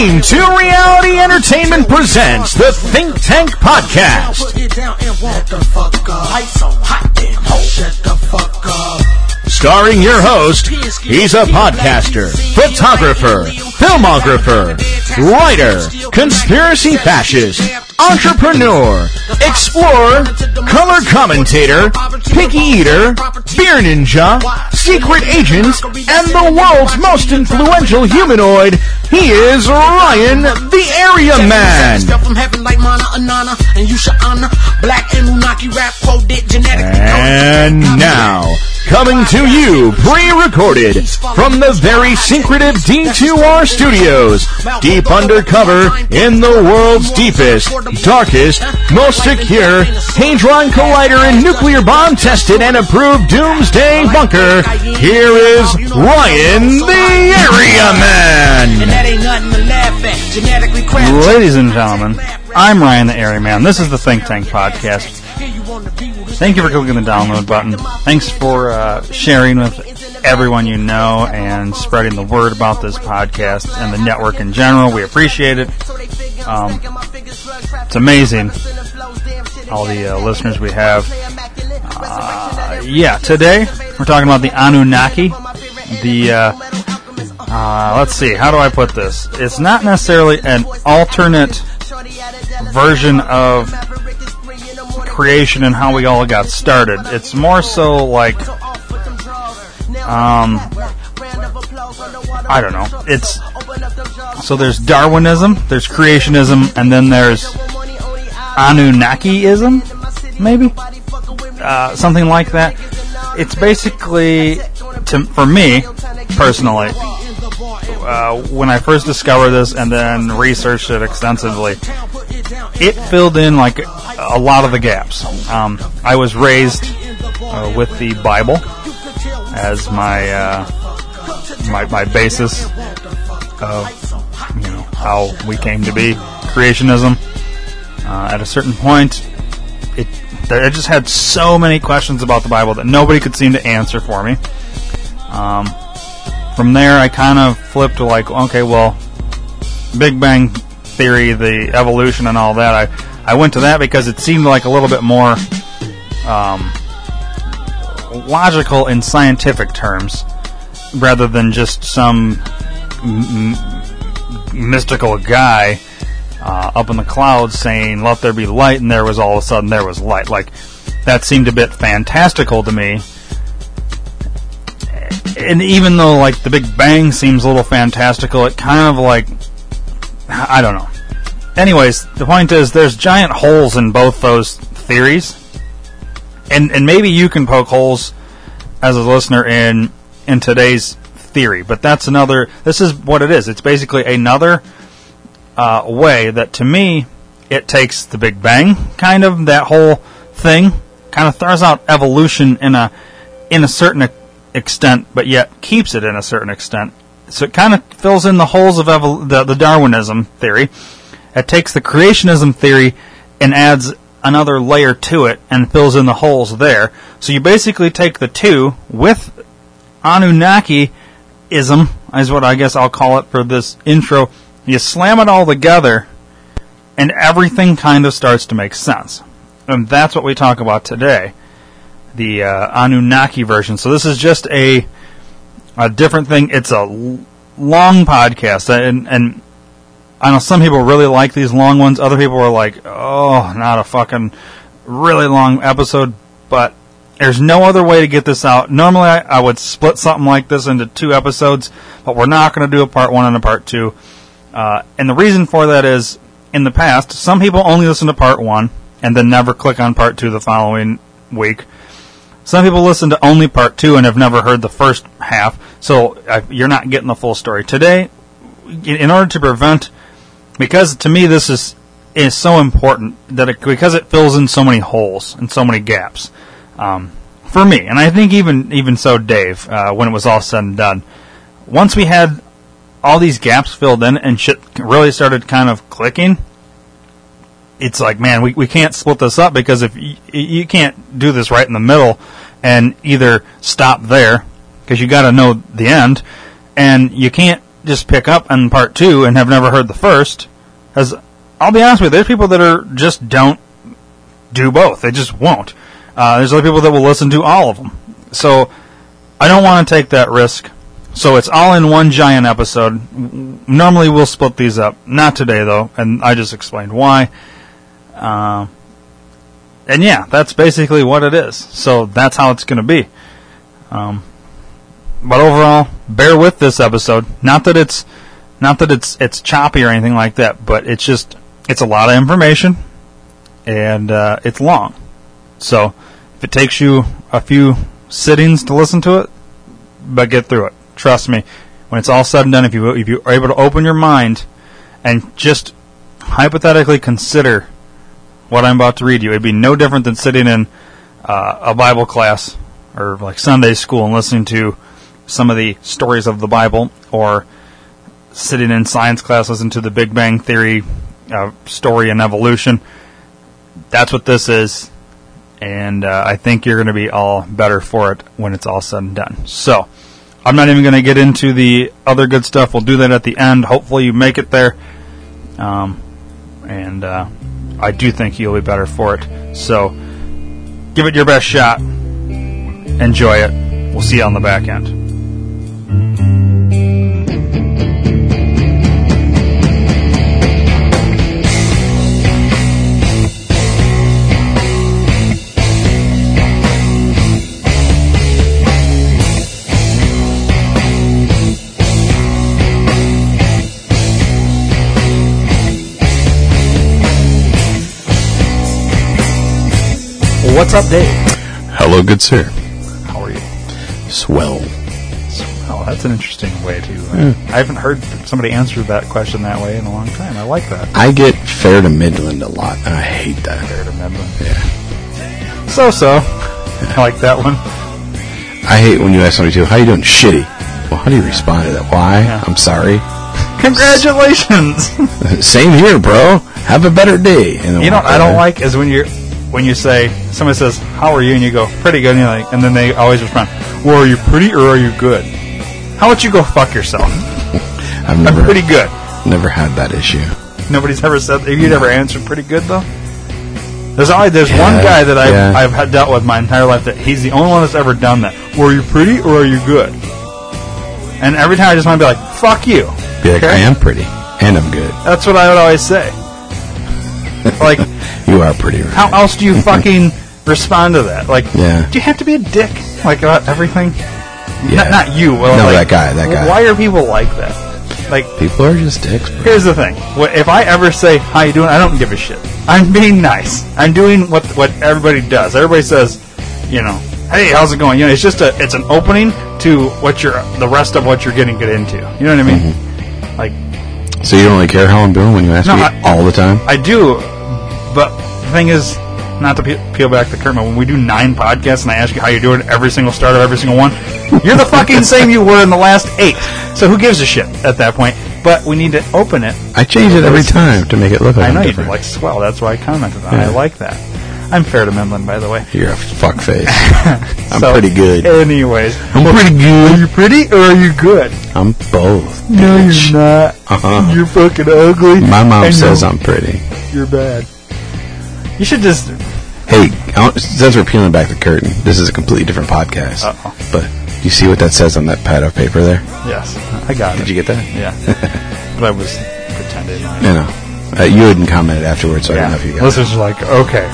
Team 2 Reality Entertainment presents the Think Tank Podcast. Starring your host, he's a podcaster, photographer, filmographer, writer, conspiracy fascist, entrepreneur, explorer, color commentator, picky eater, beer ninja, secret agent, and the world's most influential humanoid. He is Ryan, the Area Man. And now, coming to you pre-recorded from the very secretive D2R studios, deep undercover in the world's deepest, darkest, most secure Hadron Collider and nuclear bomb tested and approved doomsday bunker, here is Ryan the Area Man. Ladies and gentlemen, I'm Ryan the Area Man. This is the Think Tank Podcast. Thank you for clicking the download button. Thanks for uh, sharing with everyone you know and spreading the word about this podcast and the network in general. We appreciate it. Um, it's amazing all the uh, listeners we have. Uh, yeah, today we're talking about the Anunnaki. The uh, uh, let's see, how do I put this? It's not necessarily an alternate version of creation and how we all got started. It's more so like, um, I don't know. It's so there's Darwinism, there's creationism, and then there's Anunnakiism, maybe uh, something like that. It's basically, to, for me personally, uh, when I first discovered this and then researched it extensively, it filled in like a lot of the gaps. Um, I was raised uh, with the Bible as my uh, my, my basis of you know how we came to be, creationism. Uh, at a certain point, it I just had so many questions about the Bible that nobody could seem to answer for me. Um, from there, I kind of flipped to like, okay, well, Big Bang theory, the evolution, and all that. I I went to that because it seemed like a little bit more um, logical in scientific terms, rather than just some m- mystical guy uh, up in the clouds saying "Let there be light," and there was all of a sudden there was light. Like that seemed a bit fantastical to me. And even though like the Big Bang seems a little fantastical, it kind of like I don't know. Anyways, the point is there's giant holes in both those theories. And and maybe you can poke holes as a listener in in today's theory, but that's another this is what it is. It's basically another uh, way that to me it takes the Big Bang kind of that whole thing kind of throws out evolution in a in a certain extent, but yet keeps it in a certain extent. So it kind of fills in the holes of the, the Darwinism theory. It takes the creationism theory and adds another layer to it and fills in the holes there. So you basically take the two with Anunnaki ism, is what I guess I'll call it for this intro. You slam it all together, and everything kind of starts to make sense. And that's what we talk about today the uh, Anunnaki version. So this is just a a different thing. It's a long podcast, and and I know some people really like these long ones. Other people are like, oh, not a fucking really long episode. But there's no other way to get this out. Normally, I, I would split something like this into two episodes, but we're not going to do a part one and a part two. Uh, and the reason for that is, in the past, some people only listen to part one and then never click on part two the following week. Some people listen to only part two and have never heard the first half, so you're not getting the full story. Today, in order to prevent, because to me this is is so important that it, because it fills in so many holes and so many gaps um, for me, and I think even even so, Dave, uh, when it was all said and done, once we had all these gaps filled in and shit really started kind of clicking, it's like, man, we, we can't split this up because if you, you can't do this right in the middle and either stop there because you got to know the end, and you can't just pick up on part two and have never heard the first, as I'll be honest with you, there's people that are just don't do both. They just won't. Uh, there's other people that will listen to all of them. So I don't want to take that risk. So it's all in one giant episode. Normally we'll split these up. Not today though, and I just explained why. Uh, and yeah, that's basically what it is. So that's how it's going to be. Um, but overall, bear with this episode. Not that it's not that it's it's choppy or anything like that, but it's just it's a lot of information and uh, it's long. So if it takes you a few sittings to listen to it, but get through it. Trust me. When it's all said and done, if you if you are able to open your mind and just hypothetically consider what I'm about to read you, it'd be no different than sitting in uh, a Bible class or like Sunday school and listening to some of the stories of the Bible, or sitting in science class listening to the Big Bang Theory uh, story and evolution. That's what this is, and uh, I think you're going to be all better for it when it's all said and done. So, I'm not even going to get into the other good stuff. We'll do that at the end. Hopefully, you make it there. Um, and uh, I do think you'll be better for it. So, give it your best shot. Enjoy it. We'll see you on the back end. What's up, Dave? Hello, good sir. How are you? Swell. Oh, that's an interesting way to. Uh, I haven't heard somebody answer that question that way in a long time. I like that. I get fair to Midland a lot, and I hate that. Fair to Midland. Yeah. So so. I like that one. I hate when you ask somebody to, how you doing? Shitty. Well, how do you respond to that? Why? Yeah. I'm sorry. Congratulations. Same here, bro. Have a better day. You know what I don't like is when you when you say somebody says how are you and you go pretty good and, like, and then they always respond well are you pretty or are you good? How about you go fuck yourself? I've I'm pretty good. never had that issue. Nobody's ever said. Have you ever answered pretty good though? There's only there's one guy that I've, yeah. I've had dealt with my entire life that he's the only one that's ever done that. Were you pretty or are you good? And every time I just want to be like, fuck you. Be like, Okay? I am pretty, and I'm good. That's what I would always say. Like, You are pretty. Right. how else do you fucking respond to that? Like, Yeah. do you have to be a dick like about everything? Yeah. Not, not you. Well, No, like, that guy, that guy. Why are people like that? Like, People are just dicks. Bro. Here's the thing: if I ever say "How you doing," I don't give a shit. I'm being nice. I'm doing what what everybody does. Everybody says, you know, "Hey, how's it going?" You know, it's just a it's an opening to what you're the rest of what you're getting get into. You know what I mean? Mm-hmm. Like So you don't really care how I'm doing when you ask No, me I- all the time? I do, but the thing is, not to pe- peel back the curtain. When we do nine podcasts and I ask you how you're doing every single start of every single one, you're the fucking same you were in the last eight. So who gives a shit at that point? But we need to open it I change it every time to make it look like I know you like swell. That's why I commented on. it. I like that. I'm fair to Midland, by the way. You're a fuckface. I'm So, pretty good. Anyways, I'm pretty good. are you pretty or are you good? I'm both. No, bitch. you're not. Uh-huh. You're fucking ugly. My mom says I'm pretty. you're bad. You should just. Hey, since we're peeling back the curtain, this is a completely different podcast. Uh-oh. But you see what that says on that pad of paper there? Yes, I got Did it. Did you get that? Yeah, but I was pretending. Like, You know, uh, you hadn't commented afterwards, so I don't know if you got. Listeners are like, okay,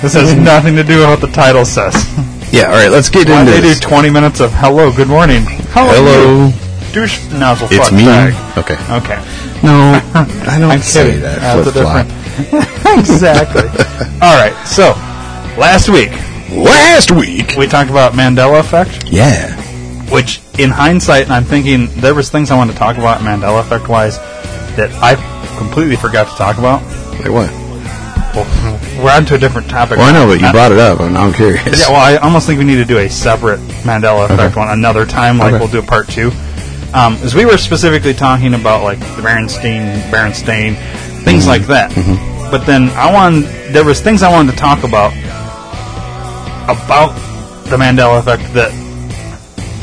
this has nothing to do with what the title says. Yeah, all right, let's get Why into they do 20 minutes of hello, good morning. How Hello, douche nozzle it's me. bag. Okay. Okay. No, I don't I'm say kidding. that. That's a Flip flop. exactly. All right. So, last week Last week. we talked about Mandela effect, Yeah. which, in hindsight, I'm thinking there was things I wanted to talk about Mandela effect wise that I completely forgot to talk about. Wait, what? Well, we're on to a different topic. Well, I know, but you brought it up, and I'm curious. Yeah, well, I almost think we need to do a separate Mandela effect Okay. one another time. Like Okay. we'll do a part two. Um, as we were specifically talking about like the Berenstain, Berenstain, things Mm-hmm. like that. But then I wanted there was things I wanted to talk about about the Mandela effect that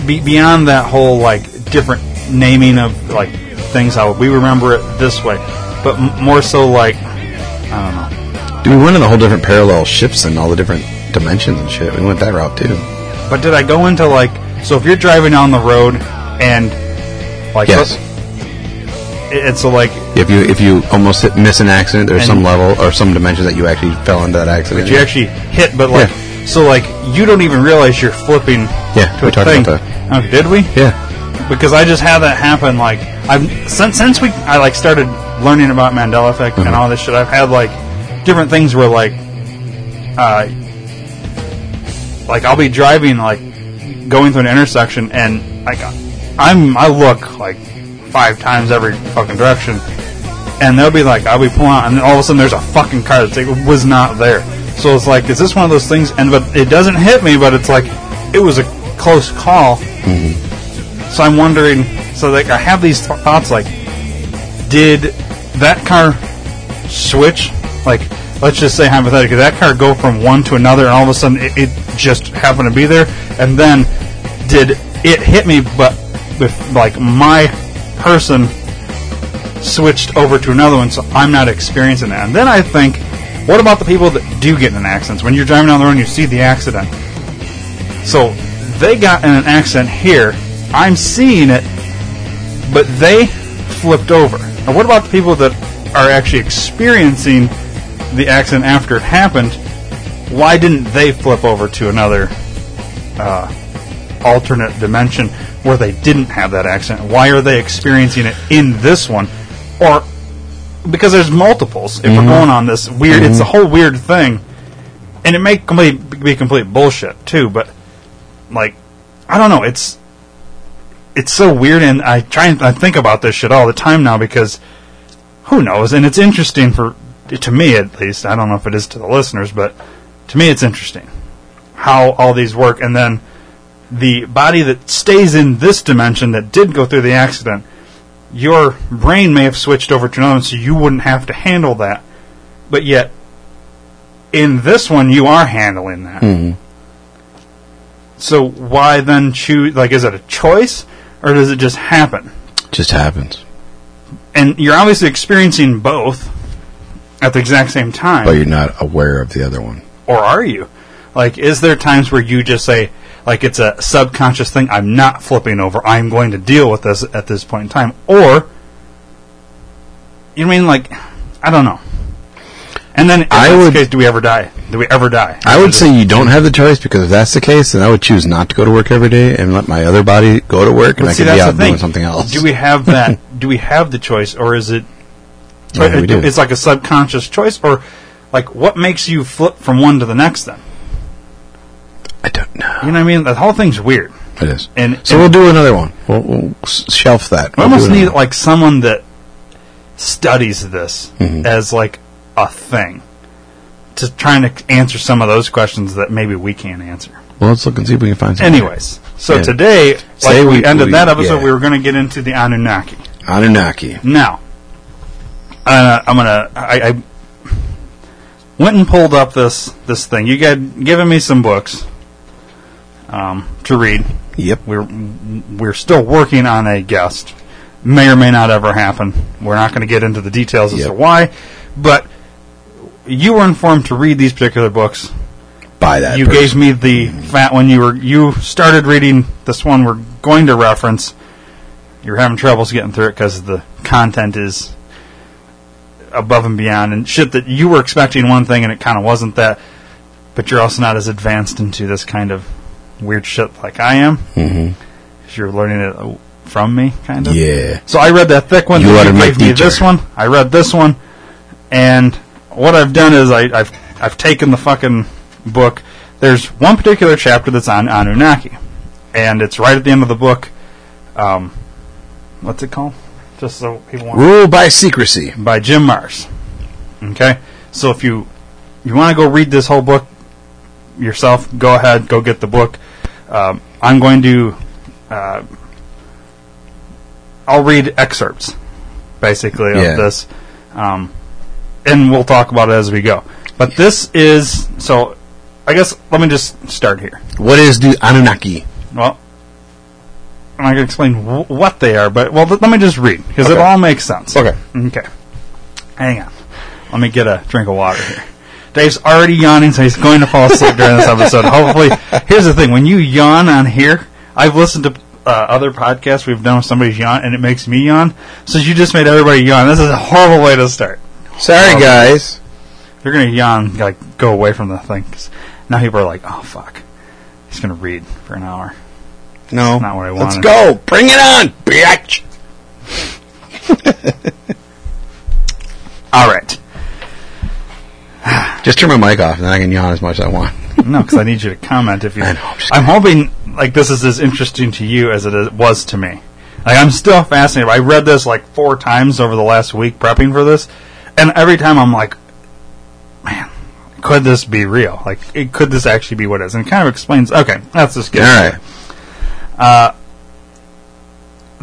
be, beyond that whole like different naming of like things how we remember it this way, but m- more so like I don't know. Dude, we went in a whole different parallel ships and all the different dimensions and shit. We went that route too. But did I go into like so if you're driving down the road and like Yes. it- it's so like If you if you almost hit, miss an accident, there's And- some level or some dimension that you actually fell into that accident. That you actually hit, but like so like you don't even realize you're flipping Yeah, to we a talked thing. about Okay, did we? yeah. because I just had that happen. Like I've since since we I like started learning about Mandela effect Mm-hmm. and all this shit. I've had like different things where like, uh, like I'll be driving like going through an intersection and like I'm I look like five times every fucking direction, and they'll be like I'll be pulling out and then all of a sudden there's a fucking car that was not there. So it's like is this one of those things? And but it doesn't hit me, but it's like it was a close call. Mm-hmm. So I'm wondering. So like I have these th- thoughts like, did that car switch? Like, let's just say hypothetically, that car go from one to another, and all of a sudden it, it just happened to be there, and then did it hit me? But with like my person switched over to another one, so I'm not experiencing that. And then I think, what about the people that do get in an accident? When you're driving down the road and you see the accident, so they got in an accident here. I'm seeing it, but they flipped over. Now, what about the people that are actually experiencing the accident after it happened? Why didn't they flip over to another uh, alternate dimension where they didn't have that accident? Why are they experiencing it in this one? Or because there's multiples. If we're mm-hmm. going on this weird, it's a mm-hmm. whole weird thing, and it may complete, be complete bullshit too. But like, I don't know. It's it's so weird, and I try and I think about this shit all the time now because who knows? And it's interesting for to me at least. I don't know if it is to the listeners, but to me, it's interesting how all these work, and then the body that stays in this dimension that did go through the accident, your brain may have switched over to another so you wouldn't have to handle that. But yet, in this one, you are handling that. Mm-hmm. So why then choose? Like, is it a choice, or does it just happen? Just happens. And you're obviously experiencing both at the exact same time. But you're not aware of the other one. or are you? Like, is there times where you just say, like, it's a subconscious thing? I'm not flipping over. I'm going to deal with this at this point in time. Or, you mean like, I don't know. And then, in I this would- case, do we ever die? Do we ever die? I would say you don't have the choice because if that's the case, then I would choose not to go to work every day and let my other body go to work and I see, could be out doing something else. Do we have that? do we have the choice, or is it? Yeah, we do. It's like a subconscious choice, or like what makes you flip from one to the next? Then I don't know. you know what I mean? The whole thing's weird. It is. And so and we'll do another one. We'll, we'll shelf that. we We'll almost need like someone that studies this Mm-hmm. as like a thing to trying to answer some of those questions that maybe we can't answer. Well, let's look and see if we can find something. Anyways, so Yeah. today, like we, we- ended we- that episode, yeah. we were going to get into the Anunnaki. Anunnaki. Now, uh, I'm gonna. I, I went and pulled up this this thing. You got given me some books um, to read. Yep. We're we're still working on a guest. May or may not ever happen. We're not going to get into the details as Yep. to why, but you were informed to read these particular books. By that. you person. gave me the fat when you were you started reading this one. We're going to reference. You're having troubles getting through it because the content is above and beyond and shit that you were expecting one thing and it kind of wasn't that. But you're also not as advanced into this kind of weird shit like I am. Mhm. 'Cause You're learning it from me, kind of. Yeah. So I read that thick one. You my gave me teacher. this one. I read this one, and what I've done is I, I've I've taken the fucking book. There's one particular chapter that's on Anunnaki, and it's right at the end of the book. Um, what's it called? Just so people want Rule by secrecy. by Jim Marrs. Okay, so if you you want to go read this whole book yourself, go ahead, go get the book. Um, I'm going to. Uh, I'll read excerpts, basically, Yeah. of this, um, and we'll talk about it as we go. But this is so. I guess let me just start here. What is the Anunnaki? Well, I'm not going to explain w- what they are, but well, let me just read because it all makes sense. Okay. Okay. Hang on. Let me get a drink of water here. Dave's already yawning, so he's going to fall asleep during this episode. Hopefully, here's the thing: when you yawn on here, I've listened to uh, other podcasts we've done with somebody's yawn, and it makes me yawn. So you just made everybody yawn. This is a horrible way to start. Sorry, guys. You're gonna yawn, like go away from the thing. 'cause now people are like, "Oh fuck, he's gonna read for an hour." No. not what I Let's go. Bring it on, bitch. All right. Just turn my mic off, and then I can yawn as much as I want. No, because I need you to comment if you. I know, I'm just I'm hoping like this is as interesting to you as it is, was to me. Like I'm still fascinated. I read this like four times over the last week prepping for this, and every time I'm like, man, could this be real? Like, it, could this actually be what it is? And it kind of explains. Okay, let's just get. All right. it.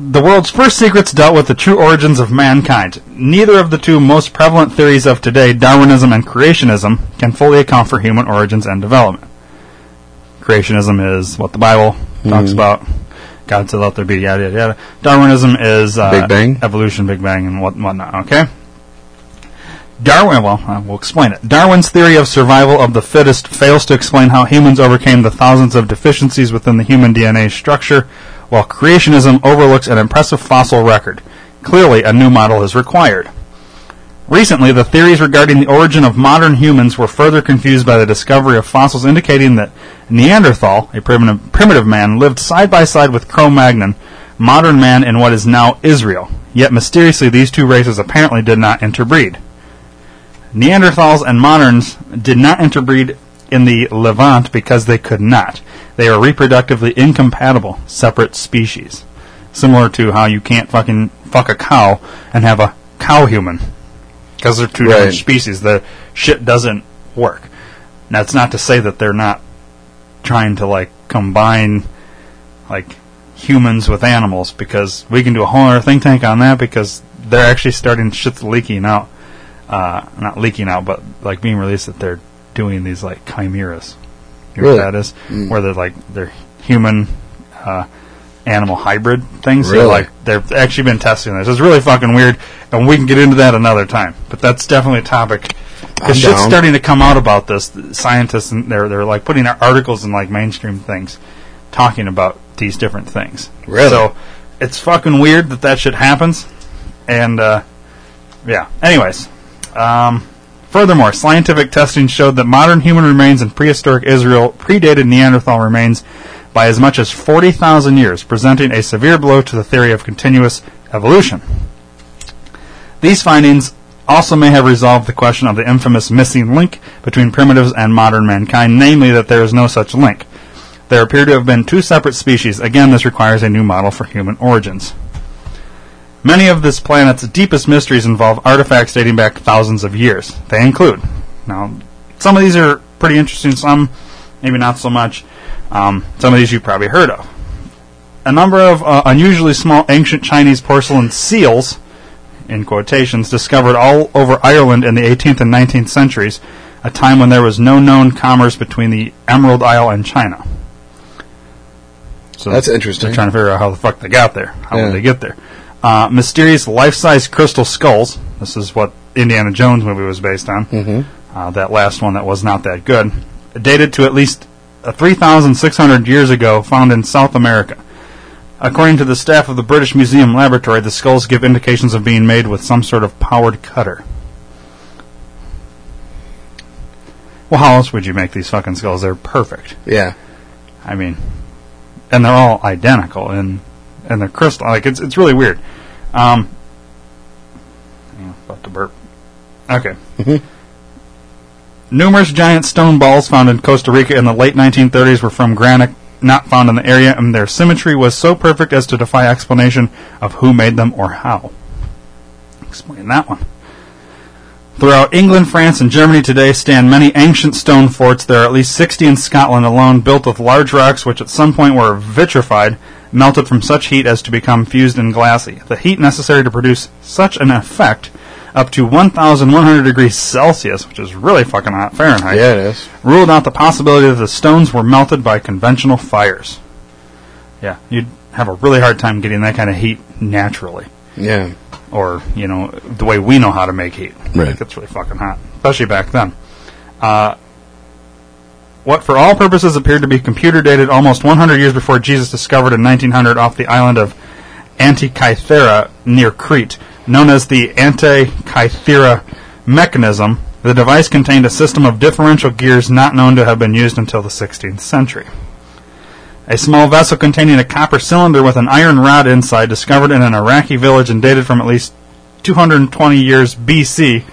The world's first secrets dealt with the true origins of mankind. Neither of the two most prevalent theories of today, Darwinism and creationism, can fully account for human origins and development. Creationism is what the Bible talks about. God said, "Let there be," yada yada yada. Darwinism is uh, Big Bang? evolution, Big Bang, and what whatnot. Okay. Darwin, well, uh, we'll explain it. Darwin's theory of survival of the fittest fails to explain how humans overcame the thousands of deficiencies within the human DNA structure, while creationism overlooks an impressive fossil record. Clearly, a new model is required. Recently, the theories regarding the origin of modern humans were further confused by the discovery of fossils indicating that Neanderthal, a primitive, primitive man, lived side by side with Cro-Magnon, modern man in what is now Israel. Yet mysteriously, these two races apparently did not interbreed. Neanderthals and moderns did not interbreed in the Levant because they could not. They are reproductively incompatible, separate species. Similar to how you can't fucking fuck a cow and have a cow human. Because they're two different species. The shit doesn't work. Now, it's not to say that they're not trying to, like, combine, like, humans with animals, because we can do a whole other think tank on that, because they're actually starting, shit's leaking out uh, not leaking out, but like being released that they're doing these like chimeras. You know Really? what that is? Where they're like they're human uh, animal hybrid things. Really? They're like they've actually been testing this. It's really fucking weird, and we can get into that another time. But that's definitely a topic. Because shit's down. starting to come out about this. The Scientists and they're they're like putting articles in like mainstream things talking about these different things. Really? So it's fucking weird that that shit happens, and uh, yeah. Anyways, um, furthermore, scientific testing showed that modern human remains in prehistoric Israel predated Neanderthal remains by as much as 40,000 years, presenting a severe blow to the theory of continuous evolution. These findings also may have resolved the question of the infamous missing link between primitives and modern mankind, namely that there is no such link. There appear to have been two separate species. Again, this requires a new model for human origins. Many of this planet's deepest mysteries involve artifacts dating back thousands of years. They include, now, some of these are pretty interesting, some maybe not so much. Um, some of these you've probably heard of. A number of uh, unusually small ancient Chinese porcelain seals, in quotations, discovered all over Ireland in the 18th and 19th centuries, a time when there was no known commerce between the Emerald Isle and China. So That's interesting. They're trying to figure out how the fuck they got there. How Yeah. did they get there? Uh, mysterious life-size crystal skulls. This is what Indiana Jones movie was based on. Mhm. Uh, that last one that was not that good. Dated to at least uh, 3,600 years ago, found in South America. According to the staff of the British Museum Laboratory, the skulls give indications of being made with some sort of powered cutter. Well, how else would you make these fucking skulls? They're perfect. Yeah. I mean, and they're all identical and and they're crystal. Like it's it's really weird. Um, yeah, about to burp. Okay. Mhm. Numerous giant stone balls found in Costa Rica in the late 1930s were from granite not found in the area, and their symmetry was so perfect as to defy explanation of who made them or how. Explain that one. Throughout England, France, and Germany today stand many ancient stone forts. There are at least 60 in Scotland alone, built with large rocks which at some point were vitrified, melted from such heat as to become fused and glassy. The heat necessary to produce such an effect, up to 1,100 degrees Celsius, which is really fucking hot Fahrenheit, Yeah, it is. ruled out the possibility that the stones were melted by conventional fires. Yeah, you'd have a really hard time getting that kind of heat naturally, Yeah. or you know the way we know how to make heat. Right. It gets really fucking hot, especially back then. Uh, what for all purposes appeared to be computer dated almost 100 years before Jesus discovered in 1900 off the island of Antikythera near Crete, known as the Antikythera mechanism. The device contained a system of differential gears not known to have been used until the 16th century. A small vessel containing a copper cylinder with an iron rod inside, discovered in an Iraqi village and dated from at least 220 years BC,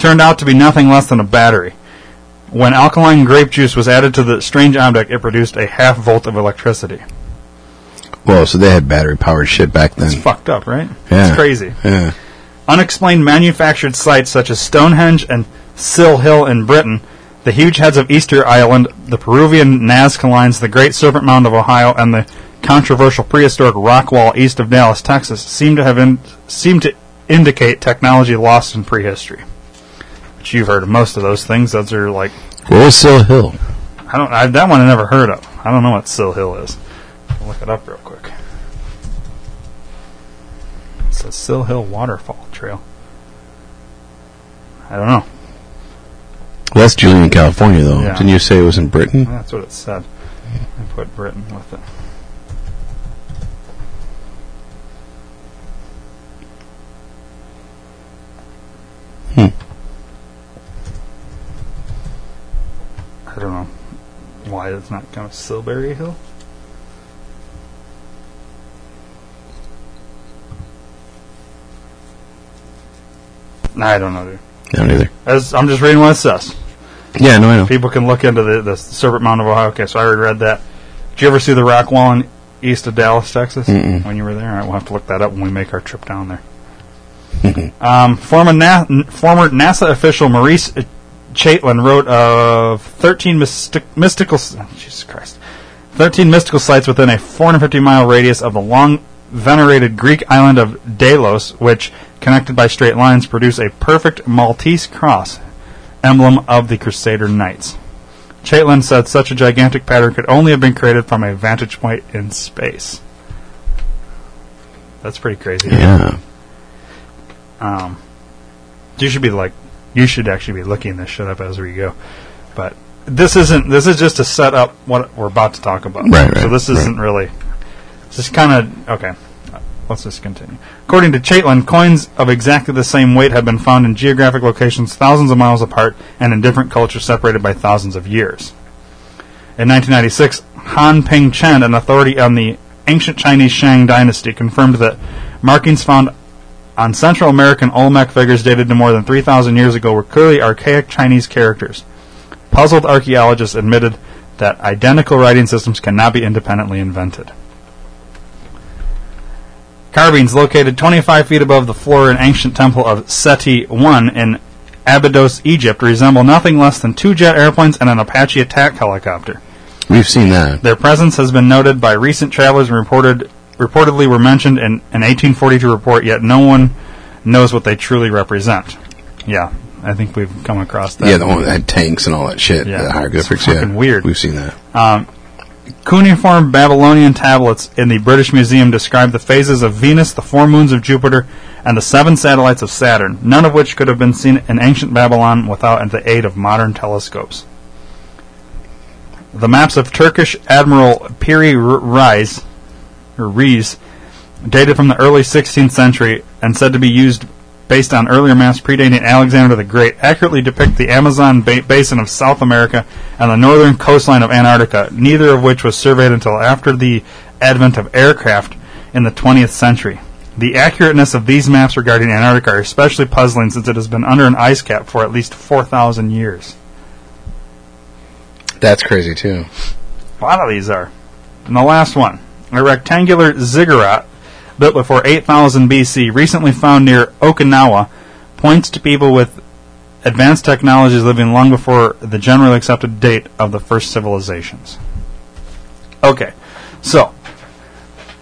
turned out to be nothing less than a battery. When alkaline grape juice was added to the strange object, it produced a half volt of electricity. Well, so they had battery powered shit back then. It's fucked up, right? Yeah. It's crazy. Yeah. Unexplained manufactured sites such as Stonehenge and Sill Hill in Britain, the huge heads of Easter Island, the Peruvian Nazca Lines, the Great Serpent Mound of Ohio, and the controversial prehistoric rock wall east of Dallas, Texas, seem to have in, seem to indicate technology lost in prehistory. But you've heard of most of those things. Those are like What was Sill Hill? I don't. I, that one I never heard of. I don't know what Sill Hill is. I'll look it up real quick. It's a Sill Hill Waterfall Trail. I don't know. Well, that's Julian, California, though. Yeah. Didn't you say it was in Britain? That's what it said. I put Britain with it. Hmm. I don't know why it's not kind of Silbury Hill. I don't know, dude. I don't either. As I'm just reading what it says. Yeah, no, I know. People can look into the, the Serpent Mound of Ohio. Okay, so I already read that. Did you ever see the rock wall in east of Dallas, Texas? Mm-mm. When you were there? All right, we'll have to look that up when we make our trip down there. um, former, Na- former NASA official Maurice Chatelain wrote of 13 mystic- mystical... oh, Jesus Christ. 13 mystical sites within a 450 mile radius of the long venerated Greek island of Delos, which, connected by straight lines, produce a perfect Maltese cross, emblem of the Crusader Knights. Chatelain said such a gigantic pattern could only have been created from a vantage point in space. That's pretty crazy. Yeah. Um, you should be like, you should actually be looking this shit up as we go. But this isn't. This is just to set up what we're about to talk about. Right, So this isn't really. It's just kind of okay. Let's just continue. According to Chatelain, coins of exactly the same weight have been found in geographic locations thousands of miles apart and in different cultures separated by thousands of years. In 1996, Han Ping Chen, an authority on the ancient Chinese Shang dynasty, confirmed that markings found on Central American Olmec figures dated to more than 3,000 years ago were clearly archaic Chinese characters. Puzzled archaeologists admitted that identical writing systems cannot be independently invented. Carvings located 25 feet above the floor in ancient temple of Seti I in Abydos, Egypt, resemble nothing less than two jet airplanes and an Apache attack helicopter. We've seen that. Their presence has been noted by recent travelers and reported reportedly were mentioned in an 1842 report, yet no one knows what they truly represent. Yeah, I think we've come across that. Yeah, the one that had tanks and all that shit. Yeah, the hieroglyphics. it's yeah, weird. We've seen that. Um, cuneiform Babylonian tablets in the British Museum describe the phases of Venus, the four moons of Jupiter, and the seven satellites of Saturn, none of which could have been seen in ancient Babylon without the aid of modern telescopes. The maps of Turkish Admiral Piri R- Reis, or Reis, dated from the early 16th century and said to be used based on earlier maps predating Alexander the Great, accurately depict the Amazon ba- basin of South America and the northern coastline of Antarctica, neither of which was surveyed until after the advent of aircraft in the 20th century. The accurateness of these maps regarding Antarctica are especially puzzling since it has been under an ice cap for at least 4,000 years. That's crazy too. A lot of these are. And the last one, a rectangular ziggurat built before 8000 BC, recently found near Okinawa, points to people with advanced technologies living long before the generally accepted date of the first civilizations. Okay, so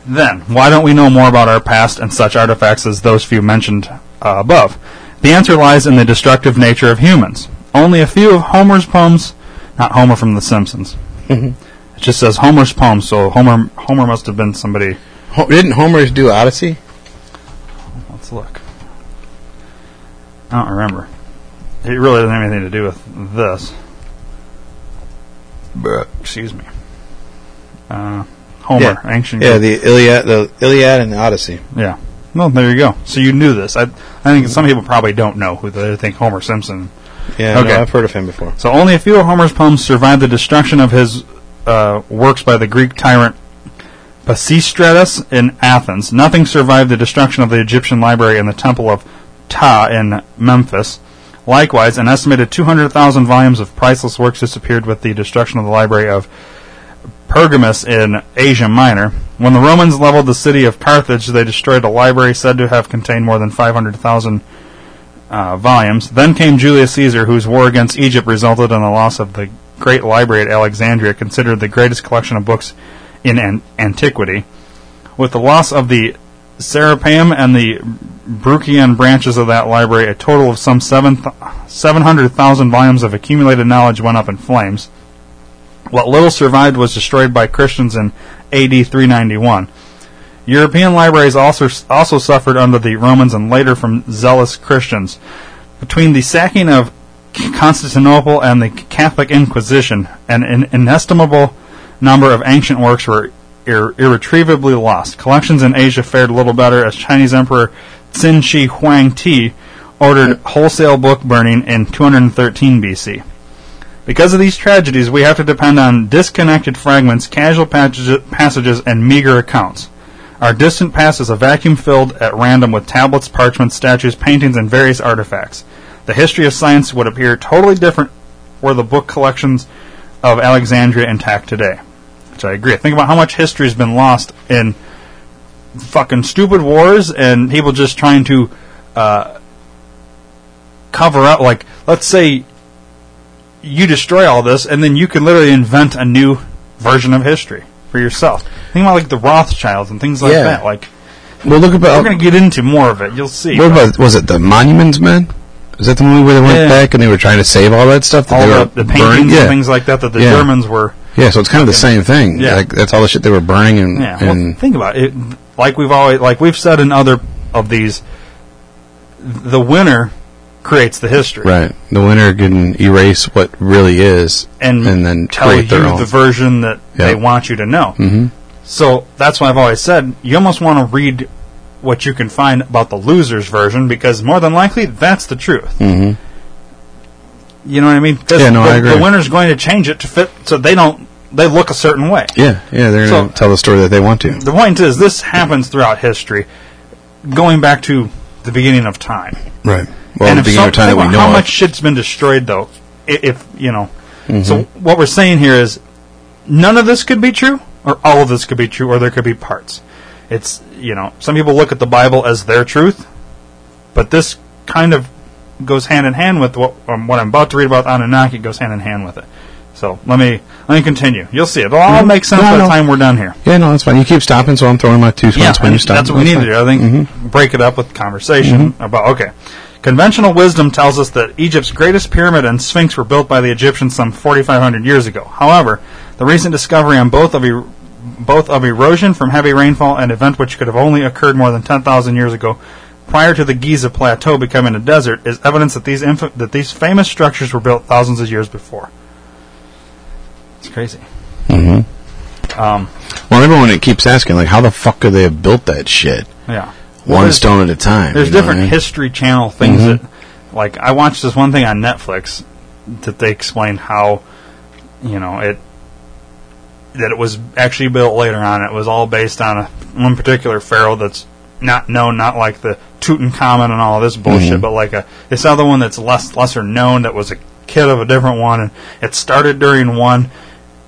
then why don't we know more about our past and such artifacts as those few mentioned uh, above? The answer lies in the destructive nature of humans. Only a few of Homer's poems, not Homer from The Simpsons. It just says Homer's poem, so Homer Homer must have been somebody Ho- didn't Homer do Odyssey? Let's look. I don't remember. It really doesn't have anything to do with this. But excuse me. Uh, Homer, ancient. Yeah, the Iliad, the Iliad and the Odyssey. yeah. Well, there you go. So you knew this. I, I think some people probably don't know who they think Homer Simpson. Yeah, Okay. no, I've heard of him before. So only a few of Homer's poems survived the destruction of his uh, works by the Greek tyrant Pisistratus in Athens. Nothing survived the destruction of the Egyptian library and the temple of Ptah in Memphis. Likewise, an estimated 200,000 volumes of priceless works disappeared with the destruction of the library of Pergamus in Asia Minor. When the Romans leveled the city of Carthage, they destroyed a library said to have contained more than 500,000 uh, volumes. Then came Julius Caesar, whose war against Egypt resulted in the loss of the great library at Alexandria, considered the greatest collection of books in an- antiquity. With the loss of the Serapeum and the Bruchian branches of that library, a total of some seven 700,000 volumes of accumulated knowledge went up in flames. What little survived was destroyed by Christians in AD 391. European libraries also also suffered under the Romans and later from zealous Christians. Between the sacking of Constantinople and the Catholic Inquisition, an inestimable number of ancient works were ir- irretrievably lost. Collections in Asia fared little better as Chinese Emperor Qin Shi Huangdi ordered wholesale book burning in 213 BC. Because of these tragedies, we have to depend on disconnected fragments, casual passage- passages, and meager accounts. Our distant past is a vacuum filled at random with tablets, parchments, statues, paintings, and various artifacts. The history of science would appear totally different were the book collections of Alexandria intact today. Which I agree. Think about how much history has been lost in fucking stupid wars and people just trying to uh, cover up. Like, let's say you destroy all this, and then you can literally invent a new version of history for yourself. Think about like the Rothschilds and things like Yeah. that. Like, Well, look about. we're going to get into more of it. You'll see. What about was it the Monuments Men? Is that the movie where they went Yeah. back and they were trying to save all that stuff? That all the, the burning? paintings Yeah. and things like that that the Yeah. Germans were. Yeah, so it's kind of the same thing. Yeah. Like that's all the shit they were burning and Yeah. Well, and think about it. Like we've always, like we've said in other of these, the winner creates the history. right. The winner can erase what really is and, and then tell you the version that they want you to know. hmm So that's why I've always said you almost want to read what you can find about the loser's version because more than likely that's the truth. hmm You know what I mean? Yeah, no, the, I agree. The winner's going to change it to fit so they don't they look a certain way. Yeah, yeah, they're So- tell the story that they want to. The point is this happens throughout history, going back to the beginning of time. Right. Well, and the beginning some, of time that we know how of. much shit's been destroyed though, if you know. Mm-hmm. So what we're saying here is none of this could be true, or all of this could be true, or there could be parts. It's you know some people look at the Bible as their truth, but this kind of goes hand in hand with what um, what I'm about to read about Anunnaki goes hand in hand with it. So let me let me continue. You'll see it. It'll all make sense No, by the no. time we're done here. Yeah, no, that's fine. You keep stopping, so I'm throwing my two Yeah, cents when you stop. that's what we need to do. I think Mm-hmm. break it up with conversation about okay. Conventional wisdom tells us that Egypt's greatest pyramid and sphinx were built by the Egyptians some 4,500 years ago. However, the recent discovery on both of both of erosion from heavy rainfall and event which could have only occurred more than 10,000 years ago, prior to the Giza plateau becoming a desert, is evidence that these inf- that these famous structures were built thousands of years before. It's crazy. Mm-hmm. Um, Well, everyone it keeps asking, like, how the fuck could they have built that shit? yeah. Well, One stone at a time. There's you know different I mean? History Channel things Mhm. that, like, I watched this one thing on Netflix that they explained how, you know, it that it was actually built later on. It was all based on a, one particular pharaoh that's not known, not like the Tutankhamun and all this bullshit, Mhm. but like a this other one that's less lesser known that was a kid of a different one, and it started during one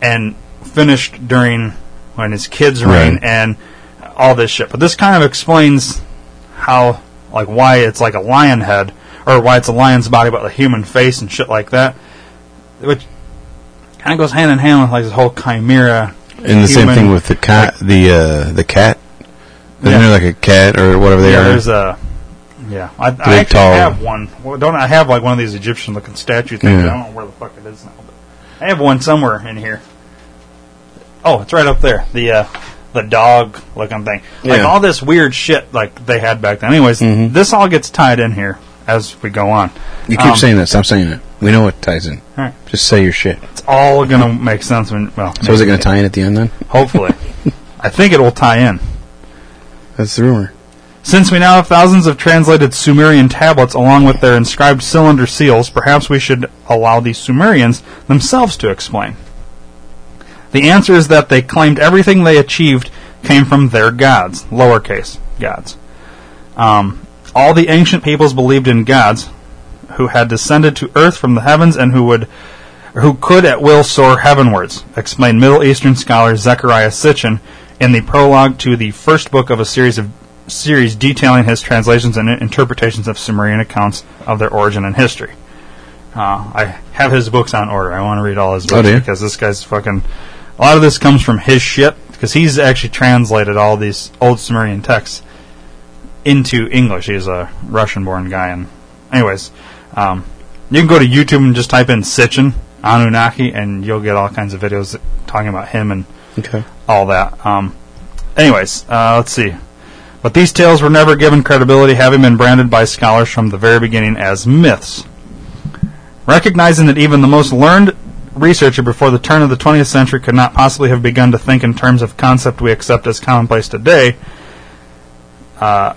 and finished during when his kids reign Right. and all this shit. But this kind of explains how like why it's like a lion head or why it's a lion's body but a human face and shit like that which kind of goes hand in hand with like this whole chimera And the same thing with the cat, the uh, the cat. Isn't Yeah. there like a cat or whatever they yeah are? there's a yeah I, I actually tall- have one well, don't I have like one of these Egyptian looking statue things Yeah. I don't know where the fuck it is now but I have one somewhere in here oh it's right up there the uh, the dog looking thing. Like all this weird shit like they had back then. Anyways, this all gets tied in here as we go on. You keep Um, saying I'm saying it. We know what ties in. All right. Just say your shit. It's all going to make sense when, well, So is it going to tie in at the end then? hopefully. I think it will tie in. That's the rumor. Since we now have thousands of translated Sumerian tablets along with their inscribed cylinder seals, perhaps we should allow the Sumerians themselves to explain. The answer is that they claimed everything they achieved came from their gods, lowercase gods. Um, all the ancient peoples believed in gods who had descended to earth from the heavens and who would who could at will soar heavenwards, explained Middle Eastern scholar Zecharia Sitchin in the prologue to the first book of a series of series detailing his translations and interpretations of Sumerian accounts of their origin and history. Uh, I have his books on order. I want to read all his books do you? because this guy's fucking. A lot of this comes from his shit because he's actually translated all these old Sumerian texts into English. He's a Russian-born guy, and anyways, um, you can go to YouTube and just type in Sitchin Anunnaki, and you'll get all kinds of videos talking about him and Okay. all that. Um, anyways, uh, let's see. But these tales were never given credibility, having been branded by scholars from the very beginning as myths. Recognizing that even the most learned researcher before the turn of the 20th century could not possibly have begun to think in terms of concept we accept as commonplace today, uh,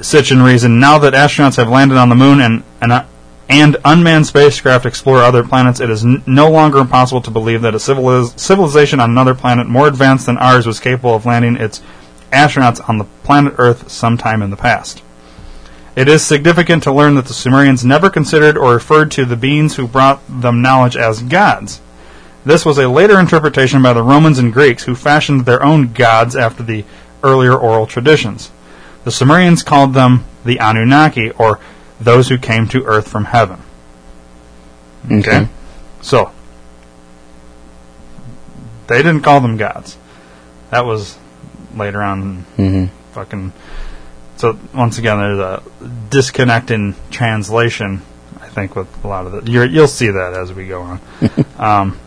Sitchin reasoned, now that astronauts have landed on the moon and, and, uh, and unmanned spacecraft explore other planets, it is n- no longer impossible to believe that a civiliz- civilization on another planet more advanced than ours was capable of landing its astronauts on the planet Earth sometime in the past. It is significant to learn that the Sumerians never considered or referred to the beings who brought them knowledge as gods. This was a later interpretation by the Romans and Greeks who fashioned their own gods after the earlier oral traditions. The Sumerians called them the Anunnaki, or those who came to earth from heaven. Okay. So, they didn't call them gods. That was later on. Mm-hmm. Fucking. So once again, there's a disconnect in translation. I think with a lot of the, you're, you'll see that as we go on. um,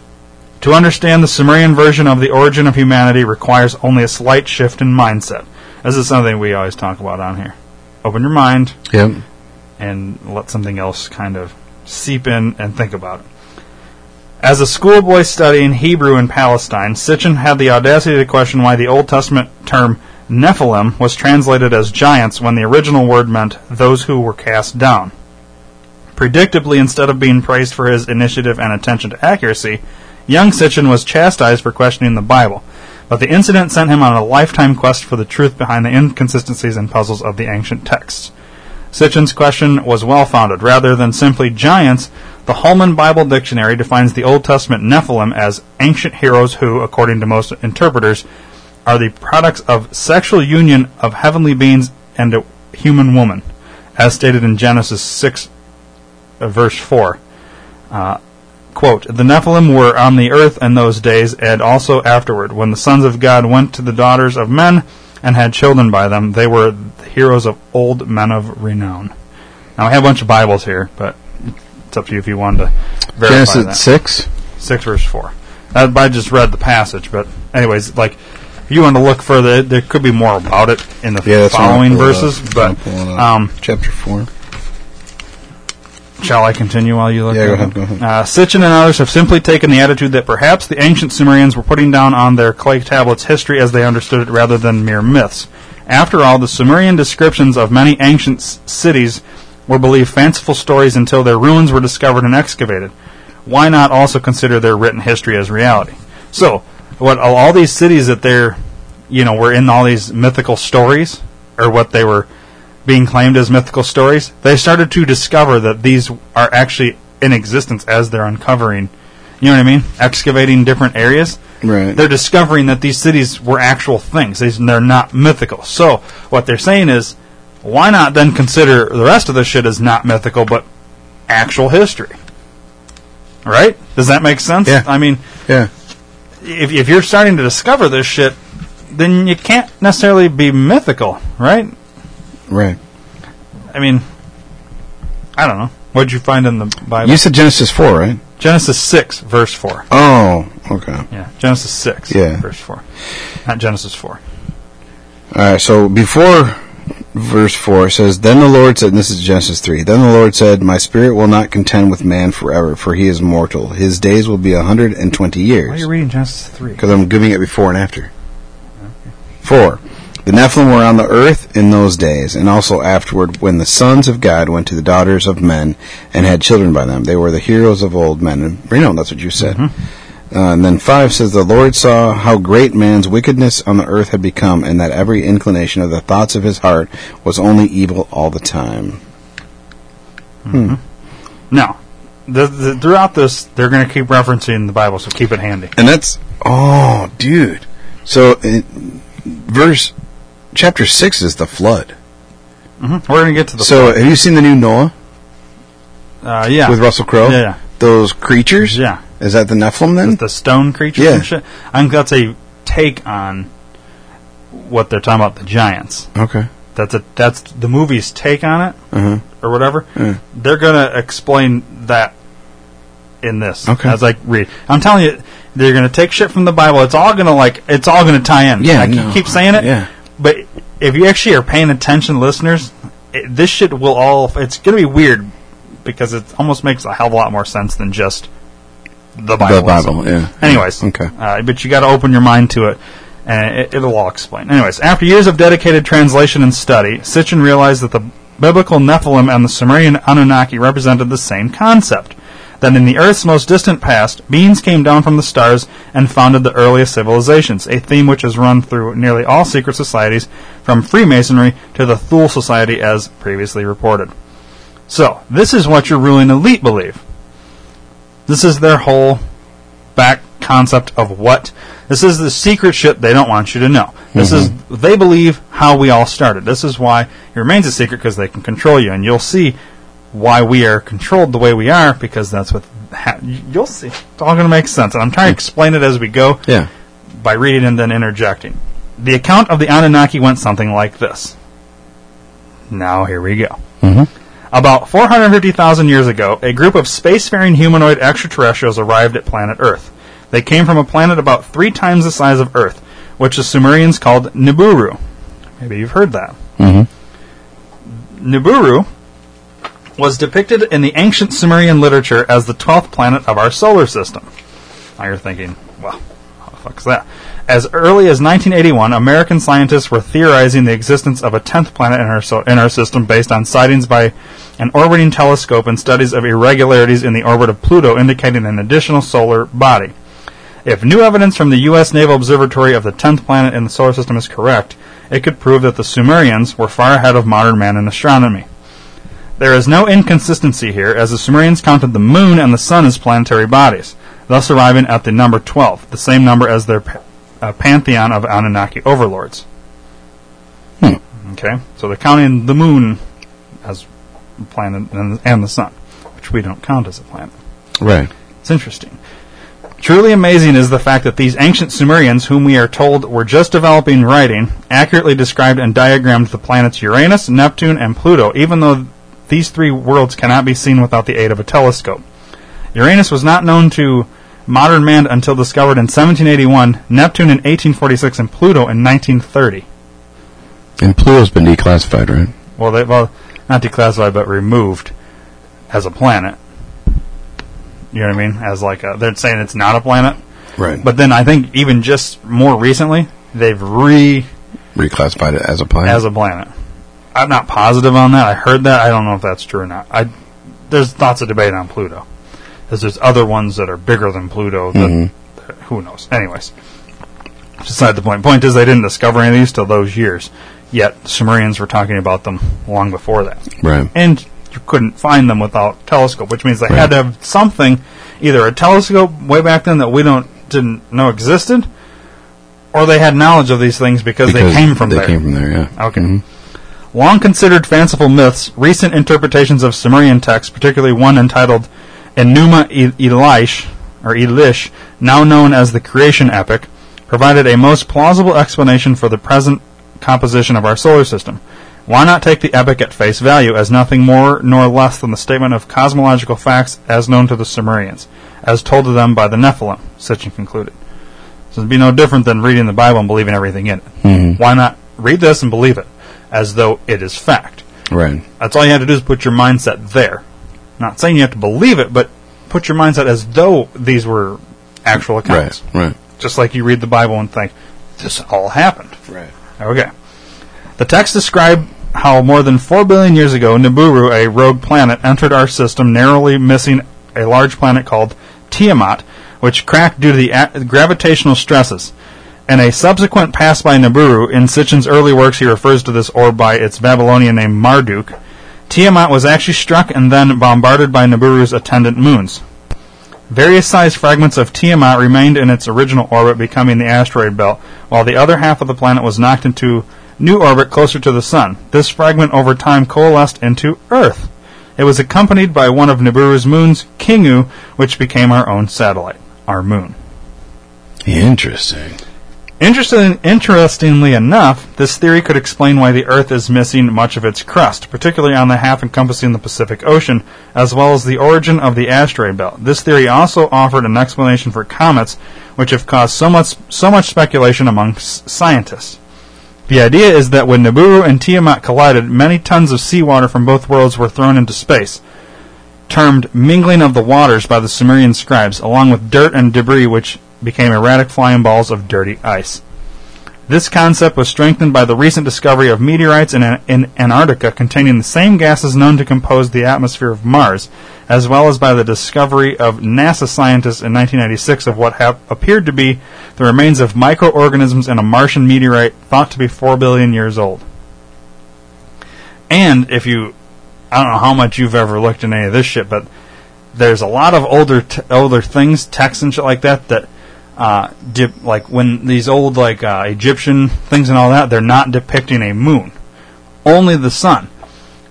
to understand the Sumerian version of the origin of humanity requires only a slight shift in mindset. This is something we always talk about on here. Open your mind Yep. and let something else kind of seep in and think about it. As a schoolboy studying Hebrew in Palestine, Sitchin had the audacity to question why the Old Testament term Nephilim was translated as giants when the original word meant those who were cast down. Predictably, instead of being praised for his initiative and attention to accuracy, young Sitchin was chastised for questioning the Bible. But the incident sent him on a lifetime quest for the truth behind the inconsistencies and puzzles of the ancient texts. Sitchin's question was well founded. Rather than simply giants, the Holman Bible Dictionary defines the Old Testament Nephilim as ancient heroes who, according to most interpreters, are the products of sexual union of heavenly beings and a human woman, as stated in Genesis 6, uh, verse 4. Uh, quote, The Nephilim were on the earth in those days, and also afterward. When the sons of God went to the daughters of men and had children by them, they were the heroes of old men of renown. Now, I have a bunch of Bibles here, but it's up to you if you wanted to verify Genesis that. 6. 6 verse 4. Uh, I just read the passage, but anyways, like, if you want to look further, there could be more about it in the Yeah, that's what I'm following verses, but I'm pulling up. um, Chapter 4. Shall I continue while you look? Yeah, go ahead, go ahead. Uh, Sitchin and others have simply taken the attitude that perhaps the ancient Sumerians were putting down on their clay tablets history as they understood it rather than mere myths. After all, the Sumerian descriptions of many ancient s- cities were believed fanciful stories until their ruins were discovered and excavated. Why not also consider their written history as reality? So, what all- all these cities that they're, you know, were in all these mythical stories, or what they were being claimed as mythical stories, they started to discover that these are actually in existence as they're uncovering, you know what I mean? Excavating different areas. Right. They're discovering that these cities were actual things. These, they're not mythical. So, what they're saying is, why not then consider the rest of this shit as not mythical, but actual history? Right? Does that make sense? Yeah. I mean, yeah. if, if you're starting to discover this shit, then you can't necessarily be mythical, right? Right. I mean, I don't know. What did you find in the Bible? You said Genesis 4, right? Genesis 6, verse 4. Oh, Okay. Yeah, Genesis 6, Yeah. verse 4. Not Genesis 4. All right. So before verse four it says, "Then the Lord said, and this is Genesis three. Then the Lord said, My spirit will not contend with man forever, for he is mortal. His days will be a hundred and twenty Why are years." you reading Genesis 3? Because I'm giving it before and after. Four. The Nephilim were on the earth in those days, and also afterward, when the sons of God went to the daughters of men and had children by them. They were the heroes of old men. And Reno, that's what you said. Mm-hmm. Uh, and then five says, The Lord saw how great man's wickedness on the earth had become, and that every inclination of the thoughts of his heart was only evil all the time. Mm-hmm. Hmm. No. The, the, throughout this, they're going to keep referencing the Bible, so keep it handy. And that's oh, dude. So, in verse chapter six is the flood. hmm We're going to get to the So, have you seen the new Noah uh, yeah. with Russell Crowe? Yeah, yeah. Those creatures. Yeah. Is that the Nephilim then? the stone creatures Yeah. and shit. I think that's a take on what they're talking about the giants. okay. That's a that's the movie's take on it Uh-huh. or whatever. They're gonna explain that in this Okay. as I read. I'm telling you, they're gonna take shit from the Bible. It's all gonna like it's all gonna tie in. Yeah, I no. keep saying it. Yeah. But if you actually are paying attention, listeners, it, this shit will all. It's gonna be weird because it almost makes a hell of a lot more sense than just the Bible. The Bible. Yeah. Anyways, Okay. uh, but you got to open your mind to it, and it, it'll all explain. Anyways, after years of dedicated translation and study, Sitchin realized that the biblical Nephilim and the Sumerian Anunnaki represented the same concept. That in the Earth's most distant past, beings came down from the stars and founded the earliest civilizations, a theme which has run through nearly all secret societies, from Freemasonry to the Thule Society as previously reported. So, this is what your ruling elite believe. This is their whole back concept of what this is the secret shit they don't want you to know. This is mm-hmm. they believe how we all started. This is why it remains a secret because they can control you, and you'll see why we are controlled the way we are because that's what ha- you'll see. It's all going to make sense, and I'm trying to hmm. explain it as we go Yeah. by reading and then interjecting. The account of the Anunnaki went something like this. Now here we go. Mm-hmm. About 450,000 years ago, a group of spacefaring humanoid extraterrestrials arrived at planet Earth. They came from a planet about three times the size of Earth, which the Sumerians called Nibiru. Maybe you've heard that. Mm-hmm. Nibiru was depicted in the ancient Sumerian literature as the 12th planet of our solar system. Now you're thinking, well, how the fuck is that? As early as 1981, American scientists were theorizing the existence of a 10th planet in our, so- in our system based on sightings by an orbiting telescope and studies of irregularities in the orbit of Pluto indicating an additional solar body. If new evidence from the U.S. Naval Observatory of the 10th planet in the solar system is correct, it could prove that the Sumerians were far ahead of modern man in astronomy. There is no inconsistency here, as the Sumerians counted the moon and the sun as planetary bodies, thus arriving at the number 12, the same number as their uh, pantheon of Anunnaki overlords. Okay, so they're counting the moon as a planet and, and the sun, which we don't count as a planet. Right. It's interesting. Truly amazing is the fact that these ancient Sumerians, whom we are told were just developing writing, accurately described and diagrammed the planets Uranus, Neptune, and Pluto, even though these three worlds cannot be seen without the aid of a telescope. Uranus was not known to modern man until discovered in 1781, Neptune in 1846, and Pluto in 1930. And Pluto's been declassified, right? Well, they, well, not declassified, but removed as a planet. You know what I mean? As like a, they're saying it's not a planet. Right. But then I think even just more recently, they've re reclassified it as a planet. as a planet. I'm not positive on that. I heard that. I don't know if that's true or not. I there's lots of debate on Pluto, because there's other ones that are bigger than Pluto. Mm-hmm. That, who knows? Anyways, beside the point. Point is, they didn't discover any of these till those years. Yet Sumerians were talking about them long before that right. and you couldn't find them without telescope, which means they Right. had to have something, either a telescope way back then that we don't didn't know existed, or they had knowledge of these things because, Because they came from they there. came from there, yeah. Okay. Mm-hmm. Long considered fanciful myths, recent interpretations of Sumerian texts, particularly one entitled Enuma Elish, or Elish, now known as the Creation Epic, provided a most plausible explanation for the present composition of our solar system. Why not take the epic at face value as nothing more nor less than the statement of cosmological facts as known to the Sumerians? as told to them by the Nephilim, Sitchin concluded. So it'd be no different than reading the Bible and believing everything in it. Mm-hmm. Why not read this and believe it as though it is fact? Right. That's all you have to do is put your mindset there. Not saying you have to believe it, but put your mindset as though these were actual accounts. Right. Right. Just like you read the Bible and think, this all happened. Right. Okay. The text describe how more than 4 billion years ago, Nibiru, a rogue planet, entered our system, narrowly missing a large planet called Tiamat, which cracked due to the a- gravitational stresses. In a subsequent pass by Nibiru, in Sitchin's early works, he refers to this orb by its Babylonian name Marduk. Tiamat was actually struck and then bombarded by Nibiru's attendant moons. Various sized fragments of Tiamat remained in its original orbit, becoming the asteroid belt, while the other half of the planet was knocked into new orbit closer to the Sun. This fragment over time coalesced into Earth. It was accompanied by one of Nibiru's moons, Kingu, which became our own satellite, our moon. Interesting. Interesting, interestingly enough, this theory could explain why the Earth is missing much of its crust, particularly on the half encompassing the Pacific Ocean, as well as the origin of the asteroid belt. This theory also offered an explanation for comets, which have caused so much, so much speculation amongst scientists. The idea is that when Nibiru and Tiamat collided, many tons of seawater from both worlds were thrown into space, termed mingling of the waters by the Sumerian scribes, along with dirt and debris which became erratic flying balls of dirty ice. This concept was strengthened by the recent discovery of meteorites in, in Antarctica containing the same gases known to compose the atmosphere of Mars, as well as by the discovery of NASA scientists in 1996 of what appeared to be the remains of microorganisms in a Martian meteorite thought to be 4 billion years old. And if you, I don't know how much you've ever looked in any of this shit, but there's a lot of older t- older things, texts and shit like that that uh, dip, like when these old like uh, Egyptian things and all that, they're not depicting a moon, only the sun.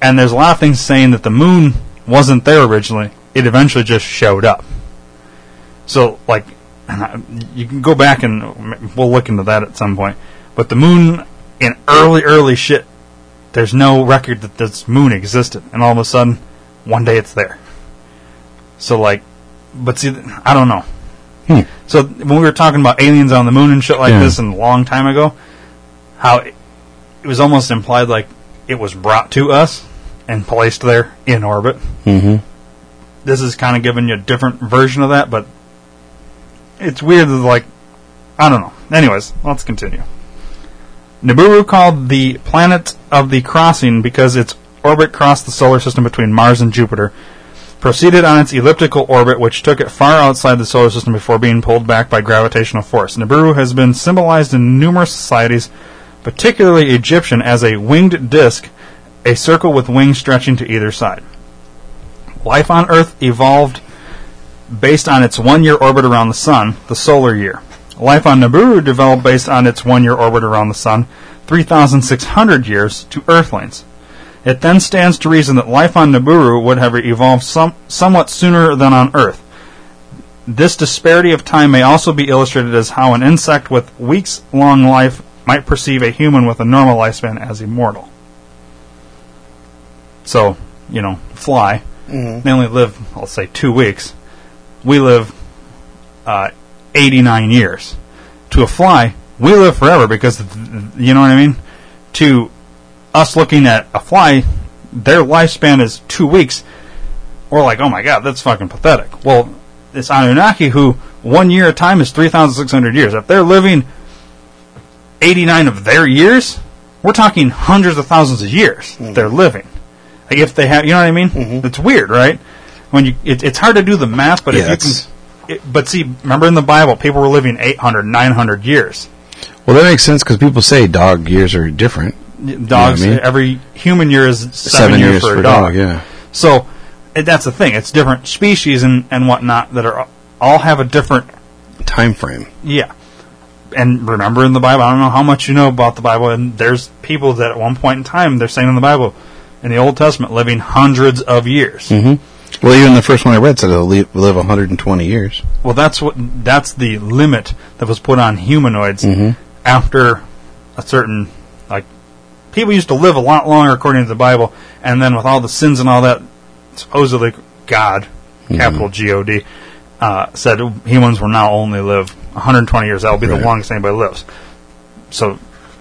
And there's a lot of things saying that the moon wasn't there originally; it eventually just showed up. So, like, you can go back and we'll look into that at some point. But the moon in early, early shit, there's no record that this moon existed, and all of a sudden, one day it's there. So, like, but see, I don't know. Hmm. So when we were talking about aliens on the moon and shit like Yeah. this, and a long time ago, how it, it was almost implied like it was brought to us and placed there in orbit. Mm-hmm. This is kind of giving you a different version of that, but it's weird. That, like I don't know. Anyways, let's continue. Nibiru called the planet of the crossing because its orbit crossed the solar system between Mars and Jupiter proceeded on its elliptical orbit, which took it far outside the solar system before being pulled back by gravitational force. Nibiru has been symbolized in numerous societies, particularly Egyptian, as a winged disk, a circle with wings stretching to either side. Life on Earth evolved based on its one year orbit around the Sun, the solar year. Life on Nibiru developed based on its one year orbit around the Sun, 3,600 years to Earthlings. It then stands to reason that life on Nibiru would have evolved some, somewhat sooner than on Earth. This disparity of time may also be illustrated as how an insect with weeks long life might perceive a human with a normal lifespan as immortal. So, you know, fly, they only live, I'll say, two weeks. We live uh, 89 years. To a fly, we live forever because, you know what I mean? To us looking at a fly, their lifespan is two weeks. We're like, oh my god, that's fucking pathetic. Well, it's Anunnaki who one year of time is 3,600 years. If they're living 89 of their years, we're talking hundreds of thousands of years hmm. they're living. Like if they have, you know what I mean? Mm-hmm. It's weird, right? When you, it, it's hard to do the math, but Yeah, if you can. It, but see, remember in the Bible, people were living 800, 900 years. Well, that makes sense because people say dog years are different. Dogs, I mean? every human year is seven, years, for a dog. yeah. So it, that's the thing. It's different species and, and whatnot that are all have a different Time frame. yeah. And remember in the Bible, I don't know how much you know about the Bible, and there's people that at one point in time they're saying in the Bible, in the Old Testament, living hundreds of years. Mm-hmm. Well, even the first one I read said they'll live, live 120 years. Well, that's what that's the limit that was put on humanoids Mhm. after a certain people used to live a lot longer according to the Bible, and then with all the sins and all that, supposedly God, capital G O D, uh, said humans will now only live 120 years. That will be the longest anybody lives. So,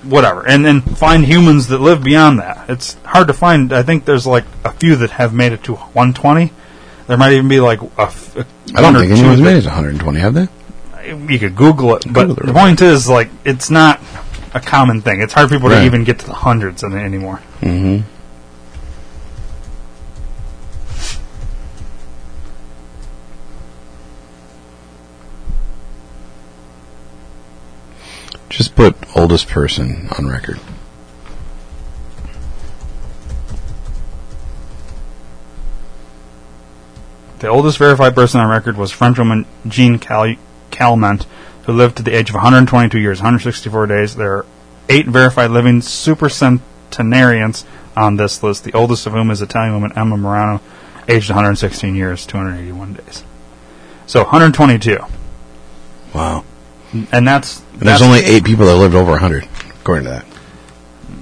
whatever. And then find humans that live beyond that. It's hard to find. I think there's like a few that have made it to 120. There might even be like a. f- a I don't think anyone's made it to 120, have they? you could Google it, but Google it. the point is, like, it's not a common thing. It's hard for people to even get to the hundreds in it anymore. Mm-hmm. Just put oldest person on record. The oldest verified person on record was Frenchwoman Jean Cal- Calment, who lived to the age of 122 years, 164 days. There are eight verified living supercentenarians on this list, the oldest of whom is Italian woman Emma Morano, aged 116 years, 281 days. So 122. Wow. And that's. And there's that's only eight people that lived over 100, according to that.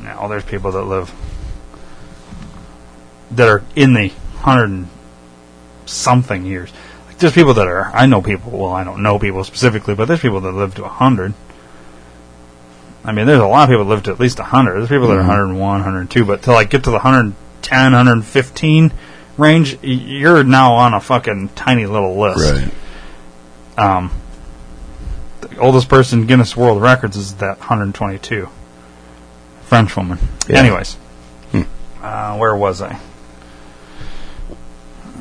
Now there's people that live that are in the hundred and something years. There's people that are. I know people. Well, I don't know people specifically, but there's people that live to a hundred. I mean, there's a lot of people that live to at least a hundred. There's people that are Mhm. 101, 102, but to like get to the 110, 115 range, you're now on a fucking tiny little list. Right. Um, the oldest person Guinness World Records is that 122 French woman. Yeah. Anyways, Hmm. uh, where was I?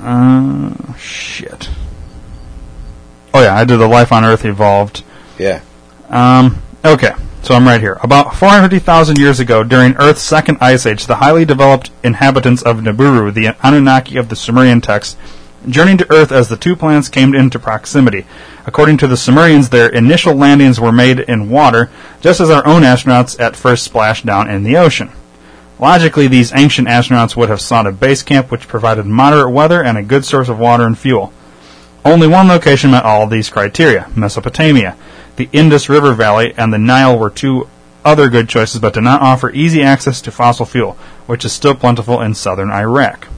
Uh, shit. Oh yeah, I did the Life on Earth evolved. Yeah. Um, okay, so I'm right here. About 450,000 years ago, during Earth's second ice age, the highly developed inhabitants of Nibiru, the Anunnaki of the Sumerian text, journeyed to Earth as the two planets came into proximity. According to the Sumerians, their initial landings were made in water, just as our own astronauts at first splashed down in the ocean. Logically, these ancient astronauts would have sought a base camp which provided moderate weather and a good source of water and fuel. Only one location met all these criteria Mesopotamia. The Indus River Valley and the Nile were two other good choices, but did not offer easy access to fossil fuel, which is still plentiful in southern Iraq.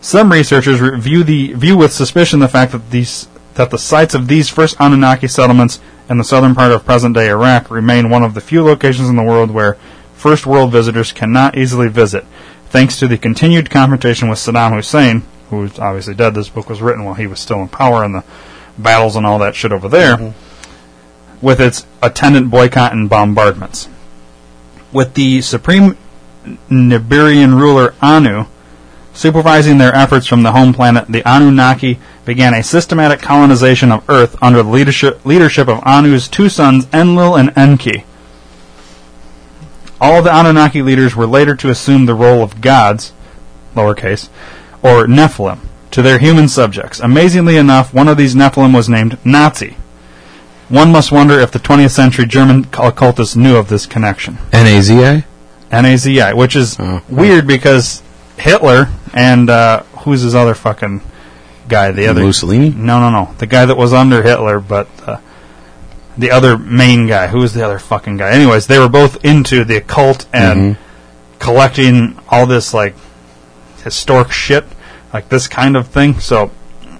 Some researchers view the view with suspicion the fact that these that the sites of these first Anunnaki settlements in the southern part of present-day Iraq remain one of the few locations in the world where first world visitors cannot easily visit, thanks to the continued confrontation with Saddam Hussein, who is obviously dead. This book was written while he was still in power and the battles and all that shit over there, mm-hmm. with its attendant boycott and bombardments. With the supreme Nibirian ruler Anu supervising their efforts from the home planet, the Anunnaki began a systematic colonization of Earth under the leadership, leadership of Anu's two sons, Enlil and Enki. All the Anunnaki leaders were later to assume the role of gods, lowercase, or Nephilim, to their human subjects. Amazingly enough, one of these Nephilim was named Nazi. One must wonder if the 20th century German occultists knew of this connection. N-A-Z-I? N-A-Z-I, which is Oh. weird because Hitler and uh, who's his other fucking guy? The other Mussolini? No, no, no. The guy that was under Hitler, but uh, the other main guy. Who was the other fucking guy? Anyways, they were both into the occult and collecting all this like historic shit, like this kind of thing. So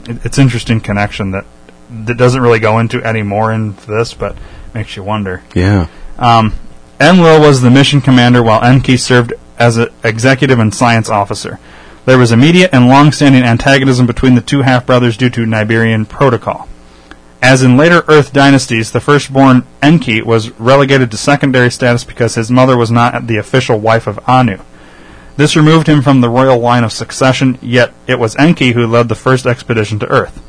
it, it's interesting connection that that doesn't really go into any more in this, but makes you wonder. Yeah. Um, Enlil was the mission commander while Enki served as an executive and science officer. There was immediate and long-standing antagonism between the two half-brothers due to Nibirian protocol. As in later Earth dynasties, the firstborn Enki was relegated to secondary status because his mother was not the official wife of Anu. This removed him from the royal line of succession, yet it was Enki who led the first expedition to Earth.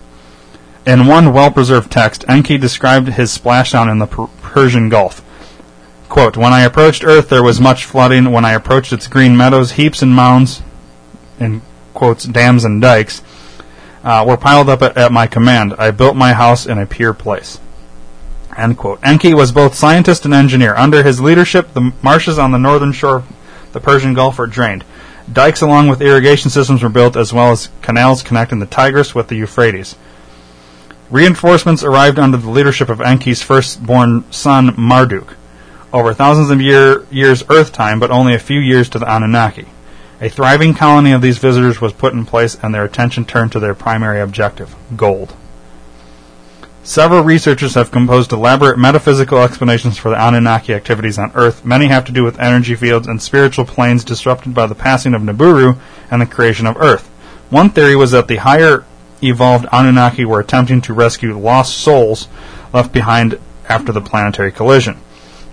In one well-preserved text, Enki described his splashdown in the per- Persian Gulf. Quote, When I approached Earth, there was much flooding. When I approached its green meadows, heaps and mounds, in quotes, dams and dikes, uh, were piled up at, at my command. I built my house in a pure place. End quote. Enki was both scientist and engineer. Under his leadership, the marshes on the northern shore of the Persian Gulf were drained. Dikes along with irrigation systems were built, as well as canals connecting the Tigris with the Euphrates. Reinforcements arrived under the leadership of Enki's firstborn son, Marduk. Over thousands of year, years Earth time, but only a few years to the Anunnaki. A thriving colony of these visitors was put in place, and their attention turned to their primary objective gold. Several researchers have composed elaborate metaphysical explanations for the Anunnaki activities on Earth. Many have to do with energy fields and spiritual planes disrupted by the passing of Nibiru and the creation of Earth. One theory was that the higher evolved Anunnaki were attempting to rescue lost souls left behind after the planetary collision.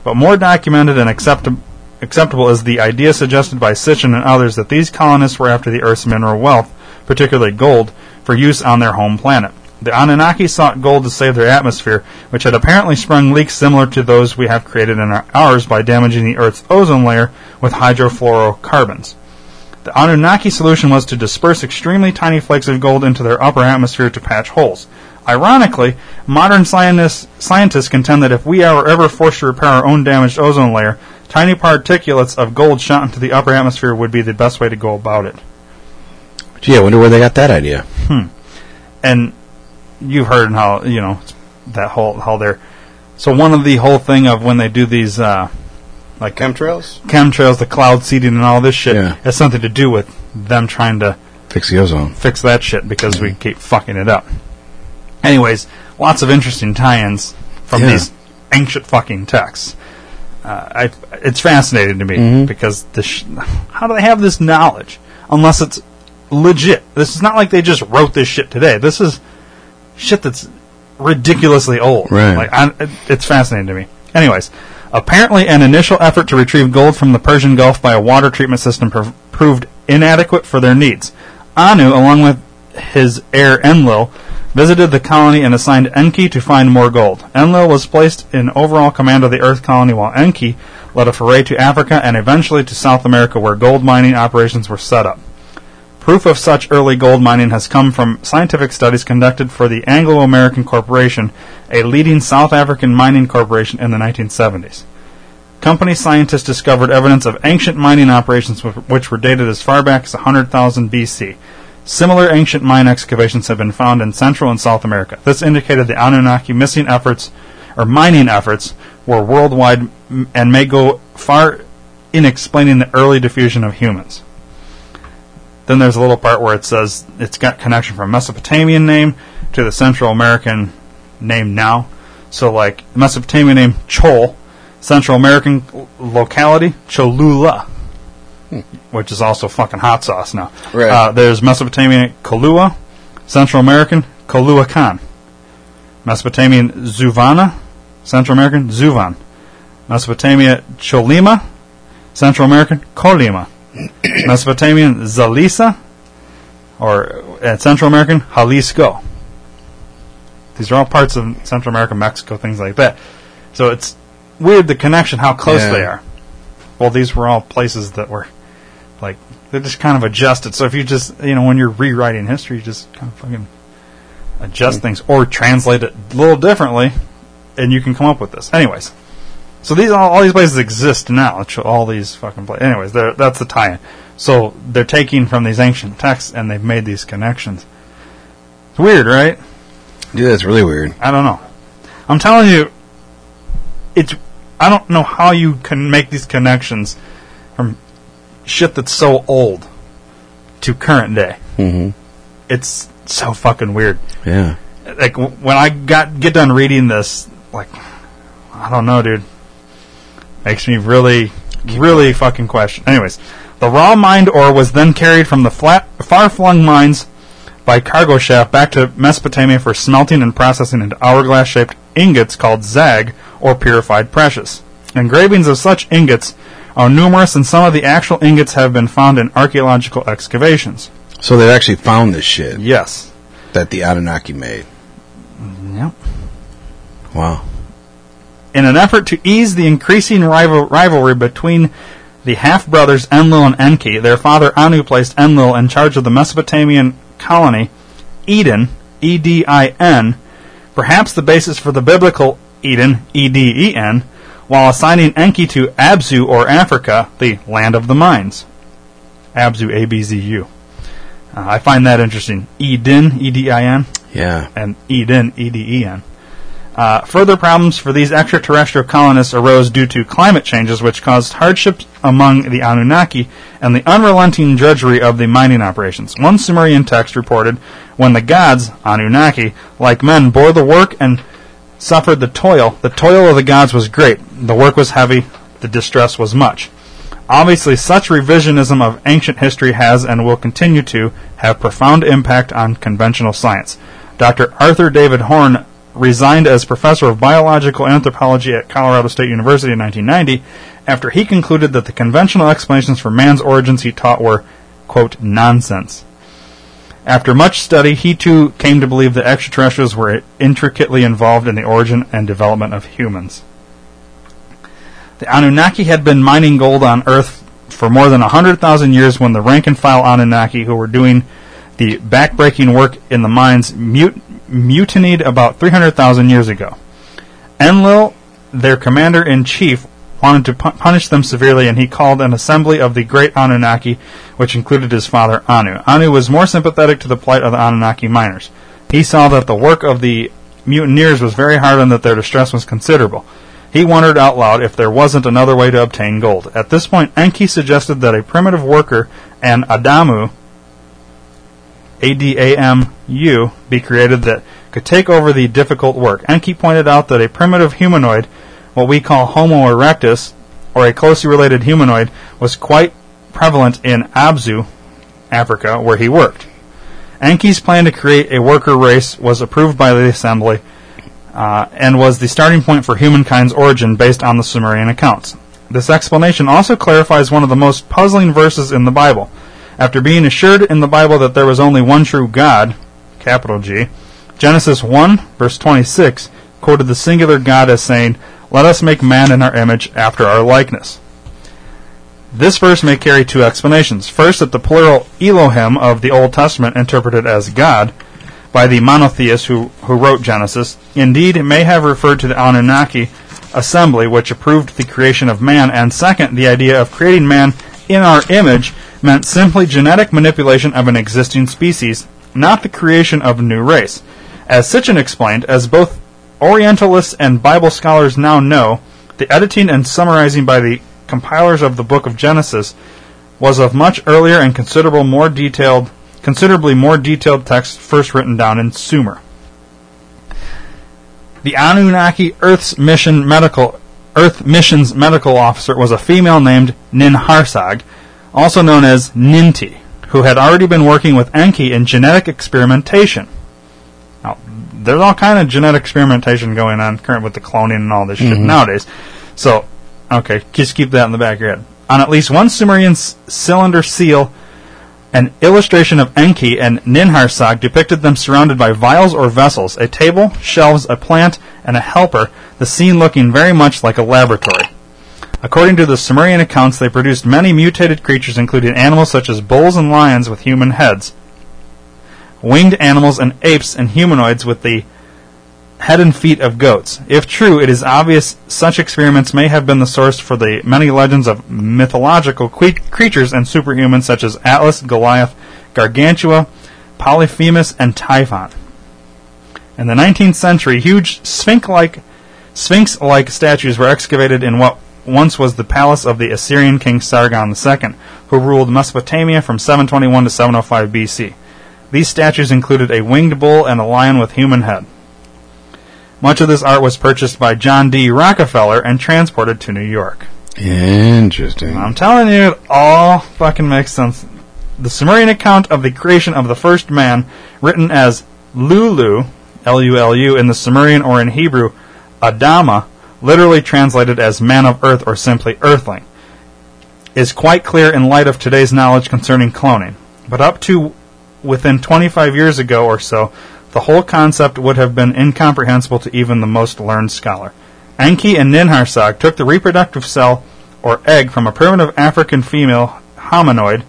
But more documented and accepta- acceptable is the idea suggested by Sitchin and others that these colonists were after the Earth's mineral wealth, particularly gold, for use on their home planet. The Anunnaki sought gold to save their atmosphere, which had apparently sprung leaks similar to those we have created in our, ours by damaging the Earth's ozone layer with hydrofluorocarbons. The Anunnaki solution was to disperse extremely tiny flakes of gold into their upper atmosphere to patch holes. Ironically, modern scientists, scientists contend that if we are ever forced to repair our own damaged ozone layer, tiny particulates of gold shot into the upper atmosphere would be the best way to go about it. Gee, I wonder where they got that idea. Hmm. And you've heard how you know that whole how they're so one of the whole thing of when they do these uh, like Chemtrails? chemtrails, the cloud seeding, and all this shit Yeah. has something to do with them trying to Fix the ozone. fix that shit because we keep fucking it up. Anyways, lots of interesting tie-ins from Yeah. these ancient fucking texts. Uh, I, it's fascinating to me Mhm. because the sh- how do they have this knowledge unless it's legit? This is not like they just wrote this shit today. This is shit that's ridiculously old. Right. Like I, it- it's fascinating to me. Anyways, apparently an initial effort to retrieve gold from the Persian Gulf by a water treatment system prov- proved inadequate for their needs. Anu, along with his heir Enlil, visited the colony and assigned Enki to find more gold. Enlil was placed in overall command of the Earth colony while Enki led a foray to Africa and eventually to South America where gold mining operations were set up. Proof of such early gold mining has come from scientific studies conducted for the Anglo American Corporation, a leading South African mining corporation in the 1970s. Company scientists discovered evidence of ancient mining operations which were dated as far back as 100,000 BC. Similar ancient mine excavations have been found in Central and South America. This indicated the Anunnaki missing efforts or mining efforts were worldwide and may go far in explaining the early diffusion of humans. Then there's a little part where it says it's got connection from Mesopotamian name to the Central American name now. So like Mesopotamian name Chol, Central American locality Cholula, hmm. Which is also fucking hot sauce now. Right. Uh, there's Mesopotamian Kolua, Central American Koluakan, Mesopotamian Zuvana, Central American Zuvan, Mesopotamia Cholima, Central American Colima. Mesopotamian Zalisa, or uh, Central American Jalisco. These are all parts of Central America, Mexico, things like that. So it's weird the connection, how close Yeah. they are. Well, these were all places that were like they're just kind of adjusted. So if you just you know when you're rewriting history, you just kind of fucking adjust mm-hmm. things or translate it a little differently, and you can come up with this. Anyways, so these all, all these places exist now. All these fucking places. Anyways, that's the tie-in. So they're taking from these ancient texts and they've made these connections. It's weird, right? Yeah, that's really weird. I don't know. I'm telling you, it's. I don't know how you can make these connections from shit that's so old to current day. Mm-hmm. It's so fucking weird. Yeah. Like w- when I got get done reading this, like I don't know, dude. Makes me really, really fucking question. Anyways, the raw mined ore was then carried from the flat, far-flung mines by cargo shaft back to Mesopotamia for smelting and processing into hourglass-shaped ingots called zag, or purified precious. Engravings of such ingots are numerous, and some of the actual ingots have been found in archaeological excavations. So they've actually found this shit Yes. that the Anunnaki made. Yep. Wow. In an effort to ease the increasing rival- rivalry between the half brothers Enlil and Enki, their father Anu placed Enlil in charge of the Mesopotamian colony Eden, E D I N, perhaps the basis for the biblical Eden, E D E N, while assigning Enki to Abzu or Africa, the land of the mines. Abzu, A B Z U. Uh, I find that interesting. Edin, E D I N Yeah. and Edin, E D E N. Uh, further problems for these extraterrestrial colonists arose due to climate changes, which caused hardships among the Anunnaki and the unrelenting drudgery of the mining operations. One Sumerian text reported when the gods, Anunnaki, like men, bore the work and suffered the toil, the toil of the gods was great, the work was heavy, the distress was much. Obviously, such revisionism of ancient history has and will continue to have profound impact on conventional science. Dr. Arthur David Horn resigned as professor of biological anthropology at Colorado State University in 1990 after he concluded that the conventional explanations for man's origins he taught were, quote, nonsense. After much study, he too came to believe that extraterrestrials were intricately involved in the origin and development of humans. The Anunnaki had been mining gold on Earth for more than 100,000 years when the rank and file Anunnaki who were doing the backbreaking work in the mines mut- mutinied about 300,000 years ago. Enlil, their commander in chief, wanted to pu- punish them severely, and he called an assembly of the great Anunnaki, which included his father Anu. Anu was more sympathetic to the plight of the Anunnaki miners. He saw that the work of the mutineers was very hard and that their distress was considerable. He wondered out loud if there wasn't another way to obtain gold. At this point, Enki suggested that a primitive worker, an Adamu, A-D-A-M-U, be created that could take over the difficult work. Enki pointed out that a primitive humanoid, what we call Homo erectus, or a closely related humanoid, was quite prevalent in Abzu, Africa, where he worked. Enki's plan to create a worker race was approved by the assembly uh, and was the starting point for humankind's origin based on the Sumerian accounts. This explanation also clarifies one of the most puzzling verses in the Bible. After being assured in the Bible that there was only one true God, capital G, Genesis 1, verse 26, quoted the singular God as saying, Let us make man in our image after our likeness. This verse may carry two explanations. First, that the plural Elohim of the Old Testament, interpreted as God, by the monotheists who, who wrote Genesis, indeed it may have referred to the Anunnaki assembly which approved the creation of man, and second, the idea of creating man in our image meant simply genetic manipulation of an existing species, not the creation of a new race. As Sitchin explained, as both Orientalists and Bible scholars now know, the editing and summarizing by the compilers of the book of Genesis was of much earlier and considerable more detailed considerably more detailed text first written down in Sumer. The Anunnaki Earth's mission medical Earth Mission's medical officer was a female named Ninharsag, also known as Ninti, who had already been working with Enki in genetic experimentation. There's all kind of genetic experimentation going on current with the cloning and all this shit mm-hmm. nowadays. So, okay, just keep that in the back of your head. On at least one Sumerian cylinder seal, an illustration of Enki and Ninharsag depicted them surrounded by vials or vessels, a table, shelves, a plant, and a helper, the scene looking very much like a laboratory. According to the Sumerian accounts, they produced many mutated creatures, including animals such as bulls and lions with human heads, winged animals and apes and humanoids with the head and feet of goats. If true, it is obvious such experiments may have been the source for the many legends of mythological que- creatures and superhumans such as Atlas, Goliath, Gargantua, Polyphemus, and Typhon. In the 19th century, huge sphinx-like sphinx-like statues were excavated in what once was the palace of the Assyrian king Sargon II, who ruled Mesopotamia from 721 to 705 BC. These statues included a winged bull and a lion with human head. Much of this art was purchased by John D. Rockefeller and transported to New York. Interesting. I'm telling you, it all fucking makes sense. The Sumerian account of the creation of the first man, written as Lulu, L-U-L-U, in the Sumerian or in Hebrew, Adama, literally translated as man of earth or simply earthling, is quite clear in light of today's knowledge concerning cloning. But up to within 25 years ago or so, the whole concept would have been incomprehensible to even the most learned scholar. Enki and Ninharsag took the reproductive cell or egg from a primitive African female hominoid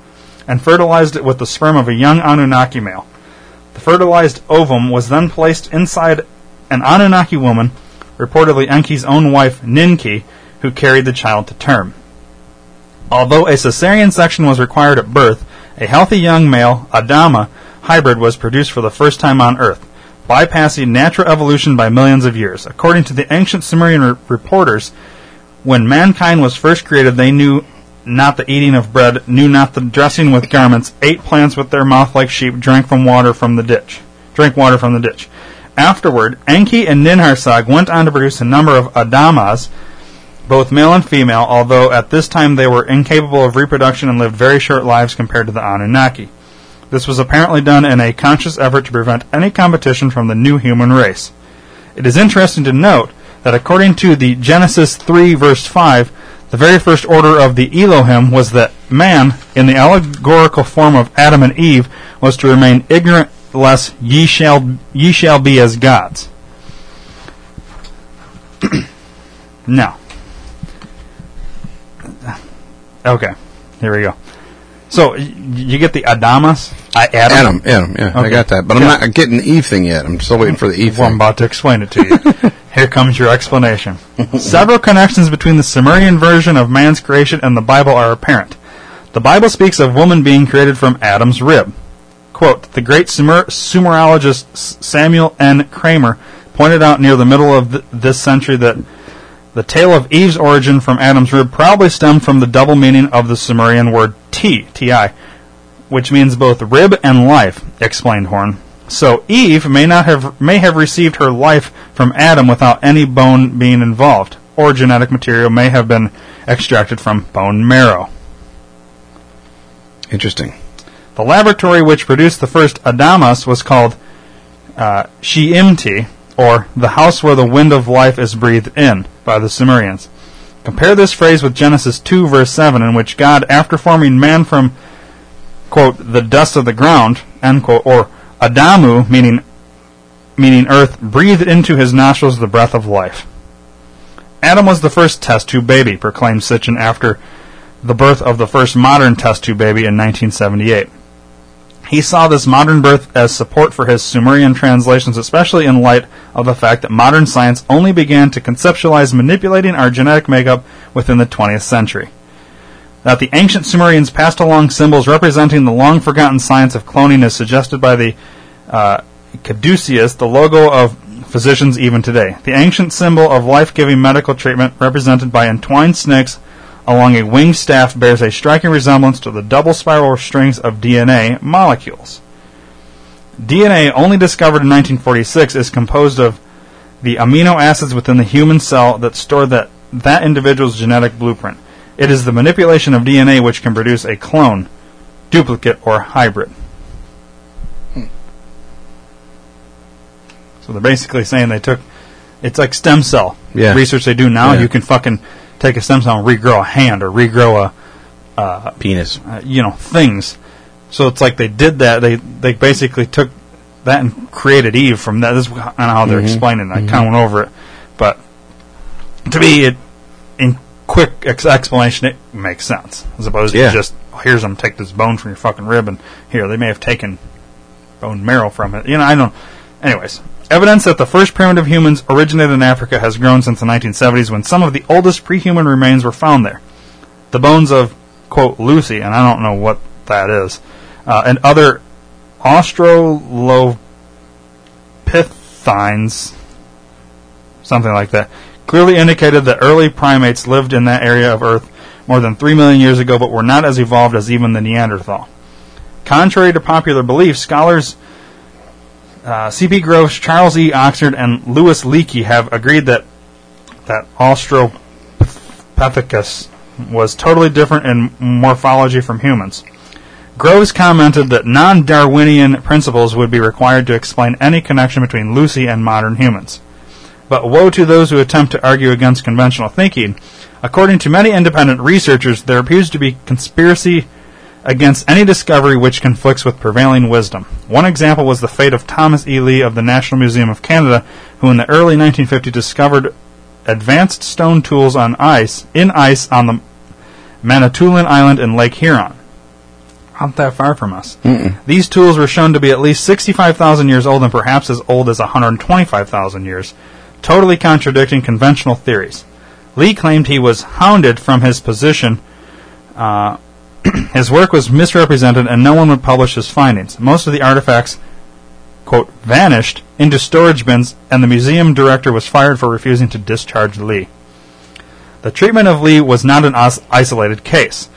and fertilized it with the sperm of a young Anunnaki male. The fertilized ovum was then placed inside an Anunnaki woman, reportedly Enki's own wife Ninki, who carried the child to term. Although a cesarean section was required at birth, a healthy young male, Adama, hybrid was produced for the first time on Earth. bypassing natural evolution by millions of years. According to the ancient Sumerian re- reporters, when mankind was first created, they knew not the eating of bread, knew not the dressing with garments, ate plants with their mouth like sheep, drank from water from the ditch. Drank water from the ditch. Afterward, Enki and Ninhursag went on to produce a number of Adamas, both male and female, although at this time they were incapable of reproduction and lived very short lives compared to the Anunnaki. This was apparently done in a conscious effort to prevent any competition from the new human race. It is interesting to note that according to the Genesis 3 verse 5, the very first order of the Elohim was that man, in the allegorical form of Adam and Eve, was to remain ignorant lest ye shall ye shall be as gods. now. Okay, here we go. So y- you get the Adamas, I Adam. Adam, Adam, yeah, I Okay. got that. But I'm not getting the Eve thing yet. I'm still waiting for the Eve Well, I'm thing. about to explain it to you. Here comes your explanation. Several connections between the Sumerian version of man's creation and the Bible are apparent. The Bible speaks of woman being created from Adam's rib. Quote, the great Sumer- Sumerologist S- Samuel N. Kramer pointed out near the middle of th- this century that the tale of Eve's origin from Adam's rib probably stemmed from the double meaning of the Sumerian word ti, ti, which means both rib and life, explained Horn. So Eve may not have may have received her life from Adam without any bone being involved, or genetic material may have been extracted from bone marrow. Interesting. The laboratory which produced the first Adamas was called uh, Sheimti, or the house where the wind of life is breathed in, by the Sumerians. Compare this phrase with Genesis 2, verse 7, in which God, after forming man from, quote, the dust of the ground, end quote, or Adamu, meaning, meaning earth, breathed into his nostrils the breath of life. Adam was the first test tube baby, proclaimed Sitchin after the birth of the first modern test tube baby in 1978. He saw this modern birth as support for his Sumerian translations, especially in light of the fact that modern science only began to conceptualize manipulating our genetic makeup within the 20th century. That the ancient Sumerians passed along symbols representing the long forgotten science of cloning is suggested by the uh, caduceus, the logo of physicians even today. The ancient symbol of life giving medical treatment, represented by entwined snakes along a winged staff, bears a striking resemblance to the double spiral strings of DNA molecules. DNA, only discovered in 1946, is composed of the amino acids within the human cell that store that, that individual's genetic blueprint. It is the manipulation of DNA which can produce a clone, duplicate, or hybrid. Hmm. So they're basically saying they took it's like stem cell Yeah. research they do now. Yeah. You can fucking take a stem cell and regrow a hand or regrow a Penis. uh, you know things. So it's like they did that. They they basically took that and created Eve from that. This is kind of how they're explaining. it. I kind of went over it, but to me, it in quick ex- explanation, it makes sense as opposed Yeah. to just oh, here's them take this bone from your fucking rib and here they may have taken bone marrow from it. You know, I don't. Anyways, evidence that the first primitive humans originated in Africa has grown since the 1970s when some of the oldest pre-human remains were found there. The bones of quote Lucy, and I don't know what that is, uh, and other Australopithines, something like that, clearly indicated that early primates lived in that area of Earth more than 3 million years ago but were not as evolved as even the Neanderthal. Contrary to popular belief, scholars uh, C.P. Groves, Charles E. Oxnard, and Louis Leakey have agreed that that Australopithecus was totally different in morphology from humans. Groves commented that non-Darwinian principles would be required to explain any connection between Lucy and modern humans. But woe to those who attempt to argue against conventional thinking. According to many independent researchers, there appears to be conspiracy against any discovery which conflicts with prevailing wisdom. One example was the fate of Thomas E. Lee of the National Museum of Canada, who in the early 1950s discovered advanced stone tools on ice in ice on the Manitoulin Island in Lake Huron. Not that far from us. These tools were shown to be at least 65,000 years old and perhaps as old as 125,000 years, totally contradicting conventional theories. Lee claimed he was hounded from his position. Uh, his work was misrepresented and no one would publish his findings. Most of the artifacts, quote, vanished into storage bins, and the museum director was fired for refusing to discharge Lee. The treatment of Lee was not an is- isolated case.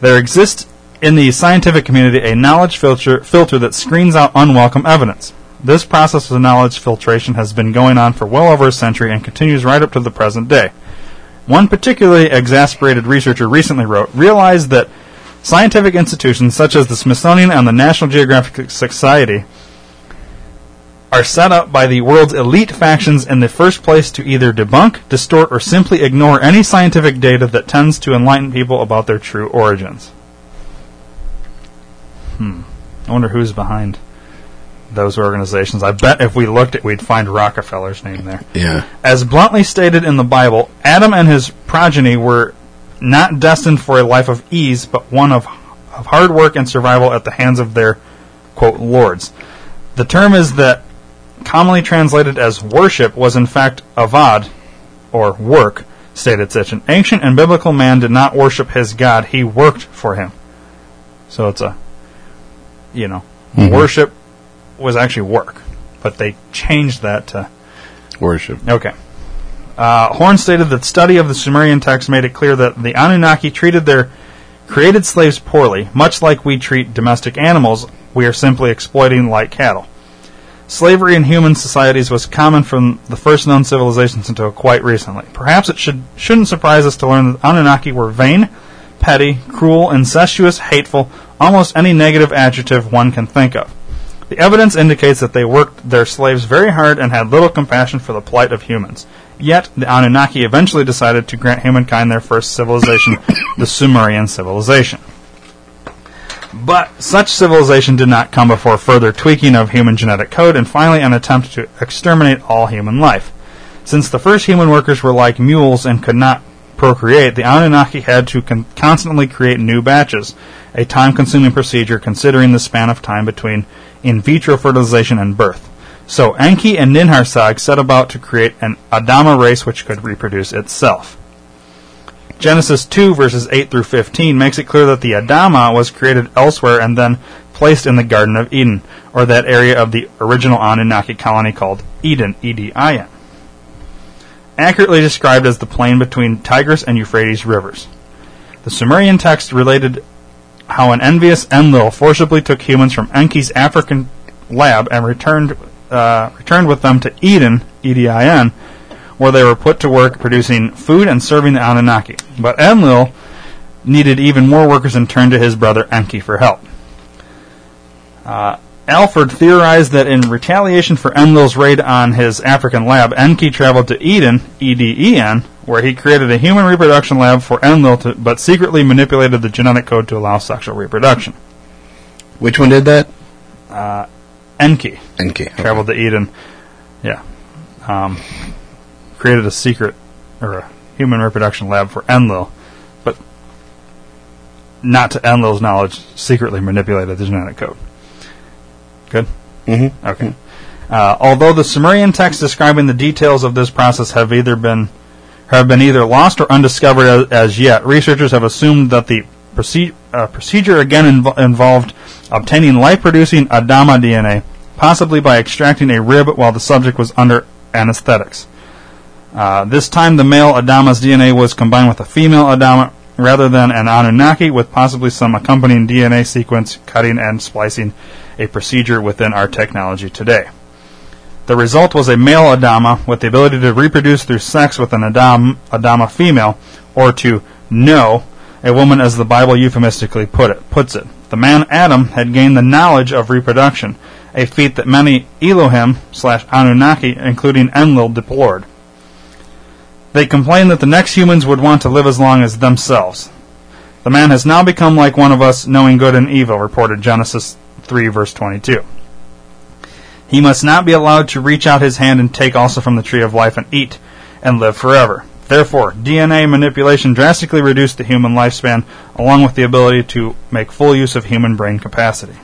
There exists in the scientific community a knowledge filter, filter that screens out unwelcome evidence. This process of knowledge filtration has been going on for well over a century and continues right up to the present day. One particularly exasperated researcher recently wrote, realized that scientific institutions such as the Smithsonian and the National Geographic Society are set up by the world's elite factions in the first place to either debunk, distort, or simply ignore any scientific data that tends to enlighten people about their true origins. Hmm. I wonder who's behind those organizations. I bet if we looked at, we'd find Rockefeller's name there. Yeah. As bluntly stated in the Bible, Adam and his progeny were not destined for a life of ease, but one of, of hard work and survival at the hands of their, quote, lords. The term is that commonly translated as worship was in fact avad, or work, stated such. An ancient and biblical man did not worship his God, he worked for him. So it's a, you know, mm-hmm. worship was actually work, but they changed that to Worship. Okay. Uh, Horn stated that study of the Sumerian text made it clear that the Anunnaki treated their created slaves poorly, much like we treat domestic animals. We are simply exploiting like cattle. Slavery in human societies was common from the first known civilizations until quite recently. Perhaps it should shouldn't surprise us to learn that Anunnaki were vain, petty, cruel, incestuous, hateful, almost any negative adjective one can think of. The evidence indicates that they worked their slaves very hard and had little compassion for the plight of humans. Yet, the Anunnaki eventually decided to grant humankind their first civilization, the Sumerian civilization. But such civilization did not come before further tweaking of human genetic code and finally an attempt to exterminate all human life. Since the first human workers were like mules and could not procreate, the Anunnaki had to con- constantly create new batches, a time consuming procedure considering the span of time between in vitro fertilization and birth. So Enki and Ninharsag set about to create an Adama race which could reproduce itself. Genesis 2 verses 8 through 15 makes it clear that the Adama was created elsewhere and then placed in the Garden of Eden, or that area of the original Anunnaki colony called Eden, E-D-I-N. Accurately described as the plain between Tigris and Euphrates rivers. The Sumerian text related how an envious Enlil forcibly took humans from Enki's African lab and returned uh, returned with them to Eden, E-D-I-N, where they were put to work producing food and serving the Anunnaki. But Enlil needed even more workers and turned to his brother Enki for help. Uh, Alford theorized that in retaliation for Enlil's raid on his African lab, Enki traveled to Eden, E-D-E-N, where he created a human reproduction lab for Enlil, to, but secretly manipulated the genetic code to allow sexual reproduction. Which one did that? Enki NK. traveled to Eden, yeah, um, created a secret or a human reproduction lab for Enlil, but not to Enlil's knowledge, secretly manipulated the genetic code. Good. Mm-hmm. Okay. Uh, although the Sumerian texts describing the details of this process have either been have been either lost or undiscovered as, as yet, researchers have assumed that the proce- uh, procedure again invo- involved obtaining life-producing Adama DNA, possibly by extracting a rib while the subject was under anesthetics. Uh, this time, the male Adama's DNA was combined with a female Adama rather than an Anunnaki, with possibly some accompanying DNA sequence cutting and splicing, a procedure within our technology today. The result was a male Adama with the ability to reproduce through sex with an Adam, Adama female, or to know a woman as the Bible euphemistically put it, puts it. The man Adam had gained the knowledge of reproduction, a feat that many Elohim slash Anunnaki, including Enlil, deplored. They complained that the next humans would want to live as long as themselves. The man has now become like one of us, knowing good and evil, reported Genesis 3, verse 22. He must not be allowed to reach out his hand and take also from the tree of life and eat, and live forever. Therefore, DNA manipulation drastically reduced the human lifespan, along with the ability to make full use of human brain capacity.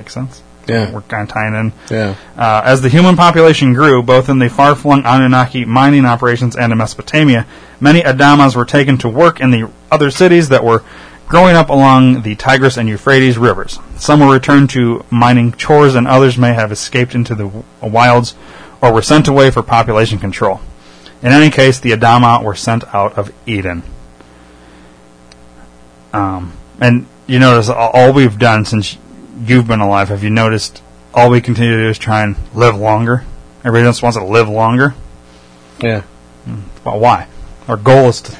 Make sense? Yeah. We're kind of tying in. Yeah. Uh, as the human population grew, both in the far-flung Anunnaki mining operations and in Mesopotamia, many Adamas were taken to work in the other cities that were growing up along the Tigris and Euphrates rivers. Some were returned to mining chores, and others may have escaped into the wilds or were sent away for population control. In any case, the Adama were sent out of Eden. Um, and you notice all we've done since you've been alive, have you noticed all we continue to do is try and live longer? Everybody else wants to live longer. Yeah. Well, why? Our goal is to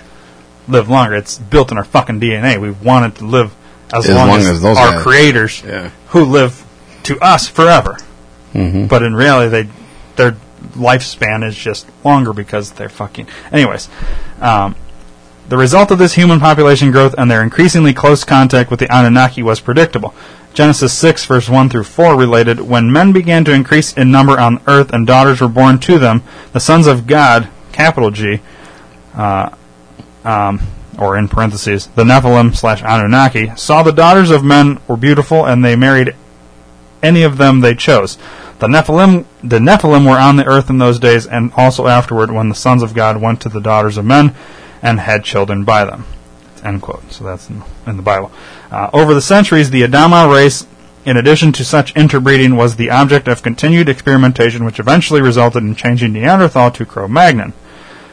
live longer. It's built in our fucking DNA. We wanted to live as, As long, long as, as those our guys. creators Yeah. who live to us forever. Mm-hmm. But in reality, they their lifespan is just longer because they're fucking. Anyways, um, the result of this human population growth and their increasingly close contact with the Anunnaki was predictable. Genesis 6, verse 1 through 4 related, When men began to increase in number on earth and daughters were born to them, the sons of God, capital G, uh, um, or in parentheses, the Nephilim slash Anunnaki, saw the daughters of men were beautiful and they married any of them they chose. The Nephilim, the Nephilim were on the earth in those days, and also afterward, when the sons of God went to the daughters of men and had children by them. End quote. So that's in, in the Bible. Uh, over the centuries, the Adama race, in addition to such interbreeding, was the object of continued experimentation, which eventually resulted in changing Neanderthal to Cro-Magnon.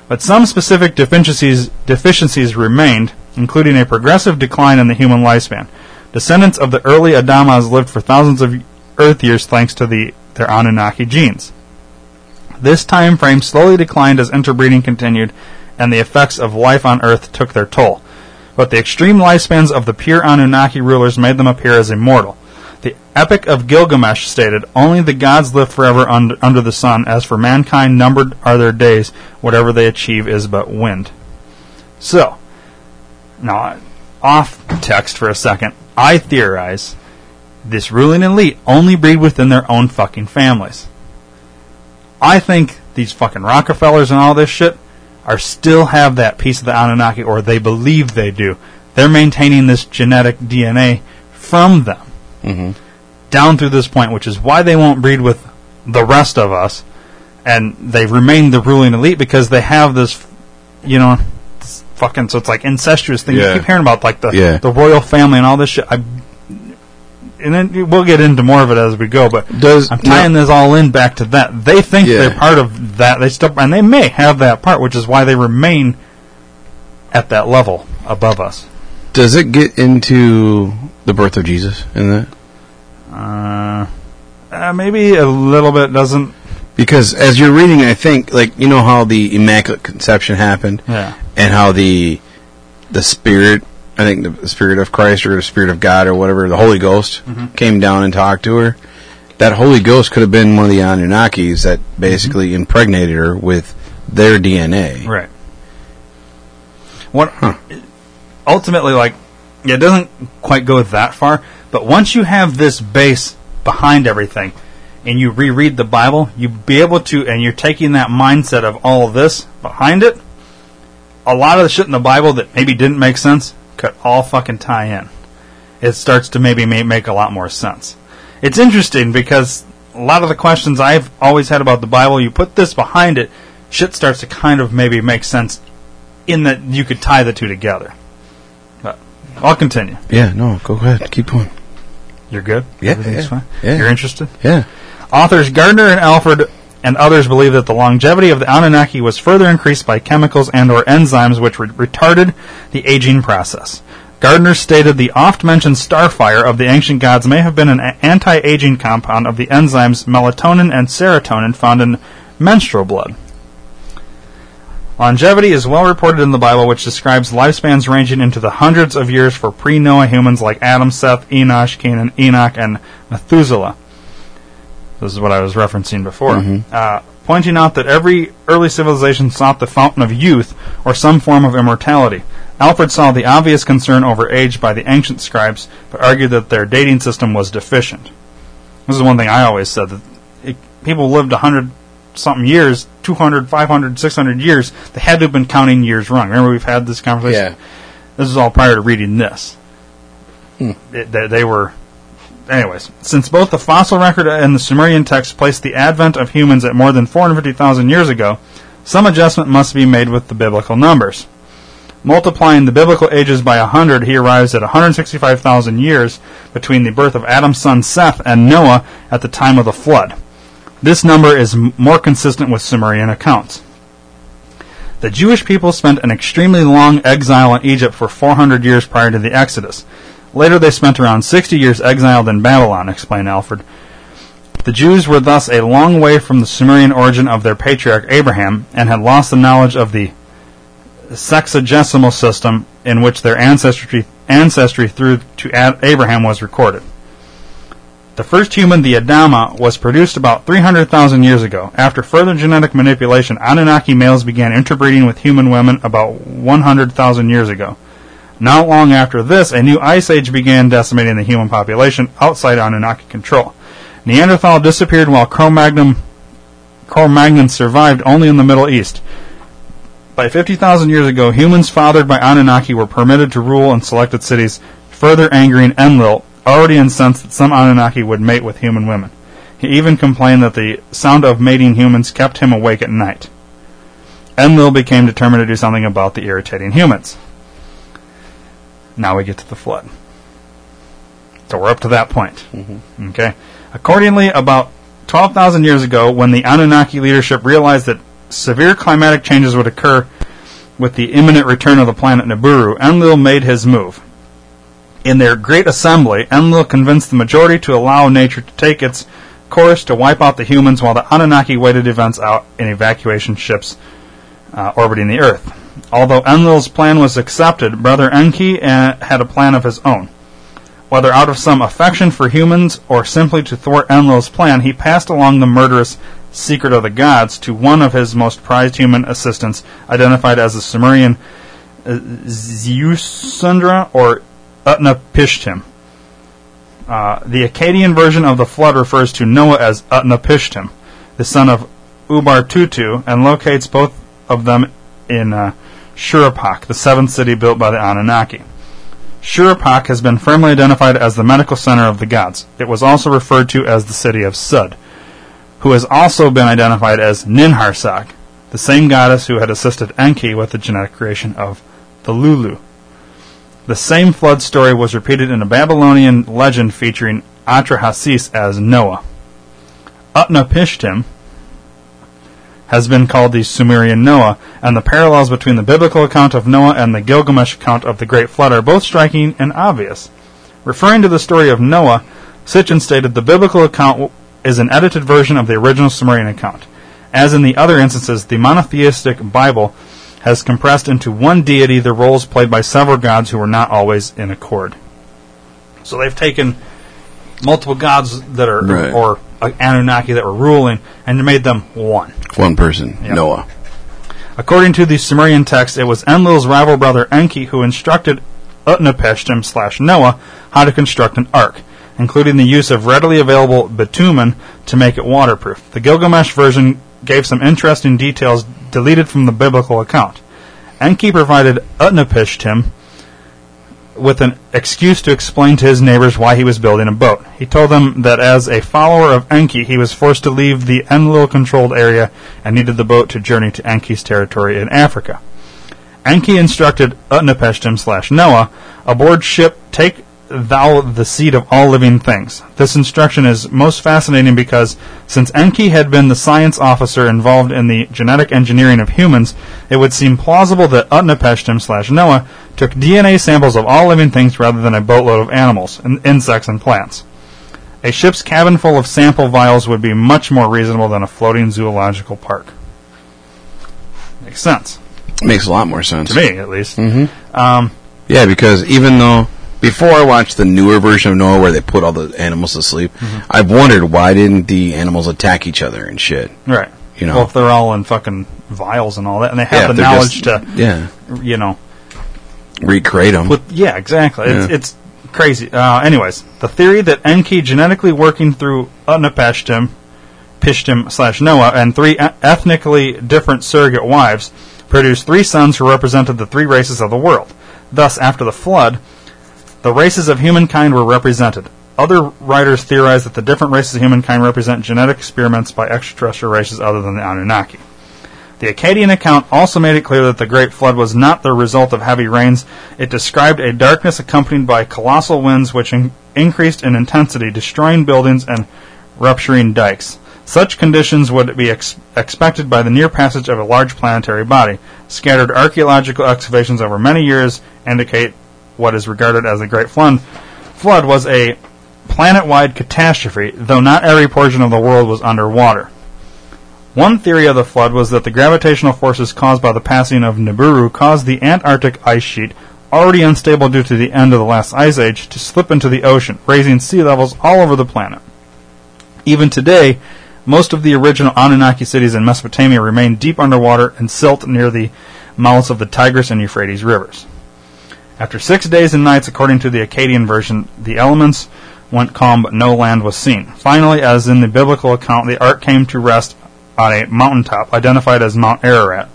But some specific deficiencies, deficiencies remained, including a progressive decline in the human lifespan. Descendants of the early Adamas lived for thousands of Earth years thanks to the, their Anunnaki genes. This time frame slowly declined as interbreeding continued, and the effects of life on Earth took their toll. But the extreme lifespans of the pure Anunnaki rulers made them appear as immortal. The Epic of Gilgamesh stated, Only the gods live forever under, under the sun, as for mankind numbered are their days, whatever they achieve is but wind. So, now, off text for a second, I theorize this ruling elite only breed within their own fucking families. I think these fucking Rockefellers and all this shit are still have that piece of the Anunnaki, or they believe they do. They're maintaining this genetic DNA from them Mm-hmm. down through this point, which is why they won't breed with the rest of us, and they remain the ruling elite because they have this, you know, this fucking. So it's like incestuous thing. Yeah. You keep hearing about like the Yeah. the royal family and all this shit. I, and then we'll get into more of it as we go, but Does I'm tying this all in back to that. They think Yeah. they're part of that. They still, and they may have that part, which is why they remain at that level above us. does it get into the birth of Jesus in that? Uh, uh, maybe a little bit doesn't. Because as you're reading, I think like you know how the Immaculate Conception happened, Yeah. and how the the Spirit, I think the Spirit of Christ or the Spirit of God or whatever, the Holy Ghost mm-hmm. came down and talked to her. That Holy Ghost could have been one of the Anunnakis that mm-hmm. basically impregnated her with their DNA. Right. What Huh. ultimately like it doesn't quite go that far, but once you have this base behind everything and you reread the Bible, you be able to and you're taking that mindset of all of this behind it, a lot of the shit in the Bible that maybe didn't make sense could all fucking tie in. It starts to maybe make a lot more sense. It's interesting because a lot of the questions I've always had about the Bible, you put this behind it, shit starts to kind of maybe make sense in that you could tie the two together. But I'll continue. Yeah, no, go ahead, keep going. You're good? Yeah, Everything's yeah, fine? yeah. You're interested? Yeah, Authors Gardner and Alford and others believe that the longevity of the Anunnaki was further increased by chemicals and or enzymes which re- retarded the aging process. Gardner stated the oft-mentioned starfire of the ancient gods may have been an anti-aging compound of the enzymes melatonin and serotonin found in menstrual blood. Longevity is well reported in the Bible, which describes lifespans ranging into the hundreds of years for pre-Noah humans like Adam, Seth, Enosh, Canaan, Enoch, and Methuselah. This is what I was referencing before. Uh, pointing out that every early civilization sought the fountain of youth or some form of immortality. Alford saw the obvious concern over age by the ancient scribes, but argued that their dating system was deficient. This is one thing I always said that it, people lived a hundred something years, 200, 500, 600 years. They had to have been counting years wrong. Remember, we've had this conversation. yeah. This is all prior to reading this. It- they, they were, anyways. Since both the fossil record and the Sumerian text place the advent of humans at more than 450,000 years ago, some adjustment must be made with the biblical numbers. Multiplying the biblical ages by 100, he arrives at 165,000 years between the birth of Adam's son Seth and Noah at the time of the flood. This number is more consistent with Sumerian accounts. The Jewish people spent an extremely long exile in Egypt for 400 years prior to the Exodus. Later, they spent around 60 years exiled in Babylon, explained Alford. The Jews were thus a long way from the Sumerian origin of their patriarch Abraham and had lost the knowledge of the sexagesimal system in which their ancestry, ancestry through to Abraham was recorded. The first human, the Adama, was produced about 300,000 years ago. After further genetic manipulation, Anunnaki males began interbreeding with human women about 100,000 years ago. Not long after this, a new ice age began decimating the human population outside Anunnaki control. Neanderthal disappeared while Cro-Magnon, survived only in the Middle East. By 50,000 years ago, humans fathered by Anunnaki were permitted to rule in selected cities, further angering Enlil, already incensed that some Anunnaki would mate with human women. He even complained that the sound of mating humans kept him awake at night. Enlil became determined to do something about the irritating humans. Now we get to the flood. So we're up to that point. Okay. Accordingly, about 12,000 years ago, when the Anunnaki leadership realized that severe climatic changes would occur with the imminent return of the planet Nibiru, Enlil made his move. In their great assembly, Enlil convinced the majority to allow nature to take its course to wipe out the humans while the Anunnaki waited events out in evacuation ships uh, orbiting the Earth. Although Enlil's plan was accepted, Brother Enki uh, had a plan of his own. Whether out of some affection for humans or simply to thwart Enlil's plan, he passed along the murderous secret of the gods to one of his most prized human assistants, identified as the Sumerian uh, Ziusudra or Utnapishtim. Uh, the Akkadian version of the flood refers to Noah as Utnapishtim, the son of Ubar-Tutu, and locates both of them in uh, Shuruppak, the seventh city built by the Anunnaki. Shuruppak has been firmly identified as the medical center of the gods. It was also referred to as the city of Sud, who has also been identified as Ninharsag, the same goddess who had assisted Enki with the genetic creation of the Lulu. The same flood story was repeated in a Babylonian legend featuring Atrahasis as Noah. Utnapishtim has been called the Sumerian Noah, and the parallels between the biblical account of Noah and the Gilgamesh account of the Great Flood are both striking and obvious. Referring to the story of Noah, Sitchin stated the biblical account is an edited version of the original Sumerian account. As in the other instances, the monotheistic Bible has compressed into one deity the roles played by several gods who were not always in accord. So they've taken multiple gods that are, Right. or Anunnaki that were ruling, and made them one. One person, Yep. Noah. According to the Sumerian text, it was Enlil's rival brother Enki who instructed Utnapishtim slash Noah how to construct an ark, including the use of readily available bitumen to make it waterproof. The Gilgamesh version gave some interesting details deleted from the biblical account. Enki provided Utnapishtim with an excuse to explain to his neighbors why he was building a boat. He told them that as a follower of Enki, he was forced to leave the Enlil controlled area and needed the boat to journey to Enki's territory in Africa. Enki instructed Utnapishtim slash Noah aboard ship, take thou the seed of all living things. This instruction is most fascinating because since Enki had been the science officer involved in the genetic engineering of humans, it would seem plausible that Utnapishtim slash Noah took DNA samples of all living things rather than a boatload of animals, and insects, and plants. A ship's cabin full of sample vials would be much more reasonable than a floating zoological park. Makes sense. Makes a lot more sense. To me, at least. Mm-hmm. Um, Yeah, because even though before I watched the newer version of Noah where they put all the animals to sleep, Mm-hmm. I've wondered why didn't the animals attack each other and shit. right. You know. Well, if they're all in fucking vials and all that, and they have Yeah, the knowledge just- to, yeah you know, recreate them. With, yeah, exactly. It's, Yeah. it's crazy. Uh, anyways, the theory that Enki genetically working through Utnapishtim, Pishtim slash Noah, and three ethnically different surrogate wives produced three sons who represented the three races of the world. Thus, after the flood, the races of humankind were represented. Other writers theorize that the different races of humankind represent genetic experiments by extraterrestrial races other than the Anunnaki. The Akkadian account also made it clear that the Great Flood was not the result of heavy rains. It described a darkness accompanied by colossal winds which in- increased in intensity, destroying buildings and rupturing dikes. Such conditions would be ex- expected by the near passage of a large planetary body. Scattered archaeological excavations over many years indicate what is regarded as the Great Flood. Flood was a planet-wide catastrophe, though not every portion of the world was underwater. One theory of the flood was that the gravitational forces caused by the passing of Nibiru caused the Antarctic ice sheet, already unstable due to the end of the last ice age, to slip into the ocean, raising sea levels all over the planet. Even today, most of the original Anunnaki cities in Mesopotamia remain deep underwater and silt near the mouths of the Tigris and Euphrates rivers. After six days and nights, according to the Akkadian version, the elements went calm, but no land was seen. Finally, as in the biblical account, the ark came to rest on a mountaintop identified as Mount Ararat.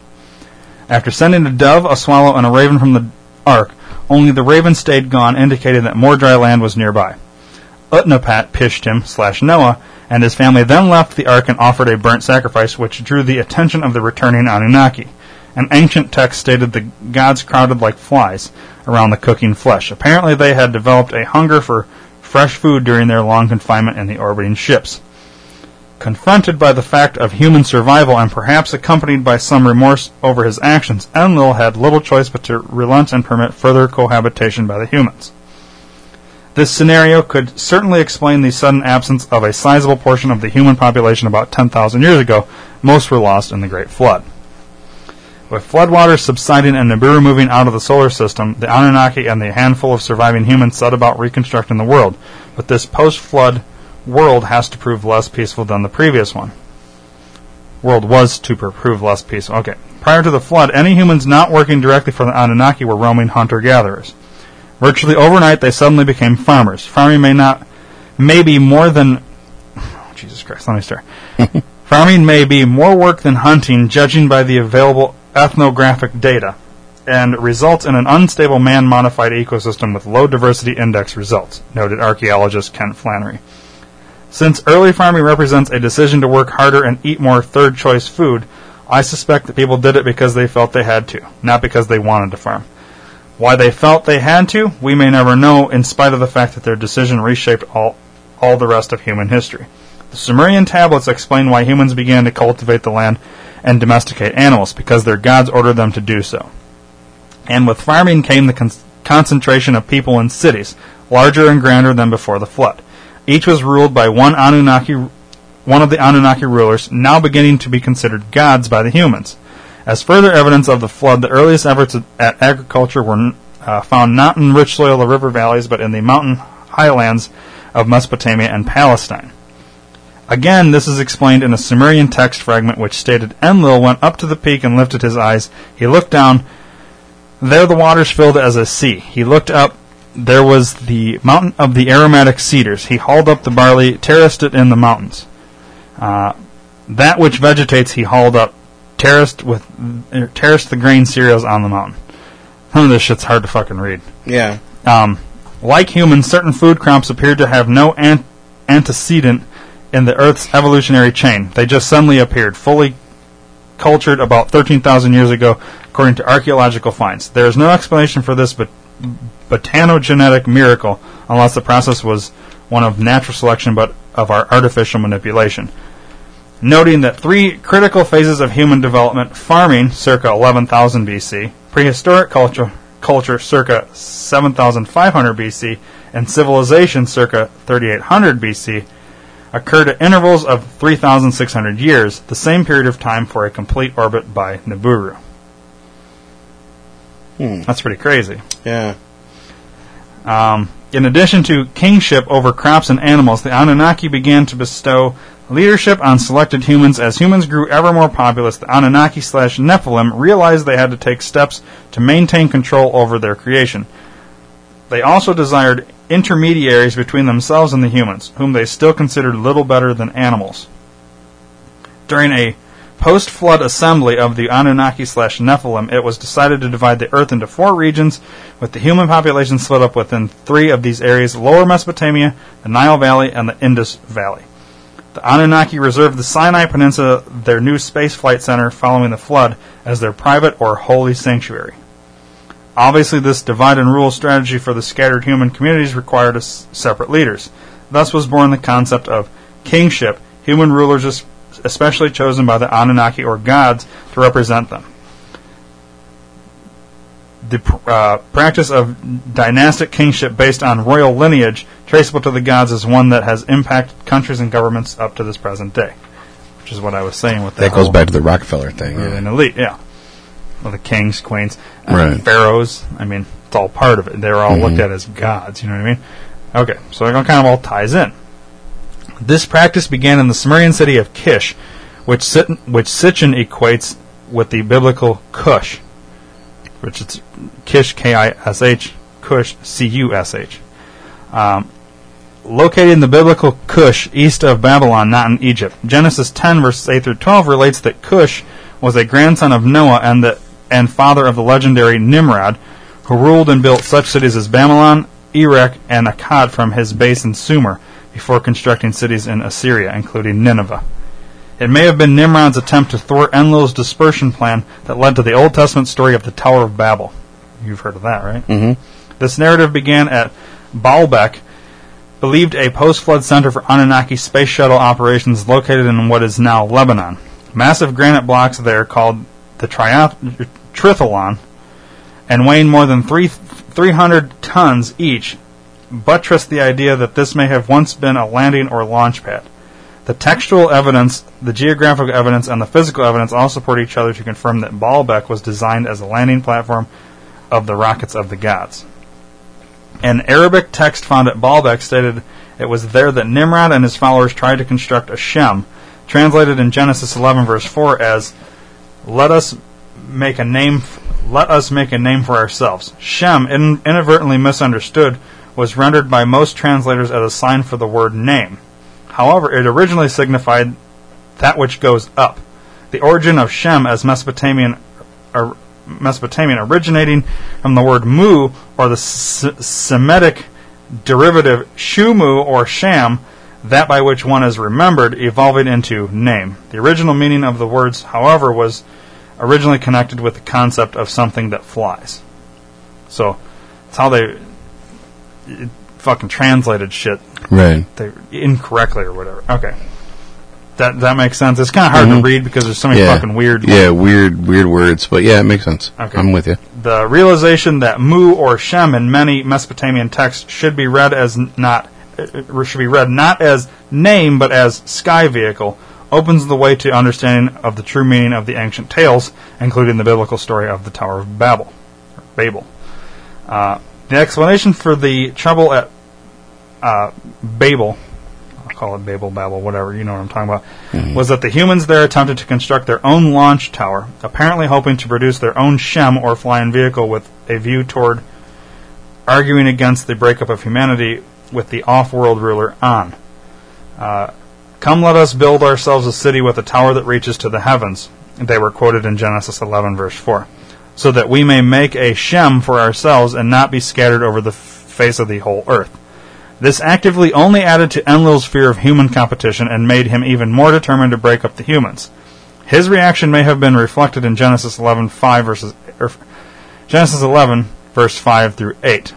After sending a dove, a swallow, and a raven from the ark, only the raven stayed gone, indicating that more dry land was nearby. Utnaphat Pishtim slash Noah and his family then left the ark and offered a burnt sacrifice, which drew the attention of the returning Anunnaki. An ancient text stated the gods crowded like flies around the cooking flesh. Apparently, they had developed a hunger for fresh food during their long confinement in the orbiting ships. Confronted by the fact of human survival and perhaps accompanied by some remorse over his actions, Enlil had little choice but to relent and permit further cohabitation by the humans. This scenario could certainly explain the sudden absence of a sizable portion of the human population about 10,000 years ago. Most were lost in the Great Flood. With floodwaters subsiding and Nibiru moving out of the solar system, the Anunnaki and the handful of surviving humans set about reconstructing the world. But this post-flood world has to prove less peaceful than the previous one. World was to prove less peaceful. Okay. Prior to the flood, any humans not working directly for the Anunnaki were roaming hunter-gatherers. Virtually overnight, they suddenly became farmers. Farming may not, may be more than. Oh, Jesus Christ, let me start. Farming may be more work than hunting, judging by the available ethnographic data, and results in an unstable man modified ecosystem with low diversity index results, noted archaeologist Kent Flannery. Since early farming represents a decision to work harder and eat more third choice food, I suspect that people did it because they felt they had to, not because they wanted to farm. Why they felt they had to, we may never know, in spite of the fact that their decision reshaped all, all the rest of human history. The Sumerian tablets explain why humans began to cultivate the land and domesticate animals, because their gods ordered them to do so. And with farming came the con- concentration of people in cities, larger and grander than before the flood. Each was ruled by one Anunnaki, one of the Anunnaki rulers, now beginning to be considered gods by the humans. As further evidence of the flood, the earliest efforts at agriculture were uh, found not in rich soil of river valleys, but in the mountain highlands of Mesopotamia and Palestine. Again, this is explained in a Sumerian text fragment which stated Enlil went up to the peak and lifted his eyes. He looked down. There the waters filled as a sea. He looked up. There was the mountain of the aromatic cedars. He hauled up the barley, terraced it in the mountains. Uh, that which vegetates he hauled up, terraced with er, terraced the grain cereals on the mountain. Some of this shit's hard to fucking read. Yeah. Um, like humans, certain food crops appeared to have no an- antecedent in the Earth's evolutionary chain. They just suddenly appeared, fully cultured about 13,000 years ago, according to archaeological finds. There is no explanation for this but botanogenetic miracle, unless the process was one of natural selection but of our artificial manipulation. Noting that three critical phases of human development farming, circa 11,000 BC, prehistoric culture, culture circa 7,500 BC, and civilization circa 3,800 BC occurred at intervals of 3,600 years, the same period of time for a complete orbit by Nibiru. Hmm. That's pretty crazy. Yeah. Um, in addition to kingship over crops and animals, the Anunnaki began to bestow leadership on selected humans. As humans grew ever more populous, the Anunnaki slash Nephilim realized they had to take steps to maintain control over their creation. They also desired intermediaries between themselves and the humans, whom they still considered little better than animals. During a post flood assembly of the Anunnaki slash Nephilim, it was decided to divide the earth into four regions, with the human population split up within three of these areas Lower Mesopotamia, the Nile Valley, and the Indus Valley. The Anunnaki reserved the Sinai Peninsula, their new spaceflight center following the flood, as their private or holy sanctuary. Obviously, this divide and rule strategy for the scattered human communities required s- separate leaders. Thus was born the concept of kingship, human rulers especially chosen by the Anunnaki or gods to represent them. The pr- uh, practice of dynastic kingship based on royal lineage traceable to the gods is one that has impacted countries and governments up to this present day, which is what I was saying with That that goes back to the Rockefeller thing. Yeah. elite, yeah. Well, the kings, queens, uh, Right. pharaohs. I mean, it's all part of it. They're all looked at as gods. You know what I mean? Okay, so it kind of all ties in. This practice began in the Sumerian city of Kish, which Sit- which Sitchin equates with the biblical Cush, which is Kish K I S H, Cush C U S H. Um, located in the biblical Cush east of Babylon, not in Egypt. Genesis 10 verses 8 through 12 relates that Cush was a grandson of Noah and the and father of the legendary Nimrod, who ruled and built such cities as Babylon, Erech, and Akkad from his base in Sumer, before constructing cities in Assyria, including Nineveh. It may have been Nimrod's attempt to thwart Enlil's dispersion plan that led to the Old Testament story of the Tower of Babel. You've heard of that, right? Mhm. This narrative began at Baalbek, believed a post-flood center for Anunnaki space shuttle operations located in what is now Lebanon. Massive granite blocks there called the triath- Trithlon and weighing more than three, 300 tons each buttress the idea that this may have once been a landing or launch pad. The textual evidence, the geographical evidence, and the physical evidence all support each other to confirm that Baalbek was designed as a landing platform of the rockets of the gods. An Arabic text found at Baalbek stated it was there that Nimrod and his followers tried to construct a Shem, translated in Genesis 11 verse 4 as "Let us make a name, let us make a name for ourselves." Shem, in, inadvertently misunderstood, was rendered by most translators as a sign for the word name. However, it originally signified that which goes up. The origin of Shem as Mesopotamian, or Mesopotamian originating from the word mu, or the Semitic derivative shumu or sham, that by which one is remembered, evolving into name. The original meaning of the words, however, was originally connected with the concept of something that flies. So, it's how they it fucking translated shit Right. they incorrectly or whatever. Okay. That that makes sense. It's kind of hard Mhm. to read because there's so many Yeah. fucking weird. Yeah, weird, weird words, but yeah, it makes sense. Okay. I'm with you. The realization that Mu or Shem in many Mesopotamian texts should be read as not uh, uh, should be read not as name but as sky vehicle opens the way to understanding of the true meaning of the ancient tales, including the biblical story of the Tower of Babel, or Babel. Uh, the explanation for the trouble at uh, Babel, I'll call it Babel, Babel, whatever, you know what I'm talking about, was that the humans there attempted to construct their own launch tower, apparently hoping to produce their own Shem or flying vehicle with a view toward arguing against the breakup of humanity with the off-world ruler An. Uh, Come, let us build ourselves a city with a tower that reaches to the heavens. They were quoted in Genesis 11, verse 4. So that we may make a Shem for ourselves and not be scattered over the face of the whole earth. This actively only added to Enlil's fear of human competition and made him even more determined to break up the humans. His reaction may have been reflected in Genesis 11, 5 verses, or Genesis 11, verse 5 through 8.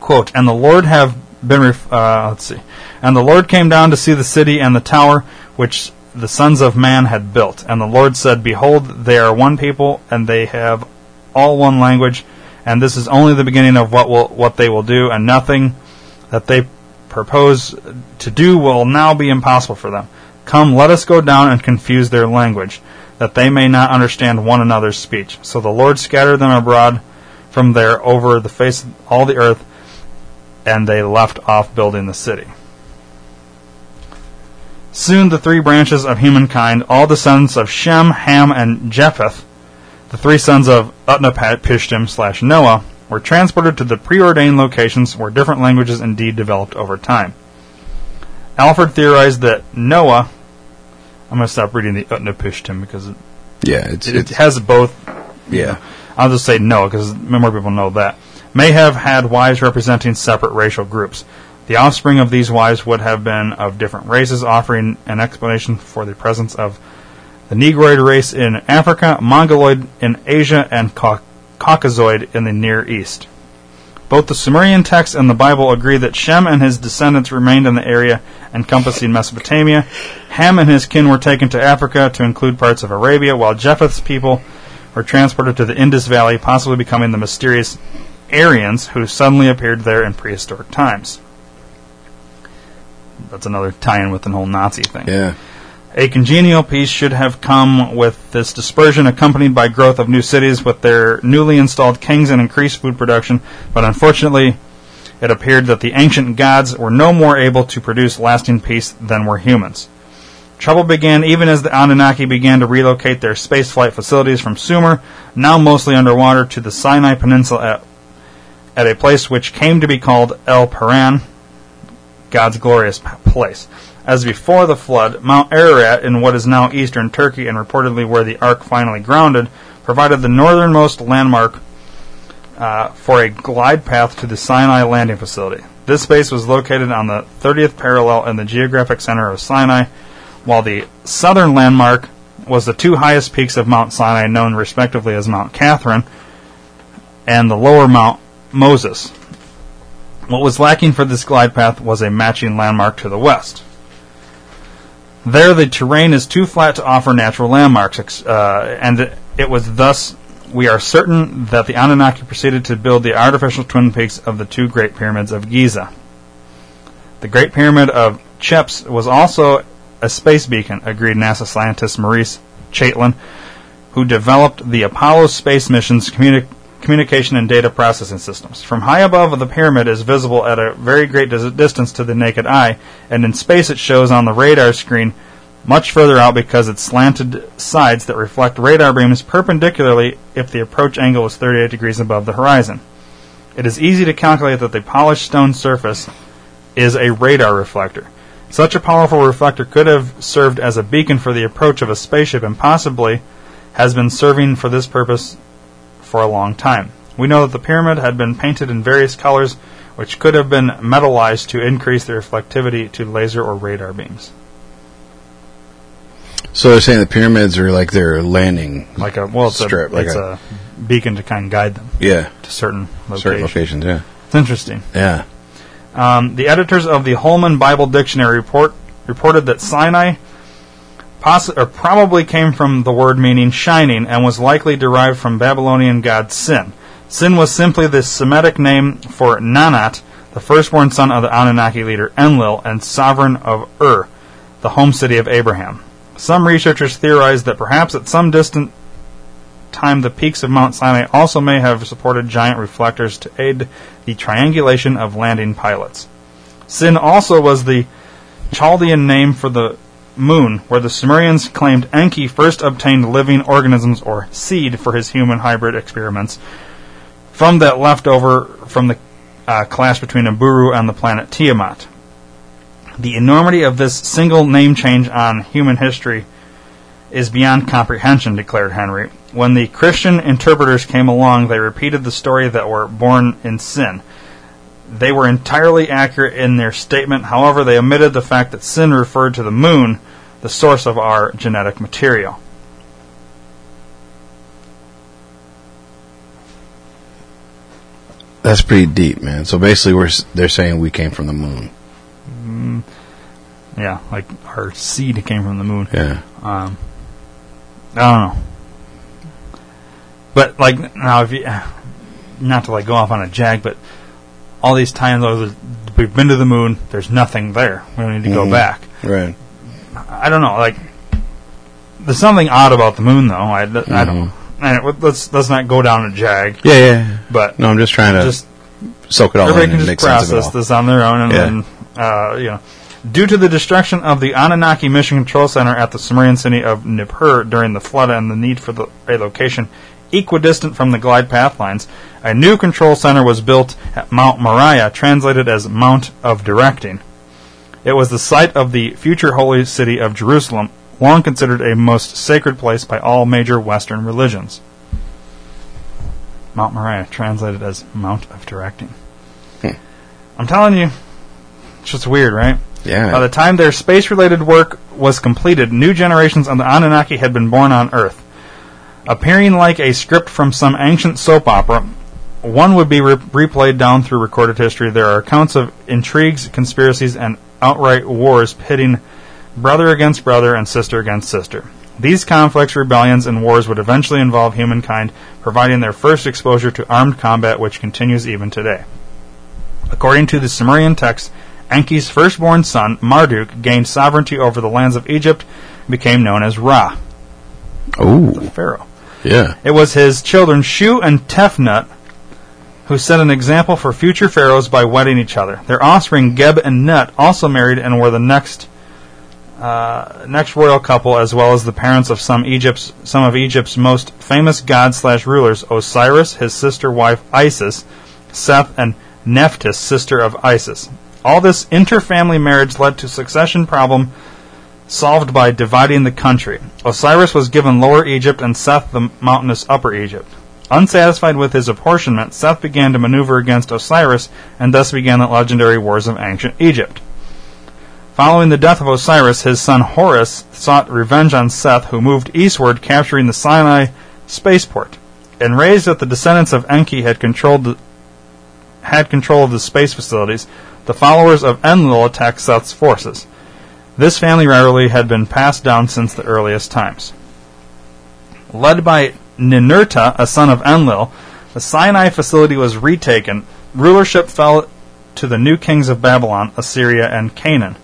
Quote, And the Lord have been, ref- uh, let's see, And the Lord came down to see the city and the tower which the sons of man had built. And the Lord said, Behold, they are one people, and they have all one language, and this is only the beginning of what will what they will do, and nothing that they propose to do will now be impossible for them. Come, let us go down and confuse their language, that they may not understand one another's speech. So the Lord scattered them abroad from there over the face of all the earth, and they left off building the city. Soon the three branches of humankind, all descendants of Shem, Ham, and Japheth, the three sons of Utnapishtim slash Noah, were transported to the preordained locations where different languages indeed developed over time. Alford theorized that Noah, I'm going to stop reading the Utnapishtim because it, Yeah, it's, it, it's has both. yeah. I'll just say Noah because more people know that. May have had wives representing separate racial groups. The offspring of these wives would have been of different races, offering an explanation for the presence of the Negroid race in Africa, Mongoloid in Asia, and Cau- Caucasoid in the Near East. Both the Sumerian text and the Bible agree that Shem and his descendants remained in the area encompassing Mesopotamia. Ham and his kin were taken to Africa to include parts of Arabia, while Japheth's people were transported to the Indus Valley, possibly becoming the mysterious Aryans who suddenly appeared there in prehistoric times. That's another tie-in with the whole Nazi thing. Yeah. A congenial peace should have come with this dispersion, accompanied by growth of new cities with their newly installed kings and increased food production. But unfortunately, it appeared that the ancient gods were no more able to produce lasting peace than were humans. Trouble began even as the Anunnaki began to relocate their spaceflight facilities from Sumer, now mostly underwater, to the Sinai Peninsula at, at a place which came to be called El Paran, God's glorious place. As before the flood, Mount Ararat in what is now eastern Turkey and reportedly where the Ark finally grounded, provided the northernmost landmark uh, for a glide path to the Sinai landing facility. This base was located on the 30th parallel in the geographic center of Sinai, while the southern landmark was the two highest peaks of Mount Sinai, known respectively as Mount Catherine and the lower Mount Moses. What was lacking for this glide path was a matching landmark to the west. There, the terrain is too flat to offer natural landmarks, uh, and it was thus we are certain that the Anunnaki proceeded to build the artificial twin peaks of the two Great Pyramids of Giza. The Great Pyramid of Cheops was also a space beacon, agreed NASA scientist Maurice Chatelain, who developed the Apollo space mission's communi- communication and data processing systems. From high above, the pyramid is visible at a very great dis- distance to the naked eye, and in space it shows on the radar screen much further out because its slanted sides that reflect radar beams perpendicularly if the approach angle is 38 degrees above the horizon. It is easy to calculate that the polished stone surface is a radar reflector. Such a powerful reflector could have served as a beacon for the approach of a spaceship and possibly has been serving for this purpose for a long time. We know that the pyramid had been painted in various colors, which could have been metallized to increase the reflectivity to laser or radar beams. So they're saying the pyramids are like their landing. Like a well, it's, Strip, a, like it's a- a, beacon to kind of guide them Yeah. to certain locations. Certain locations, yeah. It's interesting. Yeah. Um, the editors of the Holman Bible Dictionary report reported that Sinai possi- or probably came from the word meaning shining and was likely derived from Babylonian god Sin. Sin was simply the Semitic name for Nannar, the firstborn son of the Anunnaki leader Enlil and sovereign of Ur, the home city of Abraham. Some researchers theorize that perhaps at some distant time the peaks of Mount Sinai also may have supported giant reflectors to aid the triangulation of landing pilots. Sin also was the Chaldean name for the moon, where the Sumerians claimed Enki first obtained living organisms or seed for his human hybrid experiments from that leftover from the uh, clash between Nibiru and the planet Tiamat. The enormity of this single name change on human history is beyond comprehension, declared Henry. When the Christian interpreters came along, they repeated the story that were born in sin. They were entirely accurate in their statement, however, they omitted the fact that sin referred to the moon, the source of our genetic material. That's pretty deep, man. So basically, we're they're saying we came from the moon. Yeah, like our seed came from the moon. Yeah. Um, I don't know. But like now, if you not to like go off on a jag, but all these times oh, we've been to the moon, there's nothing there. We don't need to go Mhm. back. Right. I don't know. Like there's something odd about the moon, though. I, I Mm-hmm. don't. And let's let's not go down a jag, Yeah, yeah. but No, I'm just trying to just soak it all in and make sense of it process this on their own, and Yeah. then uh, you know, due to the destruction of the Anunnaki Mission Control Center at the Sumerian city of Nippur during the flood and the need for the, a location equidistant from the glide path lines, a new control center was built at Mount Moriah, translated as Mount of Directing. It was the site of the future holy city of Jerusalem, long considered a most sacred place by all major Western religions. Mount Moriah, translated as Mount of Directing. Hmm. I'm telling you, It's just weird, right? Yeah. By the time their space related work was completed, new generations of the Anunnaki had been born on Earth. Appearing like a script from some ancient soap opera, one would be re- replayed down through recorded history. There are accounts of intrigues, conspiracies, and outright wars pitting brother against brother and sister against sister. These conflicts, rebellions, and wars would eventually involve humankind, providing their first exposure to armed combat, which continues even today. According to the Sumerian text, Enki's firstborn son, Marduk, gained sovereignty over the lands of Egypt and became known as Ra, Oh, Pharaoh. Yeah. It was his children Shu and Tefnut who set an example for future pharaohs by wedding each other. Their offspring Geb and Nut also married and were the next uh, next royal couple, as well as the parents of some Egypt's some of Egypt's most famous gods slash rulers: Osiris, his sister wife Isis, Seth, and Nephthys, sister of Isis. All this interfamily marriage led to succession problem solved by dividing the country. Osiris was given Lower Egypt and Seth the mountainous Upper Egypt. Unsatisfied with his apportionment, Seth began to maneuver against Osiris, and thus began the legendary wars of ancient Egypt. Following the death of Osiris, his son Horus sought revenge on Seth, who moved eastward, capturing the Sinai spaceport. Enraged that the descendants of Enki had controlled the, had control of the space facilities, the followers of Enlil attacked Seth's forces. This family rivalry had been passed down since the earliest times. Led by Ninurta, a son of Enlil, the Sinai facility was retaken. Rulership fell to the new kings of Babylon, Assyria, and Canaan,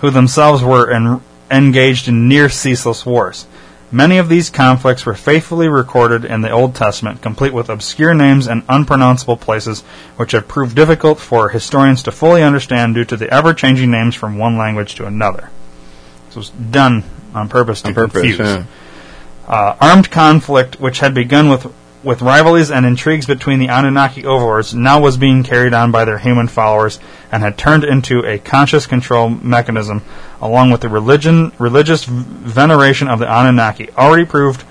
who themselves were en- engaged in near ceaseless wars. Many of these conflicts were faithfully recorded in the Old Testament, complete with obscure names and unpronounceable places, which have proved difficult for historians to fully understand due to the ever changing names from one language to another. This was done on purpose to On purpose, confuse. yeah. Uh, armed conflict, which had begun with with rivalries and intrigues between the Anunnaki overlords, now was being carried on by their human followers and had turned into a conscious control mechanism, along with the religion religious veneration of the Anunnaki, already proved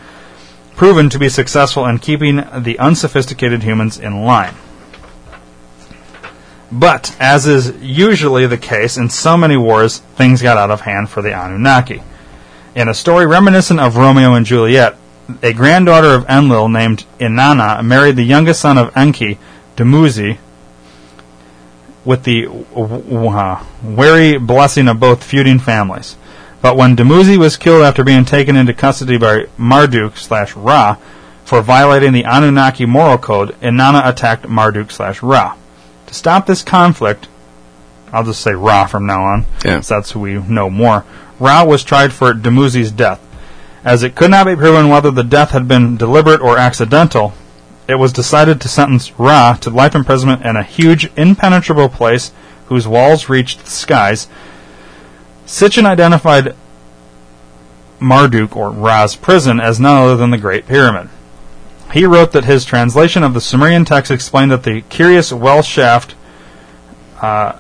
proven to be successful in keeping the unsophisticated humans in line. But, as is usually the case in so many wars, things got out of hand for the Anunnaki. In a story reminiscent of Romeo and Juliet, a granddaughter of Enlil named Inanna married the youngest son of Enki, Dumuzi, with the uh, wary blessing of both feuding families. But when Dumuzi was killed after being taken into custody by Marduk slash Ra for violating the Anunnaki moral code, Inanna attacked Marduk slash Ra. To stop this conflict, I'll just say Ra from now on, Yeah. so that's who we know more. Ra was tried for Dumuzi's death. As it could not be proven whether the death had been deliberate or accidental, it was decided to sentence Ra to life imprisonment in a huge, impenetrable place whose walls reached the skies. Sitchin identified Marduk, or Ra's prison, as none other than the Great Pyramid. He wrote that his translation of the Sumerian text explained that the curious well shaft uh,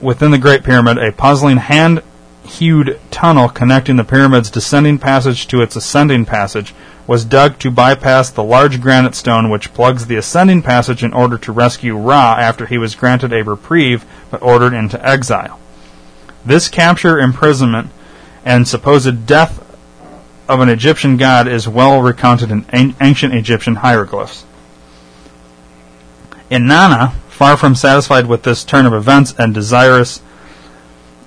within the Great Pyramid, a puzzling hand hewed tunnel connecting the pyramid's descending passage to its ascending passage, was dug to bypass the large granite stone which plugs the ascending passage in order to rescue Ra after he was granted a reprieve but ordered into exile. This capture, imprisonment, and supposed death of an Egyptian god is well recounted in an- ancient Egyptian hieroglyphs. In Inanna, far from satisfied with this turn of events and desirous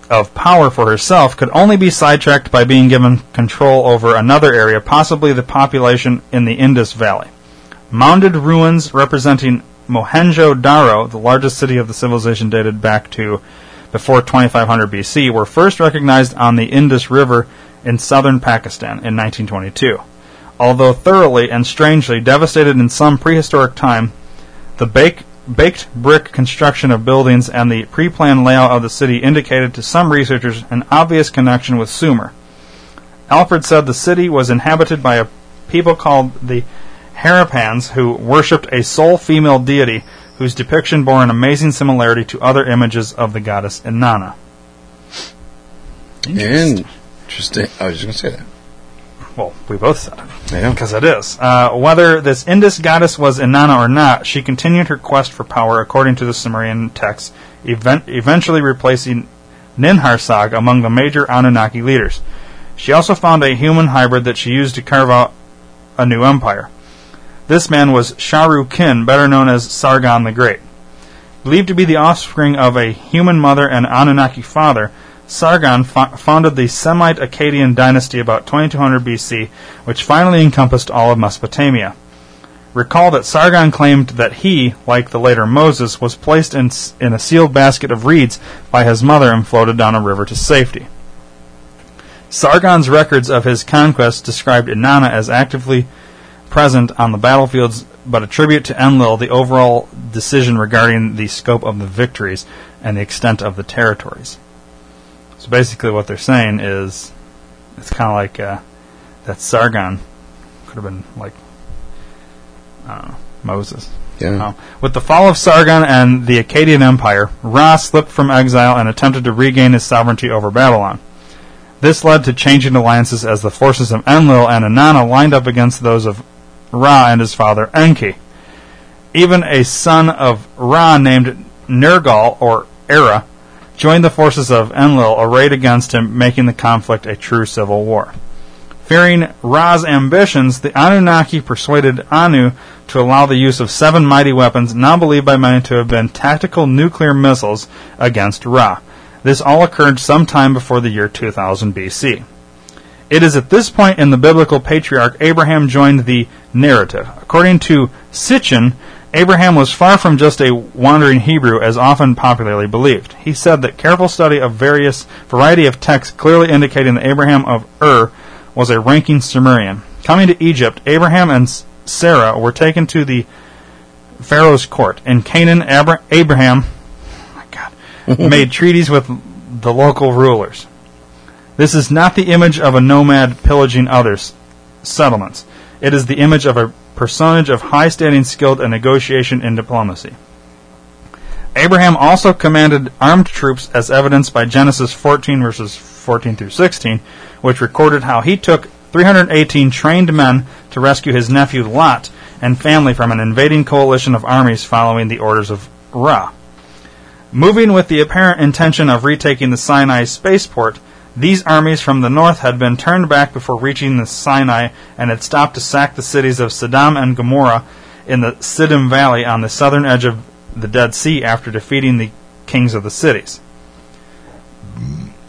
of power for herself, could only be sidetracked by being given control over another area, possibly the population in the Indus Valley. Mounded ruins representing Mohenjo-Daro, the largest city of the civilization dated back to before 2500 BC, were first recognized on the Indus River in southern Pakistan in 1922. Although thoroughly and strangely devastated in some prehistoric time, the bake, baked brick construction of buildings and the pre-planned layout of the city indicated to some researchers an obvious connection with Sumer. Alford said the city was inhabited by a people called the Harappans who worshipped a sole female deity whose depiction bore an amazing similarity to other images of the goddess Inanna. Interesting. I was just going to say that. Well, we both said it. Yeah. Because it is. Uh, whether this Indus goddess was Inanna or not, she continued her quest for power according to the Sumerian texts, event- eventually replacing Ninharsag among the major Anunnaki leaders. She also found a human hybrid that she used to carve out a new empire. This man was Sharu Kin, better known as Sargon the Great. Believed to be the offspring of a human mother and Anunnaki father, Sargon fo- founded the Semite Akkadian dynasty about 2200 BC, which finally encompassed all of Mesopotamia. Recall that Sargon claimed that he, like the later Moses, was placed in, in a sealed basket of reeds by his mother and floated down a river to safety. Sargon's records of his conquest described Inanna as actively present on the battlefields, but attribute to Enlil the overall decision regarding the scope of the victories and the extent of the territories. So basically, what they're saying is it's kind of like uh, that Sargon could have been like know Moses. Yeah. Uh, with the fall of Sargon and the Akkadian Empire, Ra slipped from exile and attempted to regain his sovereignty over Babylon. This led to changing alliances as the forces of Enlil and Inanna lined up against those of Ra and his father Enki. Even a son of Ra named Nergal or Era joined the forces of Enlil arrayed against him, making the conflict a true civil war. Fearing Ra's ambitions, the Anunnaki persuaded Anu to allow the use of seven mighty weapons, now believed by many to have been tactical nuclear missiles, against Ra. This all occurred sometime before the year 2000 BC. It is at this point in the biblical patriarch Abraham joined the narrative. According to Sitchin, Abraham was far from just a wandering Hebrew as often popularly believed. He said that careful study of various variety of texts clearly indicating that Abraham of Ur was a ranking Sumerian. Coming to Egypt, Abraham and Sarah were taken to the Pharaoh's court. In Canaan, Abra- Abraham oh my God, made treaties with the local rulers. This is not the image of a nomad pillaging others' settlements. It is the image of a personage of high standing skilled in negotiation and diplomacy. Abraham also commanded armed troops as evidenced by Genesis 14 verses 14 through 16, which recorded how he took 318 trained men to rescue his nephew Lot and family from an invading coalition of armies following the orders of Ra. Moving with the apparent intention of retaking the Sinai spaceport, these armies from the north had been turned back before reaching the Sinai and had stopped to sack the cities of Sodom and Gomorrah in the Siddim Valley on the southern edge of the Dead Sea after defeating the kings of the cities.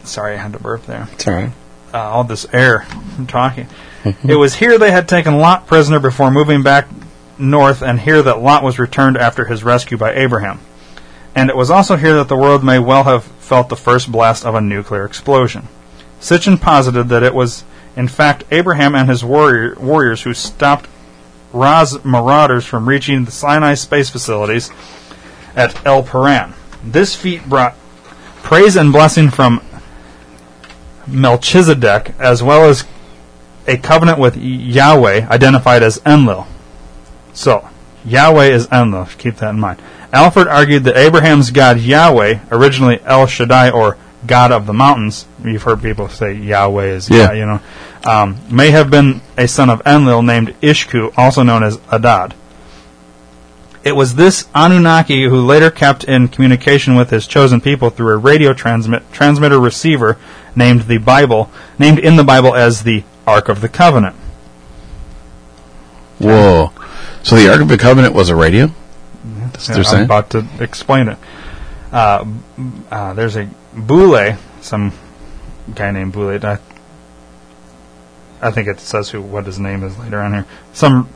Sorry, I had to burp there It's all right. uh, all this air from talking. it was here they had taken Lot prisoner before moving back north, and here that Lot was returned after his rescue by Abraham. And it was also here that the world may well have felt the first blast of a nuclear explosion. Sitchin posited that it was, in fact, Abraham and his warrior, warriors who stopped Ra's marauders from reaching the Sinai space facilities at El Paran. This feat brought praise and blessing from Melchizedek, as well as a covenant with Yahweh identified as Enlil. So, Yahweh is Enlil. Keep that in mind. Alford argued that Abraham's God Yahweh, originally El Shaddai or God of the mountains, you've heard people say Yahweh is Yeah. God, you know, um, may have been a son of Enlil named Ishkur, also known as Adad. It was this Anunnaki who later kept in communication with his chosen people through a radio transmit, transmitter receiver named the Bible, named in the Bible as the Ark of the Covenant. Whoa. So the Ark of the Covenant was a radio? That's what they're I'm saying? about to explain it. Uh, uh, there's a Boule, some guy named Boule. I, I think it says who what his name is later on here. Some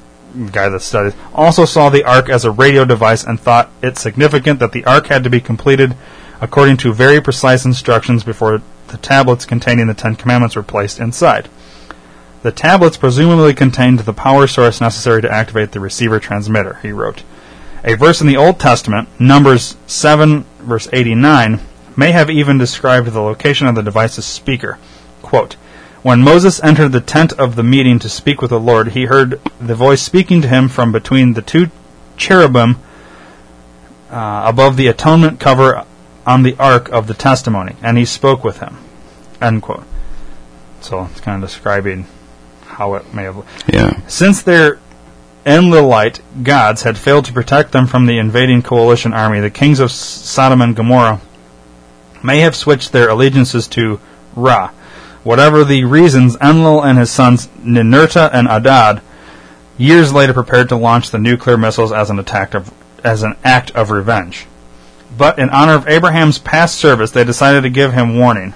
guy that studies also saw the Ark as a radio device and thought it significant that the Ark had to be completed according to very precise instructions before the tablets containing the Ten Commandments were placed inside. The tablets presumably contained the power source necessary to activate the receiver transmitter, he wrote. A verse in the Old Testament, Numbers 7, verse 89, may have even described the location of the device's speaker. Quote, when Moses entered the tent of the meeting to speak with the Lord, he heard the voice speaking to him from between the two cherubim uh, above the atonement cover on the ark of the testimony, and he spoke with him. End quote. So it's kind of describing how it may have. Yeah. Since their Enlilite gods had failed to protect them from the invading coalition army, the kings of Sodom and Gomorrah may have switched their allegiances to Ra. Whatever the reasons, Enlil and his sons Ninurta and Adad years later prepared to launch the nuclear missiles as an attack of, as an act of revenge. But in honor of Abraham's past service, they decided to give him warning.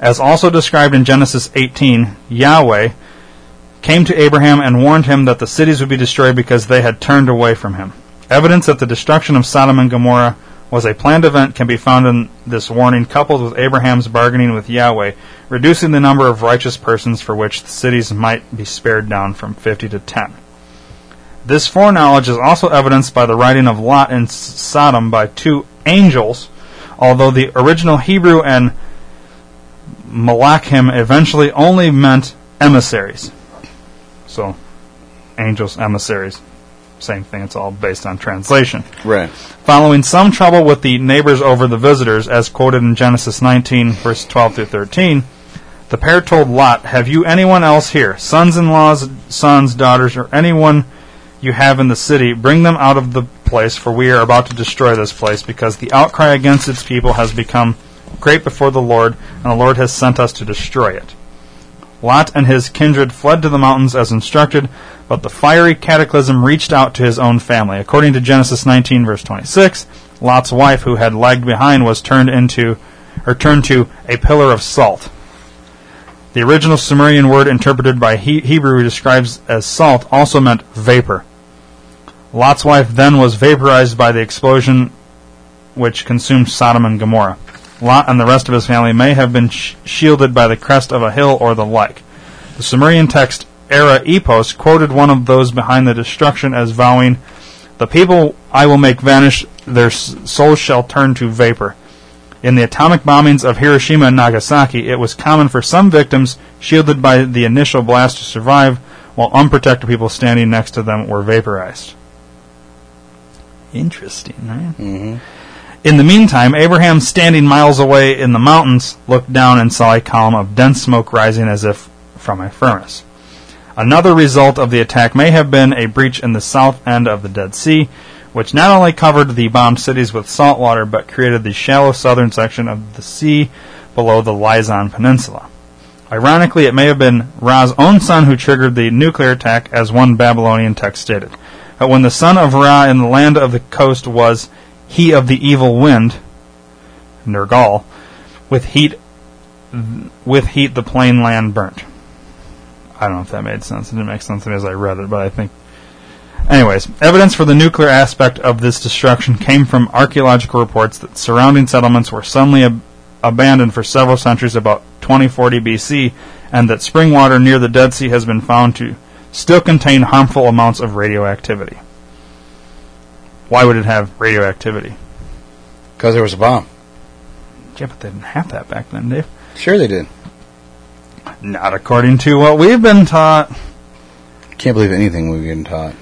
As also described in Genesis 18, Yahweh came to Abraham and warned him that the cities would be destroyed because they had turned away from him. Evidence that the destruction of Sodom and Gomorrah was a planned event can be found in this warning, coupled with Abraham's bargaining with Yahweh, reducing the number of righteous persons for which the cities might be spared down from 50 to 10. This foreknowledge is also evidenced by the writing of Lot in Sodom by two angels, although the original Hebrew and Malachim eventually only meant emissaries. So, angels, emissaries, same thing. It's all based on translation. Right. Following some trouble with the neighbors over the visitors, as quoted in Genesis 19, verse 12 through 13, the pair told Lot, Have you anyone else here, sons in laws, sons, daughters, or anyone you have in the city? Bring them out of the place, for we are about to destroy this place, because the outcry against its people has become great before the Lord, and the Lord has sent us to destroy it. Lot and his kindred fled to the mountains as instructed, but the fiery cataclysm reached out to his own family. According to Genesis 19 verse 26, Lot's wife who had lagged behind was turned into or turned to a pillar of salt. The original Sumerian word interpreted by he- Hebrew describes as salt also meant vapor. Lot's wife then was vaporized by the explosion which consumed Sodom and Gomorrah. Lot and the rest of his family may have been sh- shielded by the crest of a hill or the like. The Sumerian text Era Epos quoted one of those behind the destruction as vowing, The people I will make vanish, their souls shall turn to vapor. In the atomic bombings of Hiroshima and Nagasaki, it was common for some victims shielded by the initial blast to survive, while unprotected people standing next to them were vaporized. Interesting, right? Mm-hmm. In the meantime, Abraham, standing miles away in the mountains, looked down and saw a column of dense smoke rising as if from a furnace. Another result of the attack may have been a breach in the south end of the Dead Sea, which not only covered the bombed cities with salt water, but created the shallow southern section of the sea below the Lisan Peninsula. Ironically, it may have been Ra's own son who triggered the nuclear attack, as one Babylonian text stated. But when the son of Ra in the land of the coast was he of the evil wind, Nergal, with heat, with heat the plain land burnt. I don't know if that made sense. It didn't make sense to me as I read it, but I think. Anyways, evidence for the nuclear aspect of this destruction came from archaeological reports that surrounding settlements were suddenly ab- abandoned for several centuries about 2040 BC, and that spring water near the Dead Sea has been found to still contain harmful amounts of radioactivity. Why would it have radioactivity? Because there was a bomb. Yeah, but they didn't have that back then, Dave. Sure, they did. Not according to what we've been taught. Can't believe anything we've been taught.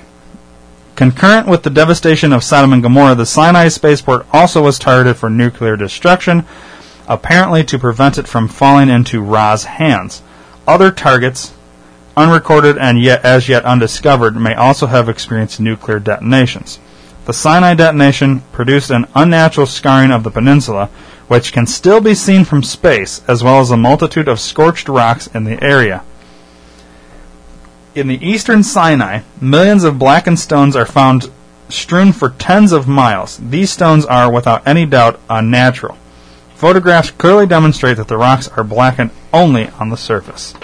Concurrent with the devastation of Sodom and Gomorrah, the Sinai spaceport also was targeted for nuclear destruction, apparently to prevent it from falling into Ra's hands. Other targets, unrecorded and yet as yet undiscovered, may also have experienced nuclear detonations. The Sinai detonation produced an unnatural scarring of the peninsula, which can still be seen from space, as well as a multitude of scorched rocks in the area. In the eastern Sinai, millions of blackened stones are found strewn for tens of miles. These stones are, without any doubt, unnatural. Photographs clearly demonstrate that the rocks are blackened only on the surface.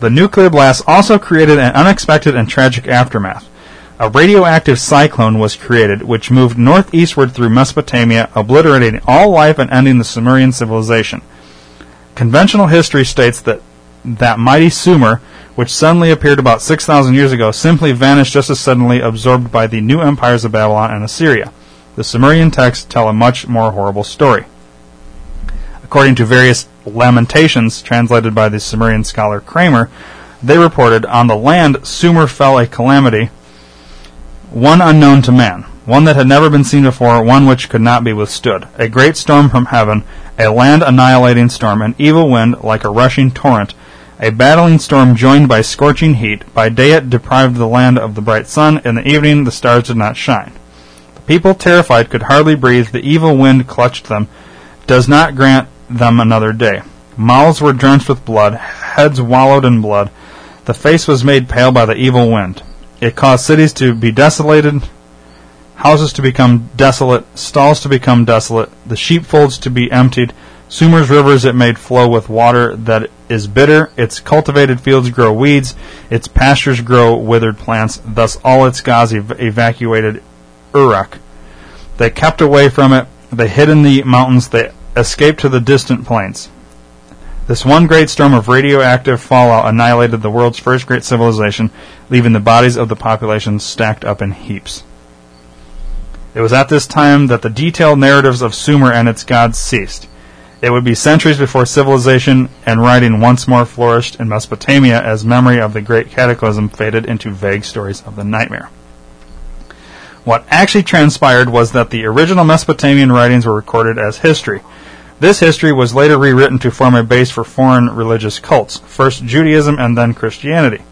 The nuclear blast also created an unexpected and tragic aftermath. A radioactive cyclone was created, which moved northeastward through Mesopotamia, obliterating all life and ending the Sumerian civilization. Conventional history states that that mighty Sumer, which suddenly appeared about 6,000 years ago, simply vanished just as suddenly, absorbed by the new empires of Babylon and Assyria. The Sumerian texts tell a much more horrible story. According to various lamentations translated by the Sumerian scholar Kramer, they reported on the land Sumer fell a calamity, one unknown to man. one that had never been seen before, one which could not be withstood. A great storm from heaven, a land annihilating storm, an evil wind like a rushing torrent, a battling storm joined by scorching heat. By day it deprived the land of the bright sun, in the evening the stars did not shine. The people, terrified, could hardly breathe. The evil wind clutched them, does not grant them another day. Mouths were drenched with blood, heads wallowed in blood. The face was made pale by the evil wind. It caused cities to be desolated, houses to become desolate, stalls to become desolate, the sheepfolds to be emptied. Sumer's rivers it made flow with water that is bitter. Its cultivated fields grow weeds. Its pastures grow withered plants. Thus all its gods ev- evacuated Uruk. They kept away from it. They hid in the mountains. They escaped to the distant plains. This one great storm of radioactive fallout annihilated the world's first great civilization, leaving the bodies of the population stacked up in heaps. It was at this time that the detailed narratives of Sumer and its gods ceased. It would be centuries before civilization and writing once more flourished in Mesopotamia as memory of the great cataclysm faded into vague stories of the nightmare. What actually transpired was that the original Mesopotamian writings were recorded as history. This history was later rewritten to form a base for foreign religious cults, first Judaism and then Christianity.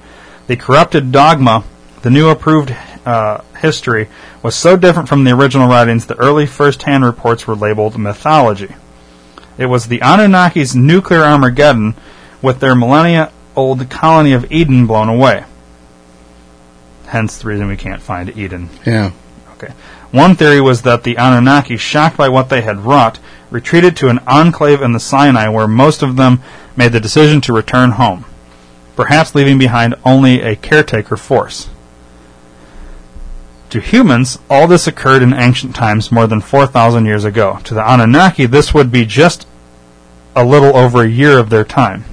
The corrupted dogma, the new approved uh, history, was so different from the original writings that early first-hand reports were labeled mythology. It was the Anunnaki's nuclear Armageddon with their millennia old colony of Eden blown away. Hence the reason we can't find Eden. Yeah. Okay. One theory was that the Anunnaki, shocked by what they had wrought, retreated to an enclave in the Sinai where most of them made the decision to return home, perhaps leaving behind only a caretaker force. To humans, all this occurred in ancient times more than 4,000 years ago. To the Anunnaki, this would be just a little over a year of their time.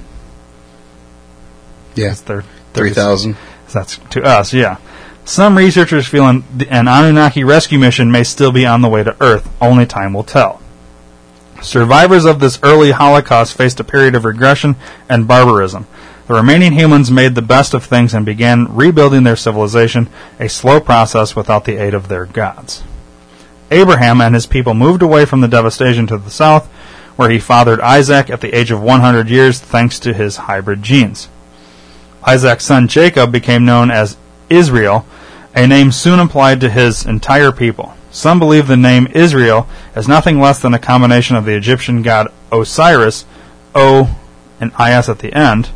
Yeah. It's their Three thousand. that's to us, yeah. Some researchers feel an, an Anunnaki rescue mission may still be on the way to Earth. Only time will tell. Survivors of this early Holocaust faced a period of regression and barbarism. The remaining humans made the best of things and began rebuilding their civilization, a slow process without the aid of their gods. Abraham and his people moved away from the devastation to the south, where he fathered Isaac at the age of 100 years thanks to his hybrid genes. Isaac's son Jacob became known as Israel, a name soon applied to his entire people. Some believe the name Israel is nothing less than a combination of the Egyptian god Osiris, O and IS at the end,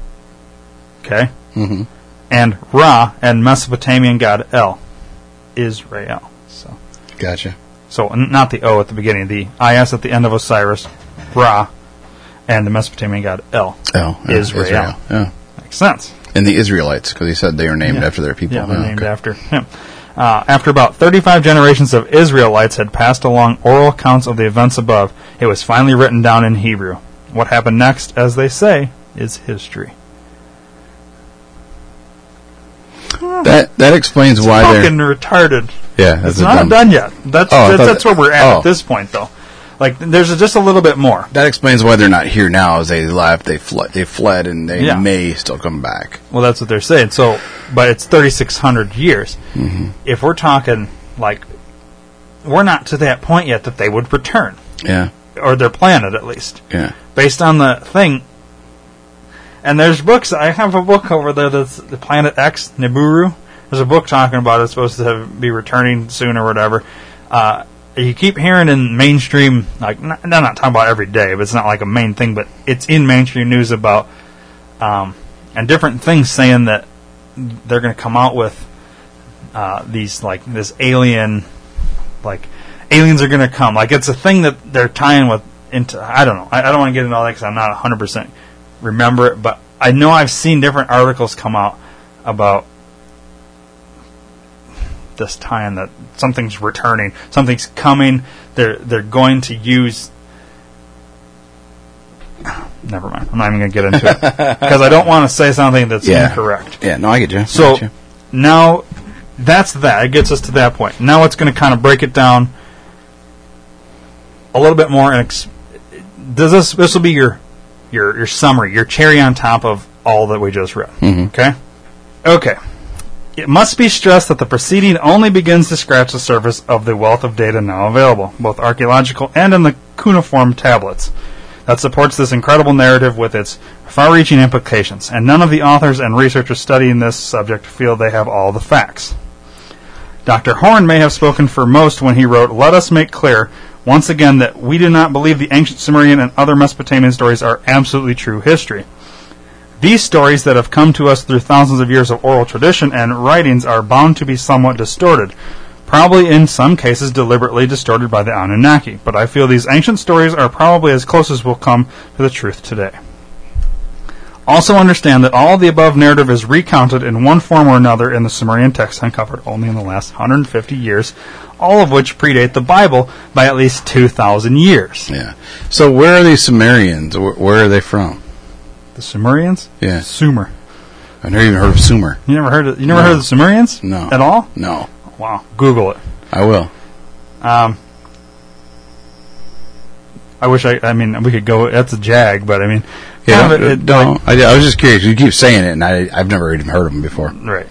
okay, Mm-hmm. and Ra and Mesopotamian god El, Israel. So, Gotcha. so not the O at the beginning, the IS at the end of Osiris, Ra, and the Mesopotamian god El. El uh, Israel. Yeah. Makes sense. And the Israelites, because he said they were named Yeah. after their people. Yeah, they're Oh, named okay. after him. Uh, after about 35 generations of Israelites had passed along oral accounts of the events above, it was finally written down in Hebrew. What happened next, as they say, is history. That that explains why Fucking they're. retarded. Yeah, It's not dumb- done yet. That's Oh, that's, that's where we're at oh. at this point, though. Like, there's just a little bit more. That explains why they're not here now. Is they left, they fled, they fled, and they Yeah. may still come back. Well, that's what they're saying. So, but it's 3,600 years. Mm-hmm. If we're talking like, we're not to that point yet that they would return, Yeah, or their planet at least. yeah. based on the thing. And there's books. I have a book over there that's the Planet X Nibiru. There's a book talking about. It's supposed to be returning soon or whatever. Uh, you keep hearing in mainstream, like not, I'm not talking about every day, but it's not like a main thing. But it's in mainstream news about um, and different things saying that they're going to come out with uh, these like this alien, like aliens are going to come. Like it's a thing that they're tying with into. I don't know. I, I don't want to get into all that because I'm not 100 percent remember it, but I know I've seen different articles come out about this time that something's returning, something's coming. They're they're going to use. Never mind. I'm not even going to get into it because I don't want to say something that's Yeah. incorrect. Yeah, no, I get you. So get you. now that's that. It gets us to that point. Now it's going to kind of break it down a little bit more. And ex- does this this will be your your your summary, your cherry on top of all that we just read. Mhm. Okay. Okay. It must be stressed that the proceeding only begins to scratch the surface of the wealth of data now available, both archaeological and in the cuneiform tablets, that supports this incredible narrative with its far reaching implications, and none of the authors and researchers studying this subject feel they have all the facts. Dr. Horn may have spoken for most when he wrote, Let us make clear once again that we do not believe the ancient Sumerian and other Mesopotamian stories are absolutely true history. These stories that have come to us through thousands of years of oral tradition and writings are bound to be somewhat distorted, probably in some cases deliberately distorted by the Anunnaki, but I feel these ancient stories are probably as close as we'll come to the truth today. Also understand that all the above narrative is recounted in one form or another in the Sumerian texts uncovered only in the last 150 years, all of which predate the Bible by at least 2,000 years. Yeah. So where are these Sumerians? Where, where are they from? The Sumerians? Yeah. Sumer. I've never even heard of Sumer. You never heard of, you never No. heard of the Sumerians? No. At all? No. Wow. Google it. I will. Um, I wish I. I mean, we could go. That's a jag, but I mean, Yeah. it- it- no. I, I was just curious. You keep saying it, and I, I've never even heard of them before. right.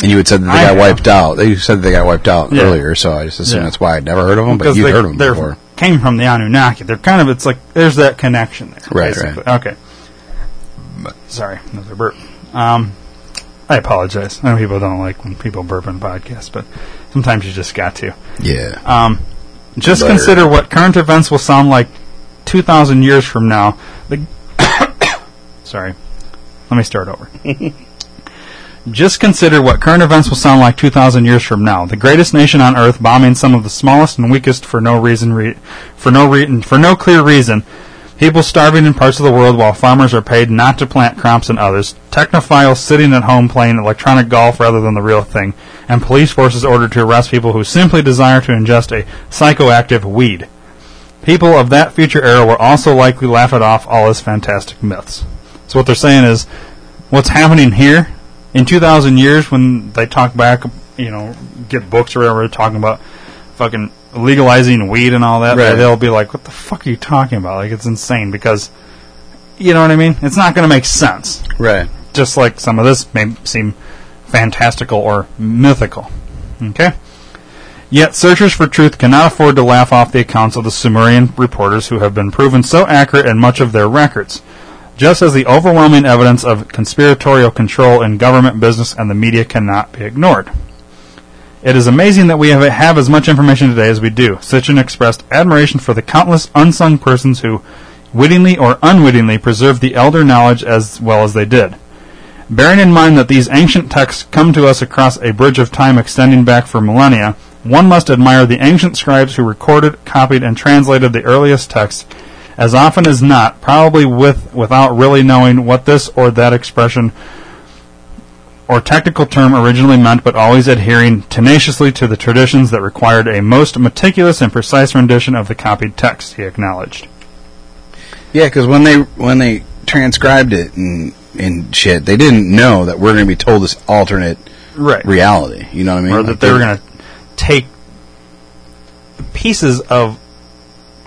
And you had said that they I got have. wiped out. They said they got wiped out Yeah. earlier, so I just assume Yeah. that's why I'd never heard of them. But Because you've they heard of them before. came from the Anunnaki. They're kind of. It's like there's that connection there. Right, basically. Okay. Sorry, another burp. Um, I apologize. I know people don't like when people burp on podcasts, but sometimes you just got to. Yeah. Um, just consider what current events will sound like 2,000 years from now. The Sorry. Let me start over. just consider what current events will sound like 2,000 years from now. The greatest nation on earth bombing some of the smallest and weakest for no reason, re- for no reason, for no clear reason. People starving in parts of the world while farmers are paid not to plant crops in others. Technophiles sitting at home playing electronic golf rather than the real thing. And police forces ordered to arrest people who simply desire to ingest a psychoactive weed. People of that future era will also likely laugh it off all as fantastic myths. So what they're saying is, what's happening here in 2,000 years when they talk back, you know, get books or whatever talking about fucking legalizing weed and all that, Right. they'll be like, what the fuck are you talking about? Like, it's insane because, you know what I mean? It's not going to make sense. Right. Just like some of this may seem fantastical or mythical. Okay? Yet searchers for truth cannot afford to laugh off the accounts of the Sumerian reporters who have been proven so accurate in much of their records, just as the overwhelming evidence of conspiratorial control in government, business, and the media cannot be ignored. It is amazing that we have, have as much information today as we do. Sitchin expressed admiration for the countless unsung persons who, wittingly or unwittingly, preserved the elder knowledge as well as they did. Bearing in mind that these ancient texts come to us across a bridge of time extending back for millennia, one must admire the ancient scribes who recorded, copied, and translated the earliest texts, as often as not, probably with without really knowing what this or that expression or technical term originally meant, but always adhering tenaciously to the traditions that required a most meticulous and precise rendition of the copied text, he acknowledged. Yeah, because when they when they transcribed it and and shit, they didn't know that we're going to be told this alternate Right. reality. You know what I mean? or Like that they were going to take pieces of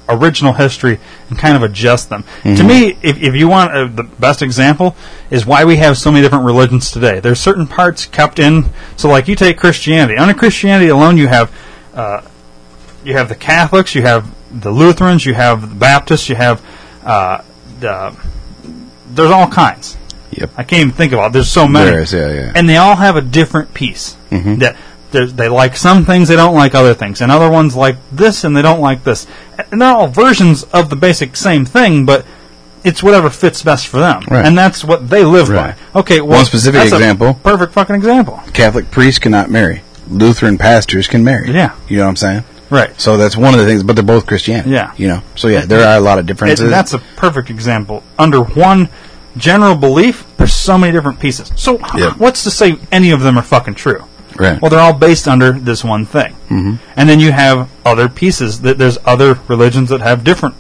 original history and kind of adjust them. To me, if, if you want uh, the best example, is why we have so many different religions today. There's certain parts kept in. So, like you take Christianity. Under Christianity alone, you have uh, you have the Catholics, you have the Lutherans, you have the Baptists, you have uh, the, there's all kinds. Yep. I can't even think about. It. There's so many There is, yeah, yeah. and they all have a different piece. Mhm. That they like some things, they don't like other things, and other ones like this and they don't like this. And they're all versions of the basic same thing, but it's whatever fits best for them, Right. and that's what they live Right. by. Okay, well, One specific that's a example. perfect fucking example, Catholic priests cannot marry. Lutheran pastors can marry. Yeah. You know what I'm saying? right? So that's one of the things, but they're both Christianity. Yeah. You know? So yeah, there are a lot of differences. It, that's a perfect example. Under one general belief, there's so many different pieces. So, Yep. what's to say any of them are fucking true? Right. Well, they're all based under this one thing. Mm-hmm. And then you have other pieces. That there's other religions that have different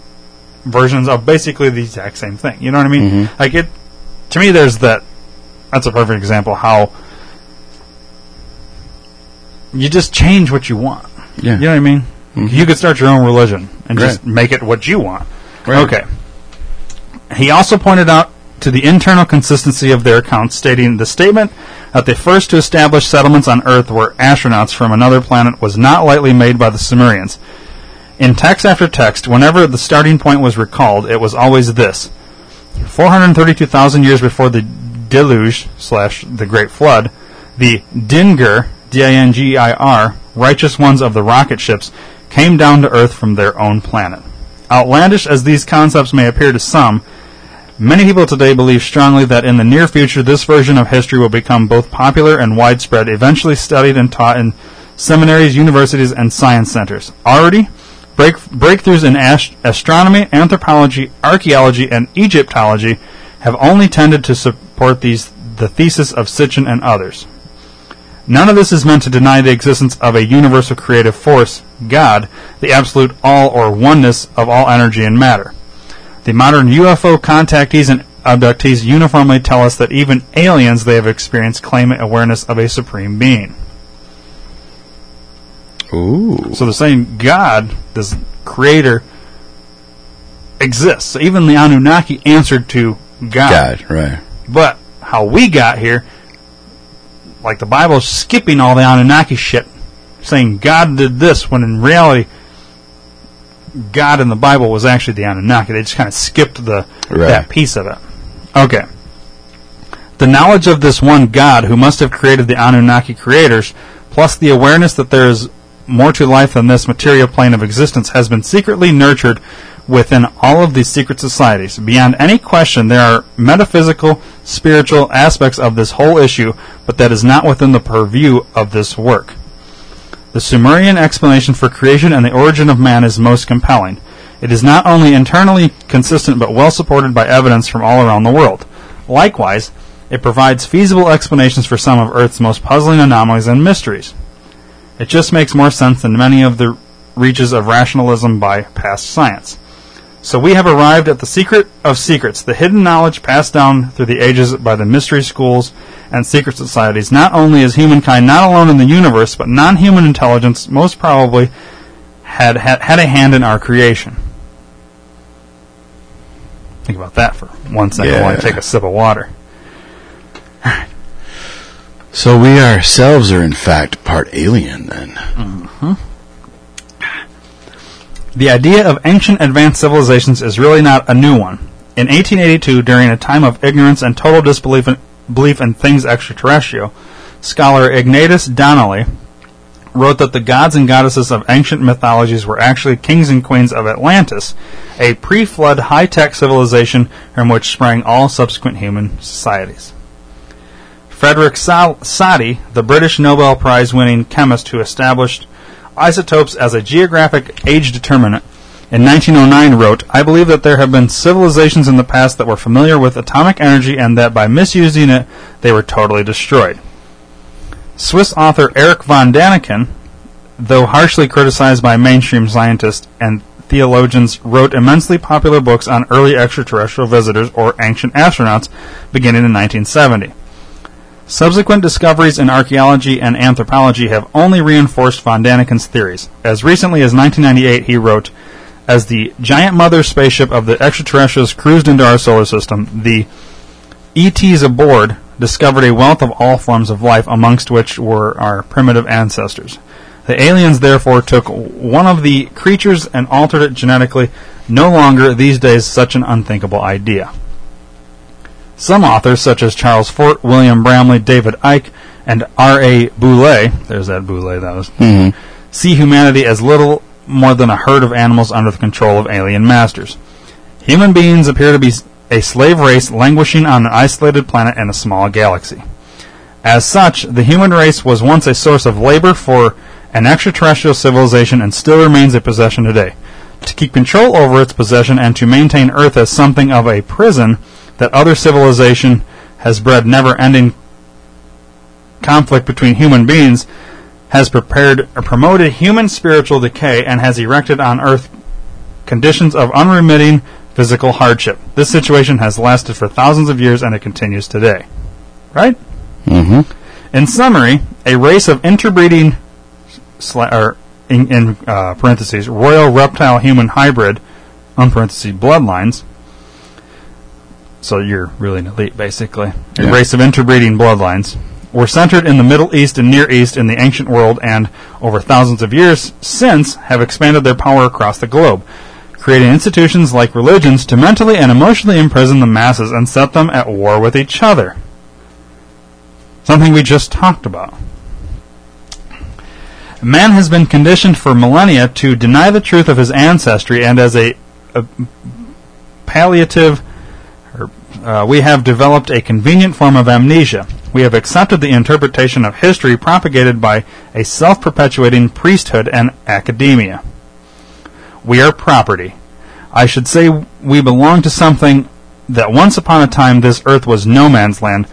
versions of basically the exact same thing. You know what I mean? Mm-hmm. Like it. To me, there's that. That's a perfect example how you just change what you want. yeah. You know what I mean? You could start your own religion and just make it what you want. Right. Okay. He also pointed out to the internal consistency of their accounts, stating the statement that the first to establish settlements on Earth were astronauts from another planet was not lightly made by the Sumerians. In text after text, whenever the starting point was recalled, it was always this. 432,000 years before the deluge slash the Great Flood, the Dingir, D-I-N-G-I-R, righteous ones of the rocket ships, came down to Earth from their own planet. Outlandish as these concepts may appear to some, many people today believe strongly that in the near future this version of history will become both popular and widespread, eventually studied and taught in seminaries, universities, and science centers. Already, break, breakthroughs in ast- astronomy, anthropology, archaeology, and Egyptology have only tended to support these the thesis of Sitchin and others. None of this is meant to deny the existence of a universal creative force, God, the absolute all or oneness of all energy and matter. The modern UFO contactees and abductees uniformly tell us that even aliens they have experienced claim awareness of a supreme being. Ooh. So the same God, this creator, exists. So even the Anunnaki answered to God. God, right. But how we got here, like the Bible's skipping all the Anunnaki shit, saying God did this when in reality, God in the Bible was actually the Anunnaki. They just kind of skipped the Right. that piece of it. Okay. The knowledge of this one God who must have created the Anunnaki creators, plus the awareness that there is more to life than this material plane of existence, has been secretly nurtured within all of these secret societies. Beyond any question, there are metaphysical, spiritual aspects of this whole issue, but that is not within the purview of this work. The Sumerian explanation for creation and the origin of man is most compelling. It is not only internally consistent but well supported by evidence from all around the world. Likewise, it provides feasible explanations for some of Earth's most puzzling anomalies and mysteries. It just makes more sense than many of the reaches of rationalism by past science. So we have arrived at the secret of secrets, the hidden knowledge passed down through the ages by the mystery schools and secret societies. Not only is humankind not alone in the universe, but non-human intelligence most probably had, had, had a hand in our creation. Think about that for one second while I take a sip of water. So we ourselves are in fact part alien then. Mm-hmm. The idea of ancient advanced civilizations is really not a new one. In 1882, during a time of ignorance and total disbelief in, belief in things extraterrestrial, scholar Ignatius Donnelly wrote that the gods and goddesses of ancient mythologies were actually kings and queens of Atlantis, a pre-flood high-tech civilization from which sprang all subsequent human societies. Frederick Soddy, the British Nobel Prize winning chemist who established isotopes as a geographic age determinant, in 1909 wrote, I believe that there have been civilizations in the past that were familiar with atomic energy and that by misusing it, they were totally destroyed. Swiss author Erich von Daniken, though harshly criticized by mainstream scientists and theologians, wrote immensely popular books on early extraterrestrial visitors or ancient astronauts beginning in 1970. Subsequent discoveries in archaeology and anthropology have only reinforced von Daniken's theories. As recently as 1998, he wrote, As the giant mother spaceship of the extraterrestrials cruised into our solar system, the ETs aboard discovered a wealth of all forms of life, amongst which were our primitive ancestors. The aliens therefore took one of the creatures and altered it genetically, no longer these days such an unthinkable idea. Some authors, such as Charles Fort, William Bramley, David Icke, and R.A. Boulay, there's that Boulay, that was, mm-hmm. see humanity as little more than a herd of animals under the control of alien masters. Human beings appear to be a slave race languishing on an isolated planet in a small galaxy. As such, the human race was once a source of labor for an extraterrestrial civilization and still remains a possession today. To keep control over its possession and to maintain Earth as something of a prison that other civilization has bred never-ending conflict between human beings, has prepared or promoted human spiritual decay and has erected on Earth conditions of unremitting physical hardship. This situation has lasted for thousands of years and it continues today. Right? Mm-hmm. In summary, a race of interbreeding, sla- or in, in uh, parentheses, royal reptile human hybrid, on parentheses, bloodlines, so you're really an elite, basically. A Yeah. race of interbreeding bloodlines. Were centered in the Middle East and Near East in the ancient world and, over thousands of years since, have expanded their power across the globe, creating institutions like religions to mentally and emotionally imprison the masses and set them at war with each other. Something we just talked about. Man has been conditioned for millennia to deny the truth of his ancestry, and as a, a palliative, uh, we have developed a convenient form of amnesia. We have accepted the interpretation of history propagated by a self perpetuating priesthood and academia. We are property. I should say we belong to something that once upon a time this earth was no man's land,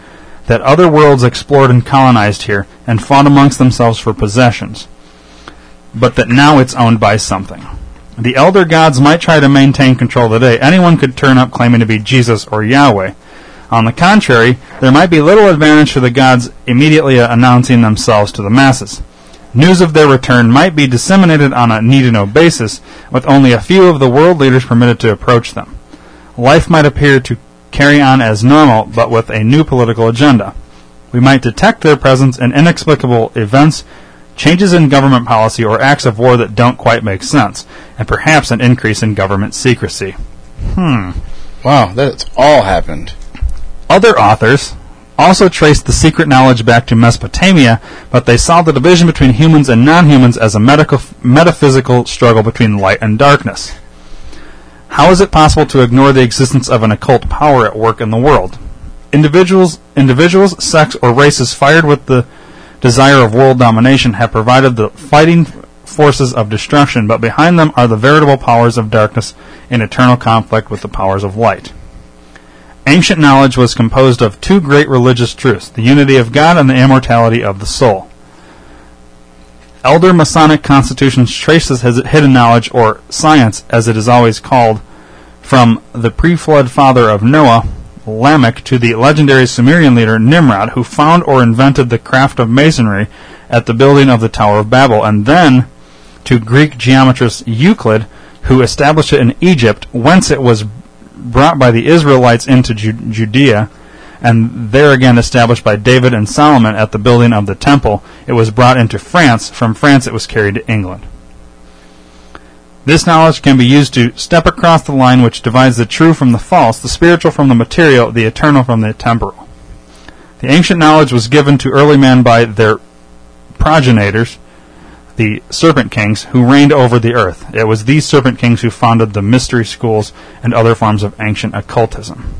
that other worlds explored and colonized here, and fought amongst themselves for possessions but that now it's owned by something. The elder gods might try to maintain control today. Anyone could turn up claiming to be Jesus or Yahweh. On the contrary, there might be little advantage to the gods immediately announcing themselves to the masses. News of their return might be disseminated on a need to know basis, with only a few of the world leaders permitted to approach them. Life might appear to carry on as normal, but with a new political agenda. We might detect their presence in inexplicable events changes in government policy or acts of war that don't quite make sense, and perhaps an increase in government secrecy. Hmm. Wow, that's all happened. Other authors also traced the secret knowledge back to Mesopotamia, but they saw the division between humans and non-humans as a medical, metaphysical struggle between light and darkness. How is it possible to ignore the existence of an occult power at work in the world? Individuals, individuals, sects, or races fired with the desire of world domination have provided the fighting forces of destruction, but behind them are the veritable powers of darkness in eternal conflict with the powers of light. Ancient knowledge was composed of two great religious truths the unity of God and the immortality of the soul. Elder Masonic constitutions trace this hidden knowledge, or science as it is always called, from the pre flood father of Noah, Lamech, to the legendary Sumerian leader Nimrod, who found or invented the craft of masonry at the building of the Tower of Babel, and then to Greek geometrist Euclid, who established it in Egypt, whence it was brought by the Israelites into Ju- Judea, and there again established by David and Solomon at the building of the temple. It was brought into France. From France, it was carried to England. This knowledge can be used to step across the line which divides the true from the false, the spiritual from the material, the eternal from the temporal. The ancient knowledge was given to early men by their progenitors, the serpent kings, who reigned over the earth. It was these serpent kings who founded the mystery schools and other forms of ancient occultism.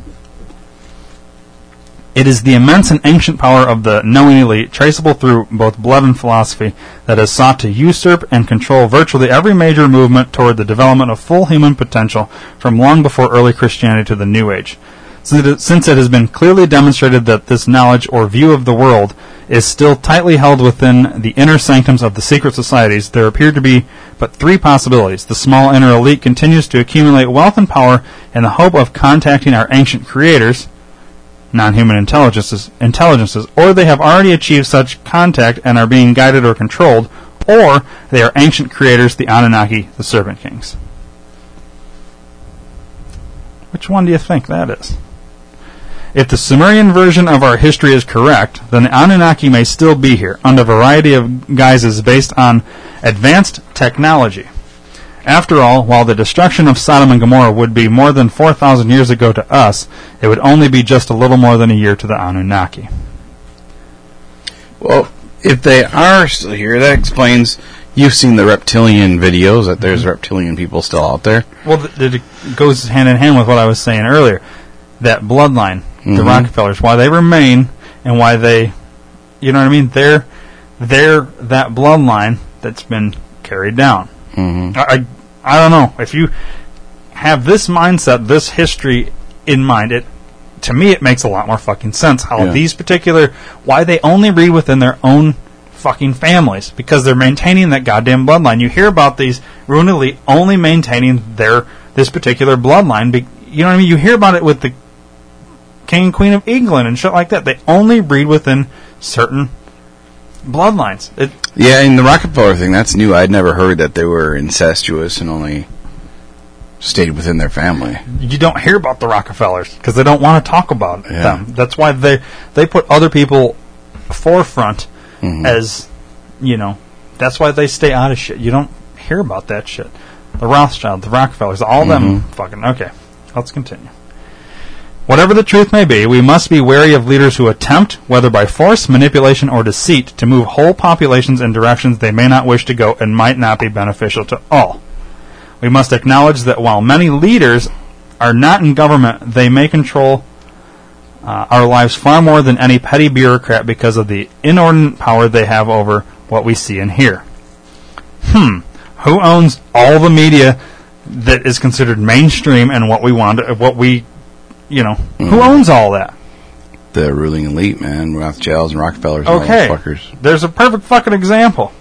It is the immense and ancient power of the knowing elite, traceable through both blood and philosophy, that has sought to usurp and control virtually every major movement toward the development of full human potential from long before early Christianity to the New Age. Since it, has been clearly demonstrated that this knowledge or view of the world is still tightly held within the inner sanctums of the secret societies, there appear to be but three possibilities. The small inner elite continues to accumulate wealth and power in the hope of contacting our ancient creators, non-human intelligences, intelligences, or they have already achieved such contact and are being guided or controlled, or they are ancient creators, the Anunnaki, the Serpent Kings. Which one do you think that is? If the Sumerian version of our history is correct, then the Anunnaki may still be here, under a variety of guises based on advanced technology. After all, while the destruction of Sodom and Gomorrah would be more than 4,000 years ago to us, it would only be just a little more than a year to the Anunnaki. Well, if they are still here, that explains. You've seen the reptilian videos that there's reptilian people still out there. Well, th- it goes hand in hand with what I was saying earlier. That bloodline, the Mhm. Rockefellers, why they remain and why they, you know what I mean? They're, they're that bloodline that's been carried down. Mm-hmm. I, I don't know if you have this mindset, this history in mind. It to me it makes a lot more fucking sense how Yeah. these particular why they only read within their own fucking families because they're maintaining that goddamn bloodline. You hear about these ruined elite only maintaining their this particular bloodline. Be, you know what I mean? You hear about it with the king and queen of England and shit like that. They only breed within certain bloodlines. It, Yeah, and the Rockefeller thing, that's new. I'd never heard that they were incestuous and only stayed within their family. you don't hear about the Rockefellers because they don't want to talk about Yeah. them. That's why they they put other people forefront Mm-hmm. as you know. That's why they stay out of shit. You don't hear about that shit. The Rothschilds, the Rockefellers, all them Mm-hmm. fucking okay. Let's continue. Whatever the truth may be, we must be wary of leaders who attempt, whether by force, manipulation, or deceit, to move whole populations in directions they may not wish to go and might not be beneficial to all. We must acknowledge that while many leaders are not in government, they may control uh, our lives far more than any petty bureaucrat because of the inordinate power they have over what we see and hear. Hmm. Who owns all the media that is considered mainstream and what we want, what we, you know, who mm. owns all that? The ruling elite, man, Rothschilds and Rockefellers and Okay. all those fuckers. There's a perfect fucking example.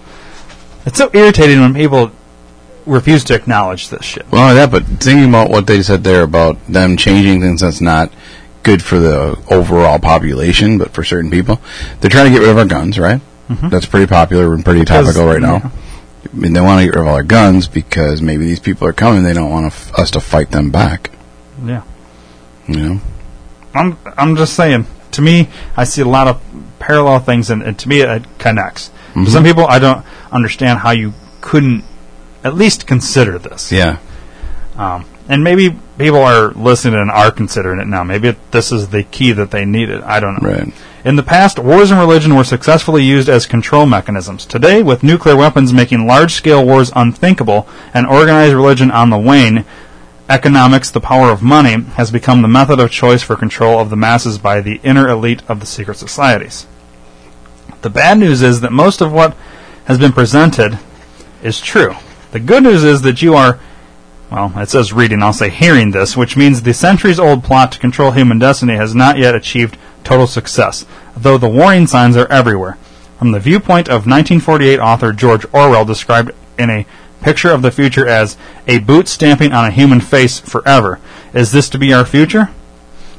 It's so irritating when people refuse to acknowledge this shit. Well, that, but thinking about what they said there about them changing things that's not good for the overall population, but for certain people, they're trying to get rid of our guns, right? Mm-hmm. That's pretty popular and pretty Because- topical right now. yeah. I mean, they want to get rid of all our guns because maybe these people are coming. They don't want f- us to fight them back. Yeah. Know? I'm I'm just saying. To me, I see a lot of parallel things, and, and to me, it connects. For some people, I don't understand how you couldn't at least consider this. Yeah. Um, and maybe people are listening and are considering it now. Maybe it, this is the key that they needed. I don't know. Right. In the past, wars and religion were successfully used as control mechanisms. Today, with nuclear weapons making large scale wars unthinkable and organized religion on the wane, economics, the power of money, has become the method of choice for control of the masses by the inner elite of the secret societies. The bad news is that most of what has been presented is true. The good news is that you are well, it says reading, I'll say hearing this, which means the centuries old plot to control human destiny has not yet achieved total success, though the warning signs are everywhere. From the viewpoint of 1948 author George Orwell, described in a picture of the future as a boot stamping on a human face forever. Is this to be our future?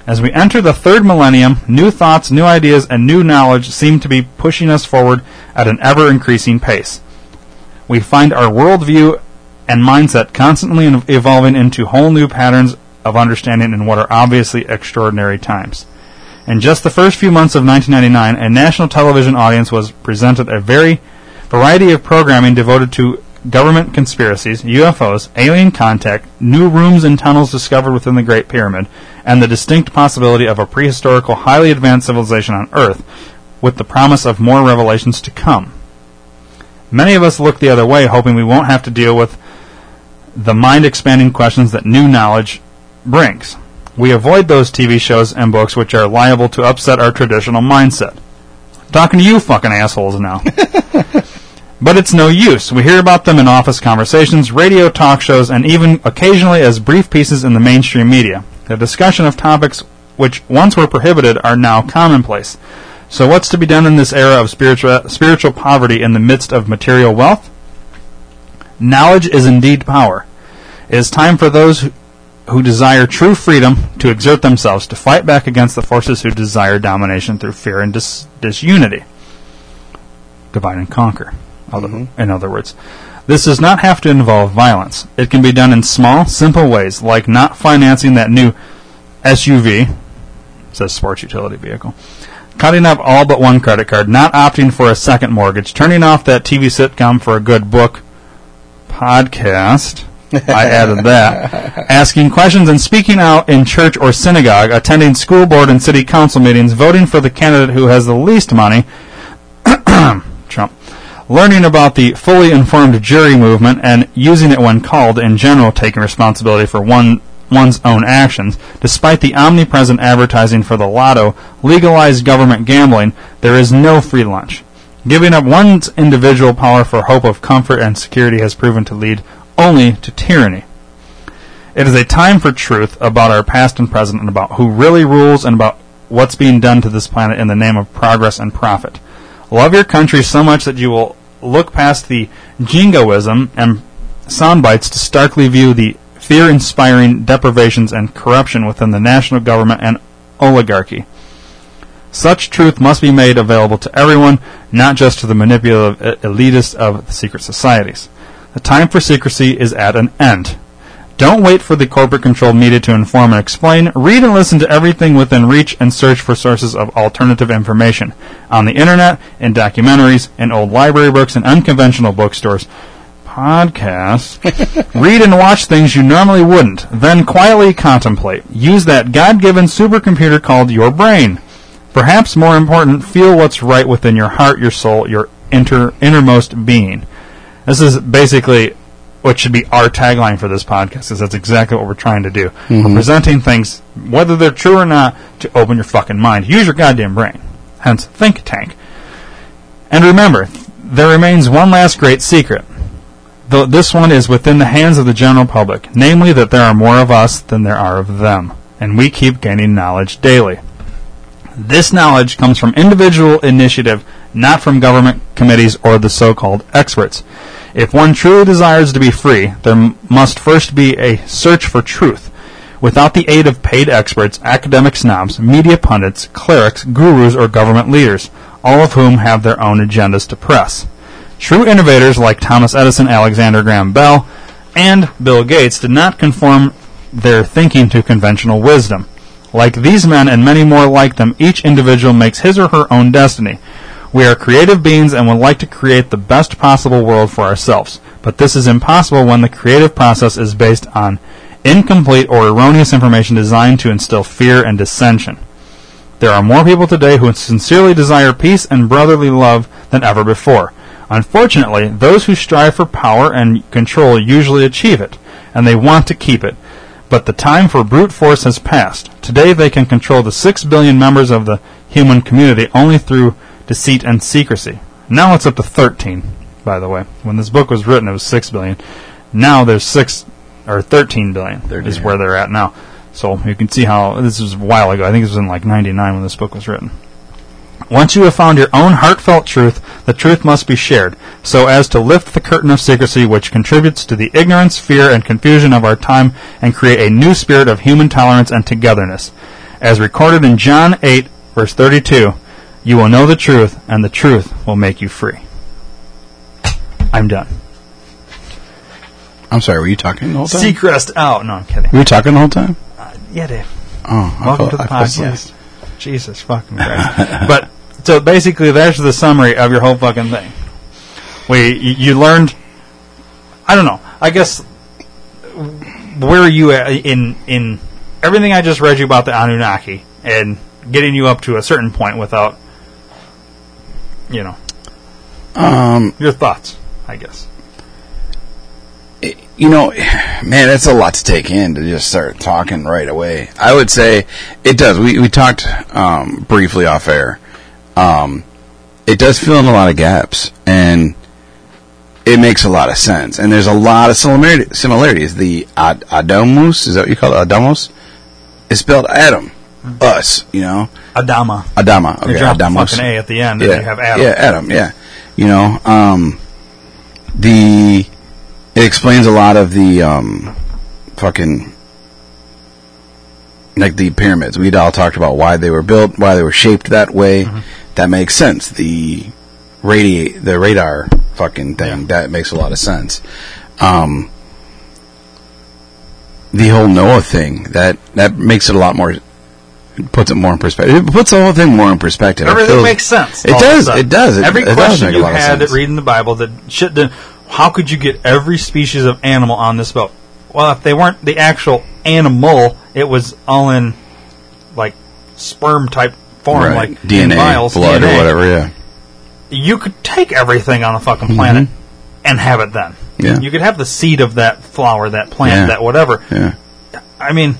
As we enter the third millennium, new thoughts, new ideas, and new knowledge seem to be pushing us forward at an ever increasing pace. We find our worldview and mindset constantly evolving into whole new patterns of understanding in what are obviously extraordinary times. In just the first few months of 1999, a national television audience was presented a very variety of programming devoted to government conspiracies, UFOs, alien contact, new rooms and tunnels discovered within the Great Pyramid, and the distinct possibility of a prehistorical, highly advanced civilization on Earth, with the promise of more revelations to come. Many of us look the other way, hoping we won't have to deal with the mind expanding questions that new knowledge brings. We avoid those TV shows and books which are liable to upset our traditional mindset. Talking to you fucking assholes now. but it's no use. We hear about them in office conversations, radio talk shows, and even occasionally as brief pieces in the mainstream media. The discussion of topics which once were prohibited are now commonplace. So what's to be done in this era of spiritual spiritual poverty in the midst of material wealth? Knowledge is indeed power. It is time for those who, desire true freedom to exert themselves to fight back against the forces who desire domination through fear and dis- disunity. Divide and conquer, other, mm-hmm. in other words. This does not have to involve violence. It can be done in small, simple ways, like not financing that new SUV, says sports utility vehicle, cutting up all but one credit card, not opting for a second mortgage, turning off that TV sitcom for a good book, podcast. I added that. Asking questions and speaking out in church or synagogue, attending school board and city council meetings, voting for the candidate who has the least money, Trump, learning about the fully informed jury movement and using it when called, in general taking responsibility for one one's own actions. Despite the omnipresent advertising for the lotto, legalized government gambling, there is no free lunch. Giving up one's individual power for hope of comfort and security has proven to lead only to tyranny. It is a time for truth about our past and present and about who really rules and about what's being done to this planet in the name of progress and profit. Love your country so much that you will look past the jingoism and sound bites to starkly view the fear inspiring deprivations and corruption within the national government and oligarchy. Such truth must be made available to everyone, not just to the manipulative elitists of the secret societies. The time for secrecy is at an end. Don't wait for the corporate controlled media to inform and explain. Read and listen to everything within reach and search for sources of alternative information on the internet, in documentaries, in old library books, and unconventional bookstores. Podcasts. Read and watch things you normally wouldn't. Then quietly contemplate. Use that God given supercomputer called your brain. Perhaps more important, feel what's right within your heart, your soul, your inter- innermost being. This is basically what should be our tagline for this podcast, because that's exactly what we're trying to do. We're mm-hmm. presenting things, whether they're true or not, to open your fucking mind. Use your goddamn brain. Hence, think tank. And remember, there remains one last great secret. Though this one is within the hands of the general public, namely that there are more of us than there are of them, and we keep gaining knowledge daily. This knowledge comes from individual initiative, not from government committees or the so-called experts. If one truly desires to be free, there must first be a search for truth. Without the aid of paid experts, academic snobs, media pundits, clerics, gurus, or government leaders, all of whom have their own agendas to press. True innovators like Thomas Edison, Alexander Graham Bell, and Bill Gates did not conform their thinking to conventional wisdom. Like these men and many more like them, each individual makes his or her own destiny. We are creative beings and would like to create the best possible world for ourselves. But this is impossible when the creative process is based on incomplete or erroneous information designed to instill fear and dissension. There are more people today who sincerely desire peace and brotherly love than ever before. Unfortunately, those who strive for power and control usually achieve it, and they want to keep it. But the time for brute force has passed. Today they can control the six billion members of the human community only through deceit and secrecy. Now it's up to 13, by the way. When this book was written, it was 6 billion. Now there's 6, or 13 billion is where they're at now. So you can see how, this was a while ago. I think it was in like 99 when this book was written. Once you have found your own heartfelt truth, the truth must be shared, so as to lift the curtain of secrecy which contributes to the ignorance, fear, and confusion of our time and create a new spirit of human tolerance and togetherness. As recorded in John 8, verse 32, you will know the truth, and the truth will make you free. I'm done. I'm sorry, were you talking the whole time? Seacrest out. Oh, no, I'm kidding. Were you talking the whole time? Uh, yeah, Dave. Oh, Welcome to the I podcast. Jesus fucking Christ. but so basically, that's the summary of your whole fucking thing. We you, you learned. I don't know. I guess where are you at in in everything I just read you about the Anunnaki and getting you up to a certain point without, you know, Um, your thoughts. I guess. you know, man, it's a lot to take in to just start talking right away. I would say it does. We we talked um, briefly off air. Um, it does fill in a lot of gaps, and it makes a lot of sense. And there's a lot of similarity, similarities. The Ad- Adamus is that what you call it? Adamos is spelled Adam, us. You know, Adama. Adama. Okay, Adamos. fucking A at the end, and yeah, you have Adam. Yeah, Adam. Yeah, you know, um, the it explains a lot of the um, fucking like the pyramids. We'd all talked about why they were built, why they were shaped that way. Mm-hmm. That makes sense. The radiate, the radar fucking thing, Yeah. that makes a lot of sense. Um, the whole Noah thing that that makes it a lot more. Puts it more in perspective. It puts the whole thing more in perspective. It Everything feels- makes sense. It does. It does. It, every it does question a you had reading the Bible that shit. How could you get every species of animal on this boat? Well, if they weren't the actual animal, it was all in like sperm type form, Right. like DNA, vials, blood, DNA. or whatever. Yeah. You could take everything on the fucking planet and have it then. Mm-hmm. Yeah. You could have the seed of that flower, that plant, Yeah. that whatever. Yeah. I mean,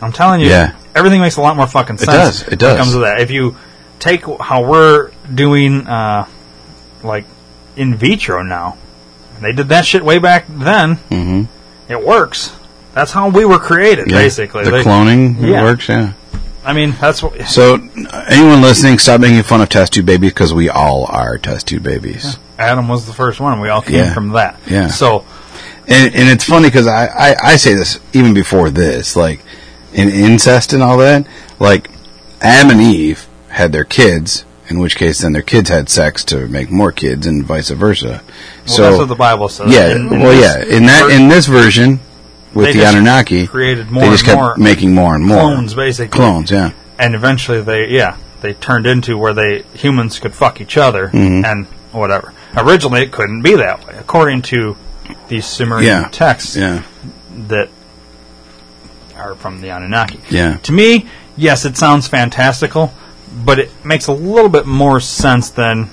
I'm telling you, Yeah. Everything makes a lot more fucking sense. It does, it When does. it comes to that. If you take how we're doing, uh, like in vitro now, they did that shit way back then. Mm-hmm. It works. That's how we were created, yeah. basically. the They- cloning Yeah. works. Yeah. I mean, that's what. So, anyone listening, stop making fun of test tube babies because we all are test tube babies. Adam was the first one. We all came Yeah. from that. Yeah. So And, and it's funny because I, I, I say this even before this, like in incest and all that. Like Adam and Eve had their kids, in which case then their kids had sex to make more kids, and vice versa. well, so that's what the Bible says. yeah, In- in well, yeah. In that in this version, with the Anunnaki, created more they just and kept more making more and more clones, basically. Clones, yeah. and eventually they yeah they turned into where they humans could fuck each other Mm-hmm. and whatever. Originally, it couldn't be that way, according to these Sumerian Yeah. texts Yeah. that are from the Anunnaki. Yeah. To me, yes, it sounds fantastical, but it makes a little bit more sense than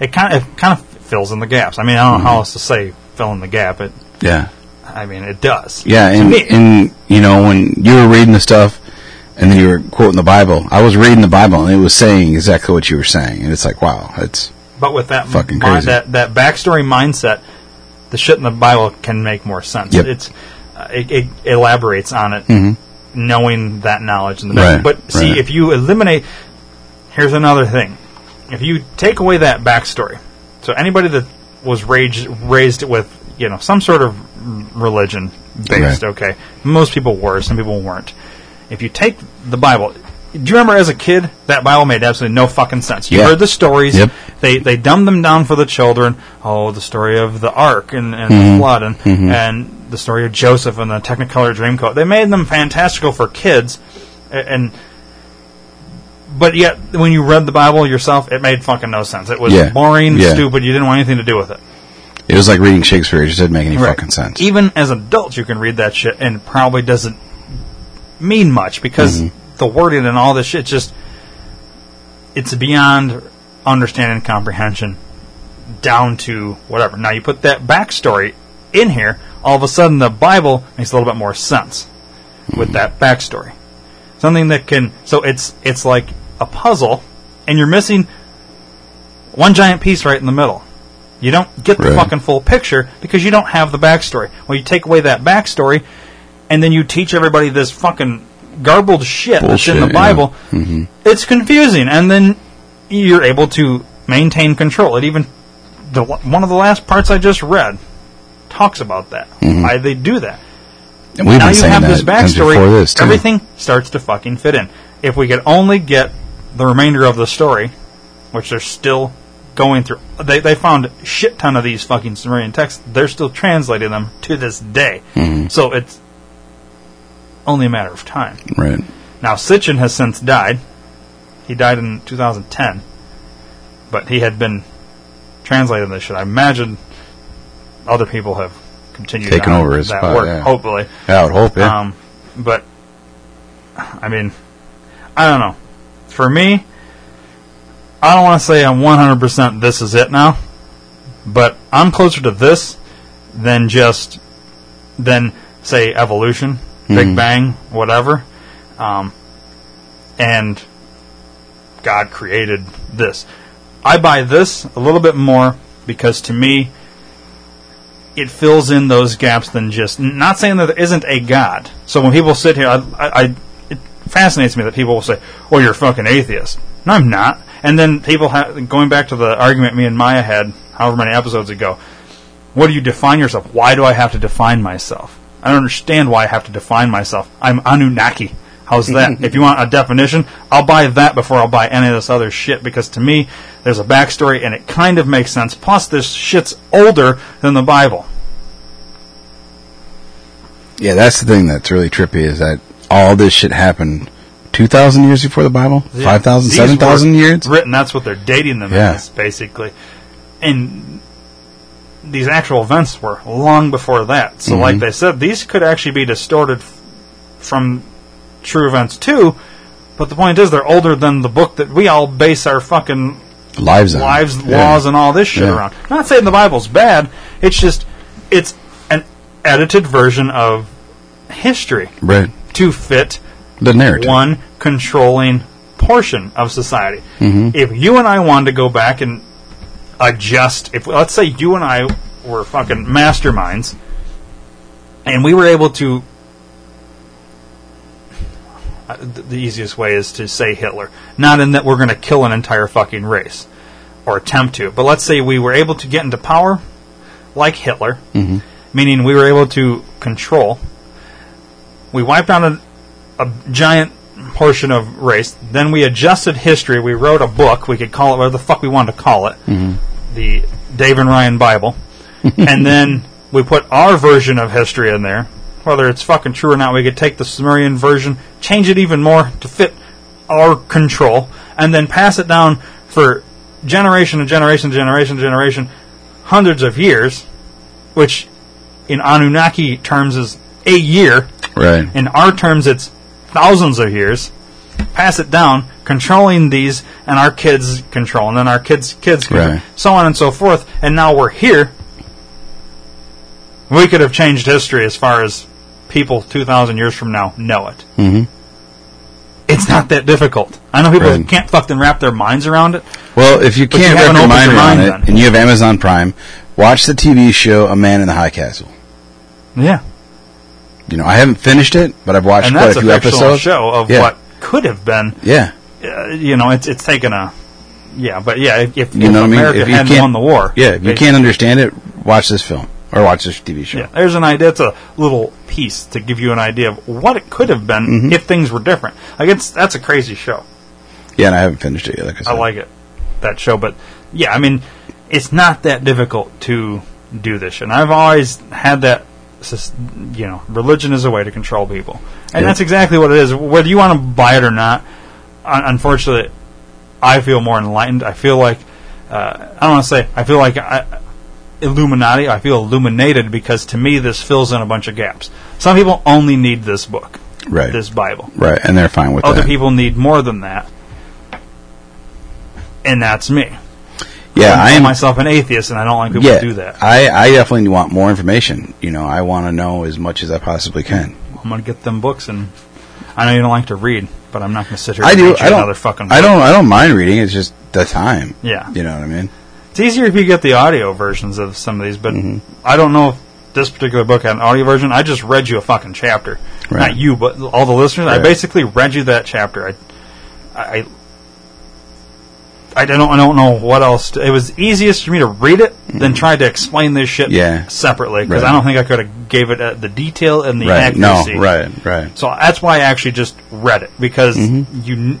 it kind of it kind of fills in the gaps. I mean, I don't Mm-hmm. know how else to say fill in the gap. It, Yeah. I mean, it does. Yeah, and, and you know when you were reading the stuff, and then you were quoting the Bible. I was reading the Bible, and it was saying exactly what you were saying, and it's like, wow, it's But with that Fucking mi- crazy. that that backstory mindset, the shit in the Bible can make more sense. Yep. It's it, it elaborates on it, Mhm. knowing that knowledge in the back. Right, But see, right. if you eliminate, here's another thing: if you take away that backstory, so anybody that was raised raised with you know some sort of religion based, Right. okay, most people were, some people weren't. If you take the Bible. Do you remember as a kid that Bible made absolutely no fucking sense? You Yeah. heard the stories, Yep. they they dumbed them down for the children. Oh, the story of the ark and, and Mm-hmm. the flood, and and the story of Joseph and the Technicolor Dreamcoat. They made them fantastical for kids, a- and but yet when you read the Bible yourself, it made fucking no sense. It was Yeah. boring, Yeah. stupid. You didn't want anything to do with it. it was like reading Shakespeare. It just didn't make any Right. fucking sense. Even as adults, you can read that shit and it probably doesn't mean much because Mm-hmm. The wording and all this shit just it's beyond understanding and comprehension down to whatever. Now you put that backstory in here, all of a sudden the Bible makes a little bit more sense with that backstory. Something that can so it's it's like a puzzle and you're missing one giant piece right in the middle. You don't get the Right. fucking full picture because you don't have the backstory. Well, you take away that backstory, and then you teach everybody this fucking garbled shit that's in the Bullshit, yeah. Bible. It's confusing, and then you're able to maintain control. It even the one of the last parts I just read talks about that. Why they do that. And we've now you have this backstory. this everything starts to fucking fit in. If we could only get the remainder of the story, which they're still going through, they they found a shit ton of these fucking Sumerian texts. They're still translating them to this day. Mm-hmm. So it's only a matter of time. Right. Now Sitchin has since died. He died in 2010, but he had been translating this shit. I imagine other people have continued Taken over his that spot, work. yeah. Hopefully, Yeah, I would hope. Yeah. um, but I mean, I don't know. For me, I don't want to say I'm 100% this is it now, but I'm closer to this than just than say evolution, Big Mhm. Bang, whatever. Um, and God created this. I buy this a little bit more because to me, it fills in those gaps than just not saying that there isn't a God. So when people sit here, I, I, I it fascinates me that people will say, "Oh, you're a fucking atheist." No, I'm not. And then people have going back to the argument me and Maya had however many episodes ago. What do you define yourself? Why do I have to define myself? I don't understand why I have to define myself. I'm Anunnaki. How's that? if you want a definition, I'll buy that before I'll buy any of this other shit because to me, there's a backstory and it kind of makes sense. Plus, this shit's older than the Bible. yeah, that's the thing that's really trippy is that all this shit happened 2,000 years before the Bible? 5,000, 7,000 years? Written, that's what they're dating them Yeah. as, basically. And these actual events were long before that. So, like Mhm. they said, these could actually be distorted f- from true events too. But the point is, they're older than the book that we all base our fucking Lives on. lives, Yeah. laws, and all this shit Yeah. around. Not saying the Bible's bad. It's just it's an edited version of history Right. to fit The narrative. one controlling portion of society. Mhm. If you and I wanted to go back and adjust, if let's say you and I were fucking masterminds, and we were able to, uh, the easiest way is to say Hitler, not in that we're going to kill an entire fucking race or attempt to, but let's say we were able to get into power like Hitler, Mhm. meaning we were able to control. We wiped out a, a giant portion of race. Then we adjusted history. We wrote a book. We could call it whatever the fuck we wanted to call it. The Dave and Ryan Bible. and then we put our version of history in there, whether it's fucking true or not. We could take the Sumerian version, change it even more to fit our control, and then pass it down for generation to generation to generation to generation, hundreds of years, which in Anunnaki terms is a year. Right. In our terms, it's thousands of years. Pass it down, controlling these, and our kids control, and then our kids' kids, control, Right. so on and so forth. And now we're here. We could have changed history as far as people 2,000 years from now know it. Mhm. It's not that difficult. I know people Right. can't fucking wrap their minds around it. Well, if you can't wrap haven't your mind around mind it, then. and you have Amazon Prime, watch the TV show A Man in the High Castle. Yeah. You know, I haven't finished it, but I've watched And quite a few episodes. show of Yeah. what could have been. Yeah, Uh, you know, it's it's taken a. Yeah, but yeah, if, if, you if know what I mean. America If you hadn't won the war, yeah, if you can't understand it, watch this film or watch this TV show. Yeah, there's an idea. It's a little piece to give you an idea of what it could have been Mm-hmm. if things were different. Like it's that's a crazy show. Yeah, and I haven't finished it yet. Like I I like it, that show. But yeah, I mean, it's not that difficult to do this. And I've always had that, you know, religion is a way to control people. And Yeah. that's exactly what it is. Whether you want to buy it or not, unfortunately, I feel more enlightened. I feel like, uh, I don't want to say, I feel like I, Illuminati. I feel illuminated because to me this fills in a bunch of gaps. Some people only need this book, right, this Bible. right, and they're fine with Other that. people need more than that. And that's me. Yeah, I I am. myself an atheist, and I don't like people yeah, to do that. I, I definitely want more information. You know, I want to know as much as I possibly can. I'm gonna get them books, and I know you don't like to read, but I'm not gonna sit here. I and do. read you I don't. Another fucking. I don't. I don't mind reading. It's just the time. Yeah, You know what I mean? it's easier if you get the audio versions of some of these, but Mm-hmm. I don't know if this particular book had an audio version. I just read you a fucking chapter, Right. not you, but all the listeners. I basically read you that chapter. I, I, I don't. I don't know what else. To, it was easiest for me to read it than try to explain this shit Mm-hmm. Yeah. separately because Right. I don't think I could have gave it uh, the detail and the right. No. accuracy. Right. Right. So that's why I actually just read it because Mm-hmm. you,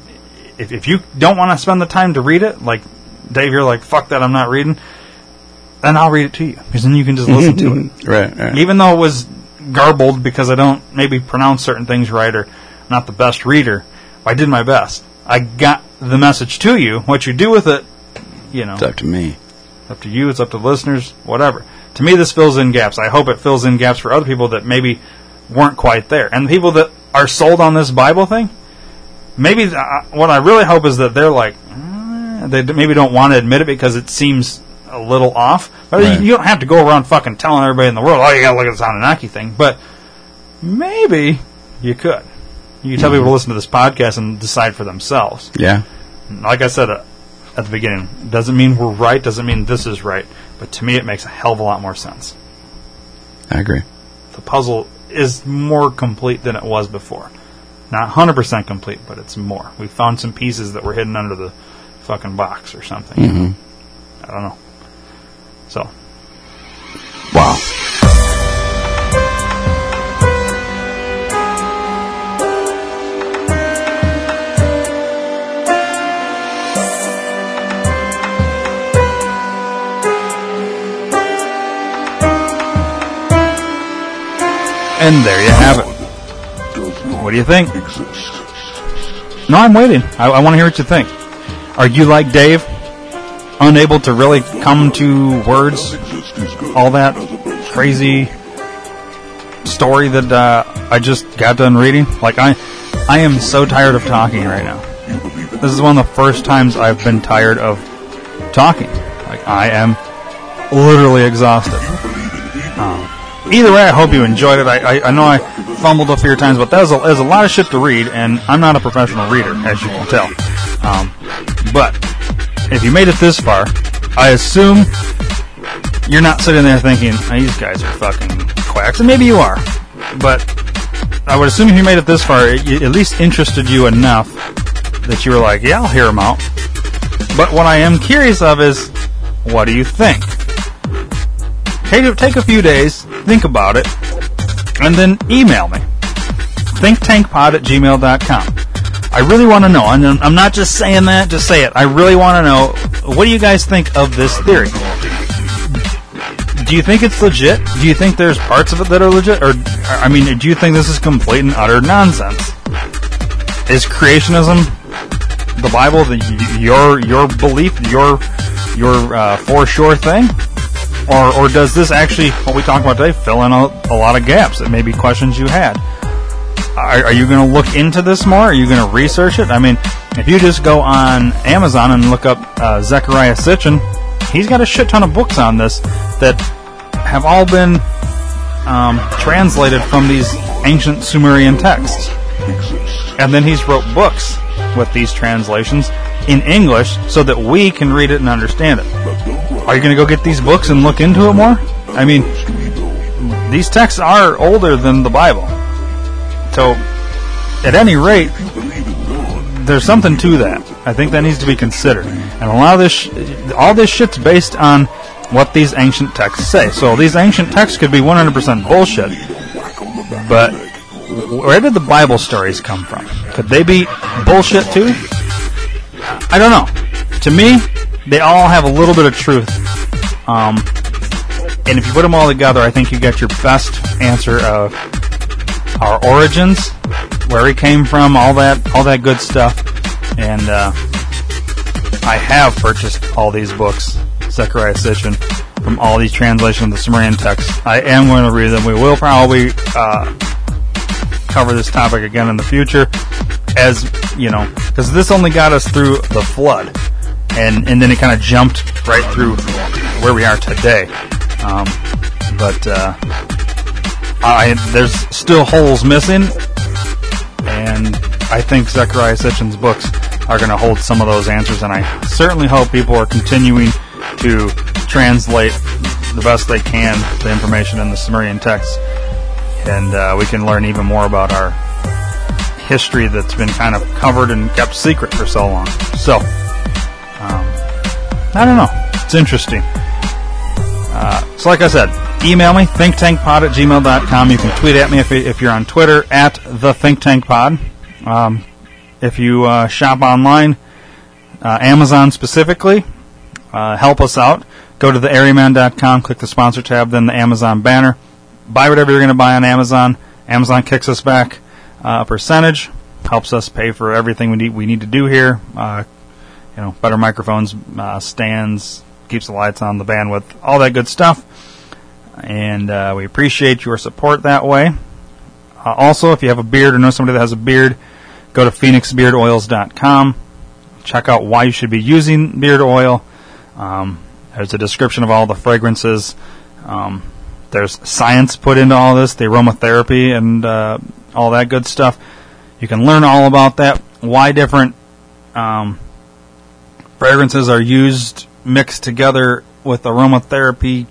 if, if you don't want to spend the time to read it, like Dave, you're like fuck that, I'm not reading. Then I'll read it to you because then you can just listen to it, Right. right. even though it was garbled because I don't maybe pronounce certain things right or not the best reader. I did my best. I got the message to you. What you do with it, you know, It's up to me. up to you. It's up to listeners. Whatever. To me, this fills in gaps. I hope it fills in gaps for other people that maybe weren't quite there, and the people that are sold on this Bible thing. Maybe th- what I really hope is that they're like "Uh," they maybe don't want to admit it because it seems a little off. But Right. you, you don't have to go around fucking telling everybody in the world, "Oh, you gotta look at this Anunnaki thing." But maybe you could. You can tell people to listen to this podcast and decide for themselves Yeah. like I said uh, at the beginning, doesn't mean we're right, doesn't mean this is right, but to me it makes a hell of a lot more sense. I agree. The puzzle is more complete than it was before. Not 100% complete, but it's more. We found some pieces that were hidden under the fucking box or something. Mhm. I don't know. So, What do you think? No, I'm waiting. I, I want to hear what you think. Are you like Dave? Unable to really come to words? All that crazy story that uh, I just got done reading? Like, I, I am so tired of talking right now. This is one of the first times I've been tired of talking. Like, I am literally exhausted. Um, either way, I hope you enjoyed it. I, I, I know I fumbled a few times, but that was a, there's a lot of shit to read, and I'm not a professional reader, as you can tell. Um, but if you made it this far, I assume you're not sitting there thinking, "Oh, these guys are fucking quacks, and maybe you are. But I would assume if you made it this far, it, it at least interested you enough that you were like, yeah, I'll hear them out. But what I am curious of is, what do you think? Take take a few days, think about it, and then email me. ThinkTankPod at gmail.com. I really want to know, and I'm not just saying that, just say it. I really want to know, what do you guys think of this theory? do you think it's legit? Do you think there's parts of it that are legit, or I mean, do you think this is complete and utter nonsense? Is creationism the Bible the, your your belief, your your uh, for sure thing, or or does this actually what we talked about today fill in a, a lot of gaps that maybe questions you had? Are, are you going to look into this more? Are you going to research it? I mean, if you just go on Amazon and look up uh, Zecharia Sitchin, he's got a shit ton of books on this that have all been um, translated from these ancient Sumerian texts. And then he's wrote books with these translations in English so that we can read it and understand it. Are you going to go get these books and look into it more? I mean, these texts are older than the Bible. So, at any rate, there's something to that. I think that needs to be considered. And a lot of this, sh- all this shit's based on what these ancient texts say. So these ancient texts could be 100% bullshit. But where did the Bible stories come from? Could they be bullshit too? I don't know. To me, they all have a little bit of truth. Um, and if you put them all together, I think you get your best answer of our origins, where he came from, all that, all that good stuff. And uh, I have purchased all these books, Zecharia Sitchin, from all these translations of the Sumerian texts. I am going to read them. We will probably uh, cover this topic again in the future, as you know, because this only got us through the flood, and and then it kind of jumped right through where we are today. Um, but uh, I, there's still holes missing, and I think Zecharia Sitchin's books are going to hold some of those answers, and I certainly hope people are continuing to translate the best they can the information in the Sumerian text, and uh, we can learn even more about our history that's been kind of covered and kept secret for so long. So, um, I don't know. It's interesting. Uh, so, like I said, email me, thinktankpod at gmail.com. You can tweet at me if, if you're on Twitter, at the thinktankpod. Um, if you uh, shop online, uh, Amazon specifically, uh, help us out. Go to theairyman.com, click the sponsor tab, then the Amazon banner. Buy whatever you're going to buy on Amazon. Amazon kicks us back uh, a percentage, helps us pay for everything we need we need to do here. Uh, you know, better microphones, uh, stands, keeps the lights on, the bandwidth, all that good stuff. And uh, we appreciate your support that way. Uh, also, if you have a beard or know somebody that has a beard, go to phoenixbeardoils.com. Check out why you should be using beard oil. Um, there's a description of all the fragrances. Um, there's science put into all this, the aromatherapy and uh, all that good stuff. You can learn all about that. Why different um, fragrances are used mixed together with aromatherapy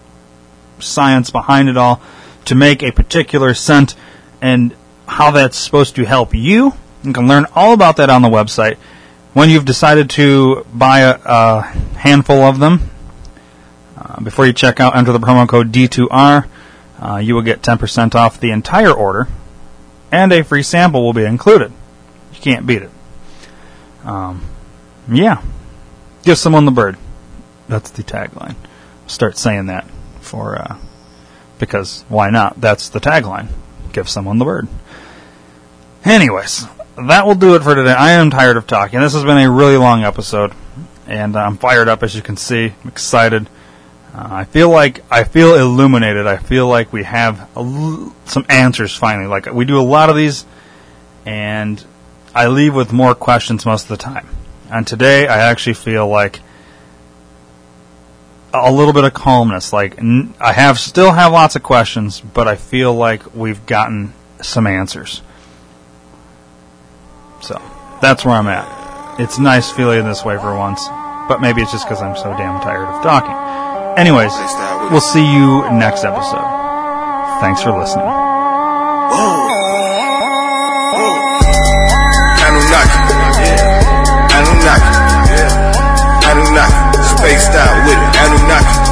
science behind it all to make a particular scent and how that's supposed to help you. You can learn all about that on the website. When you've decided to buy a, a handful of them, before you check out, enter the promo code D2R. Uh, you will get 10% off the entire order, and a free sample will be included. You can't beat it. Um, yeah. Give someone the bird. That's the tagline. Start saying that for, uh, because why not? That's the tagline. Give someone the bird. Anyways, that will do it for today. I am tired of talking. This has been a really long episode, and I'm fired up as you can see. I'm excited. Uh, I feel like I feel illuminated. I feel like we have some answers finally. Like we do a lot of these, and I leave with more questions most of the time. And today, I actually feel like a little bit of calmness. Like n- I have still have lots of questions, but I feel like we've gotten some answers. So that's where I'm at. It's nice feeling this way for once, but maybe it's just because I'm so damn tired of talking. Anyways, we'll see you next episode. Thanks for listening. Spaced out with it. Anunnaki.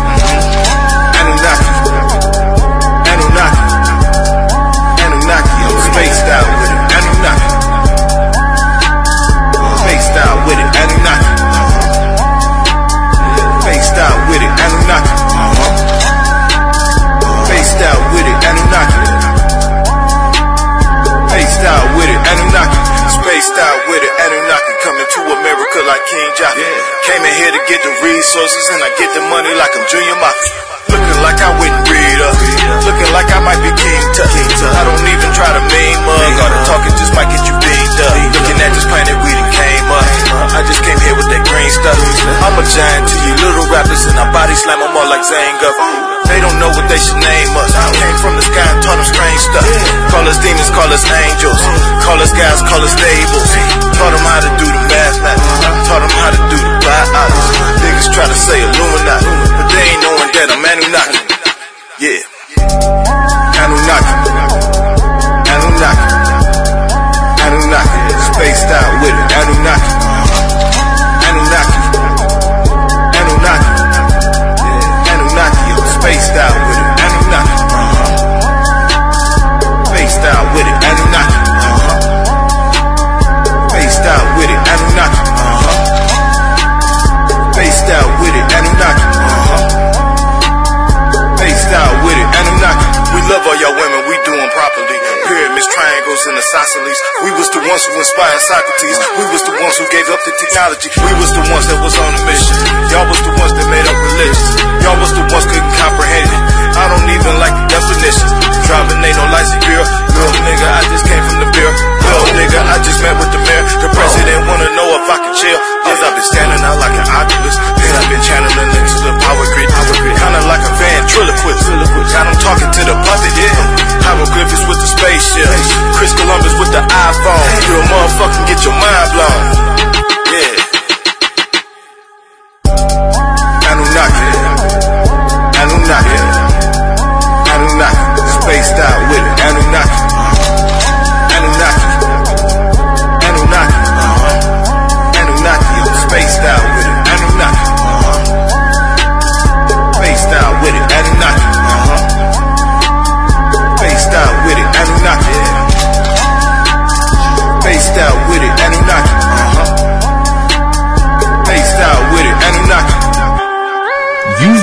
Anunnaki. Spaced out with it, Anunnaki. Coming to America like King Jockey. Came in here to get the resources and I get the money like I'm Junior Mafia. Looking like I wouldn't read up. Looking like I might be King Tut. I don't even try to mean mug. All the talking just might get you beamed up. Looking at this planet we done came up. I just came here with that green stuff. I'm a giant to you little rappers and I body slam them all like Zanga. They don't know what they should name us. I came from the sky and taught them strange stuff. Call us demons, call us angels. Call us guys, call us stables. Taught them how to do the mathematics. Taught them how to do the biology. Niggas try to say Illuminati, but they ain't knowing that I'm Anunnaki. Yeah. Anunnaki. Anunnaki. Anunnaki. Spaced out with it. Anunnaki. Love all y'all women. We do them properly. Pyramids, triangles, and isosceles. We was the ones who inspired Socrates. We was the ones who gave up the technology. We was the ones that was on a mission. Y'all was the ones that made up religions. Y'all was the ones couldn't comprehend it. I don't even like the definition. Driving ain't no license bureau. Little nigga, I just came from the bureau. Little nigga, I just met with the mayor. The president wanna know if I can chill. Cause I've been standing out like an octopus. Then I've been channeling into the power grid. Power grid. Kinda like a ventriloquist. Got him talking to the puppet, yeah. Hieroglyphics with the spaceship. Chris Columbus with the iPhone. You a motherfucking get your mind blown. Yeah.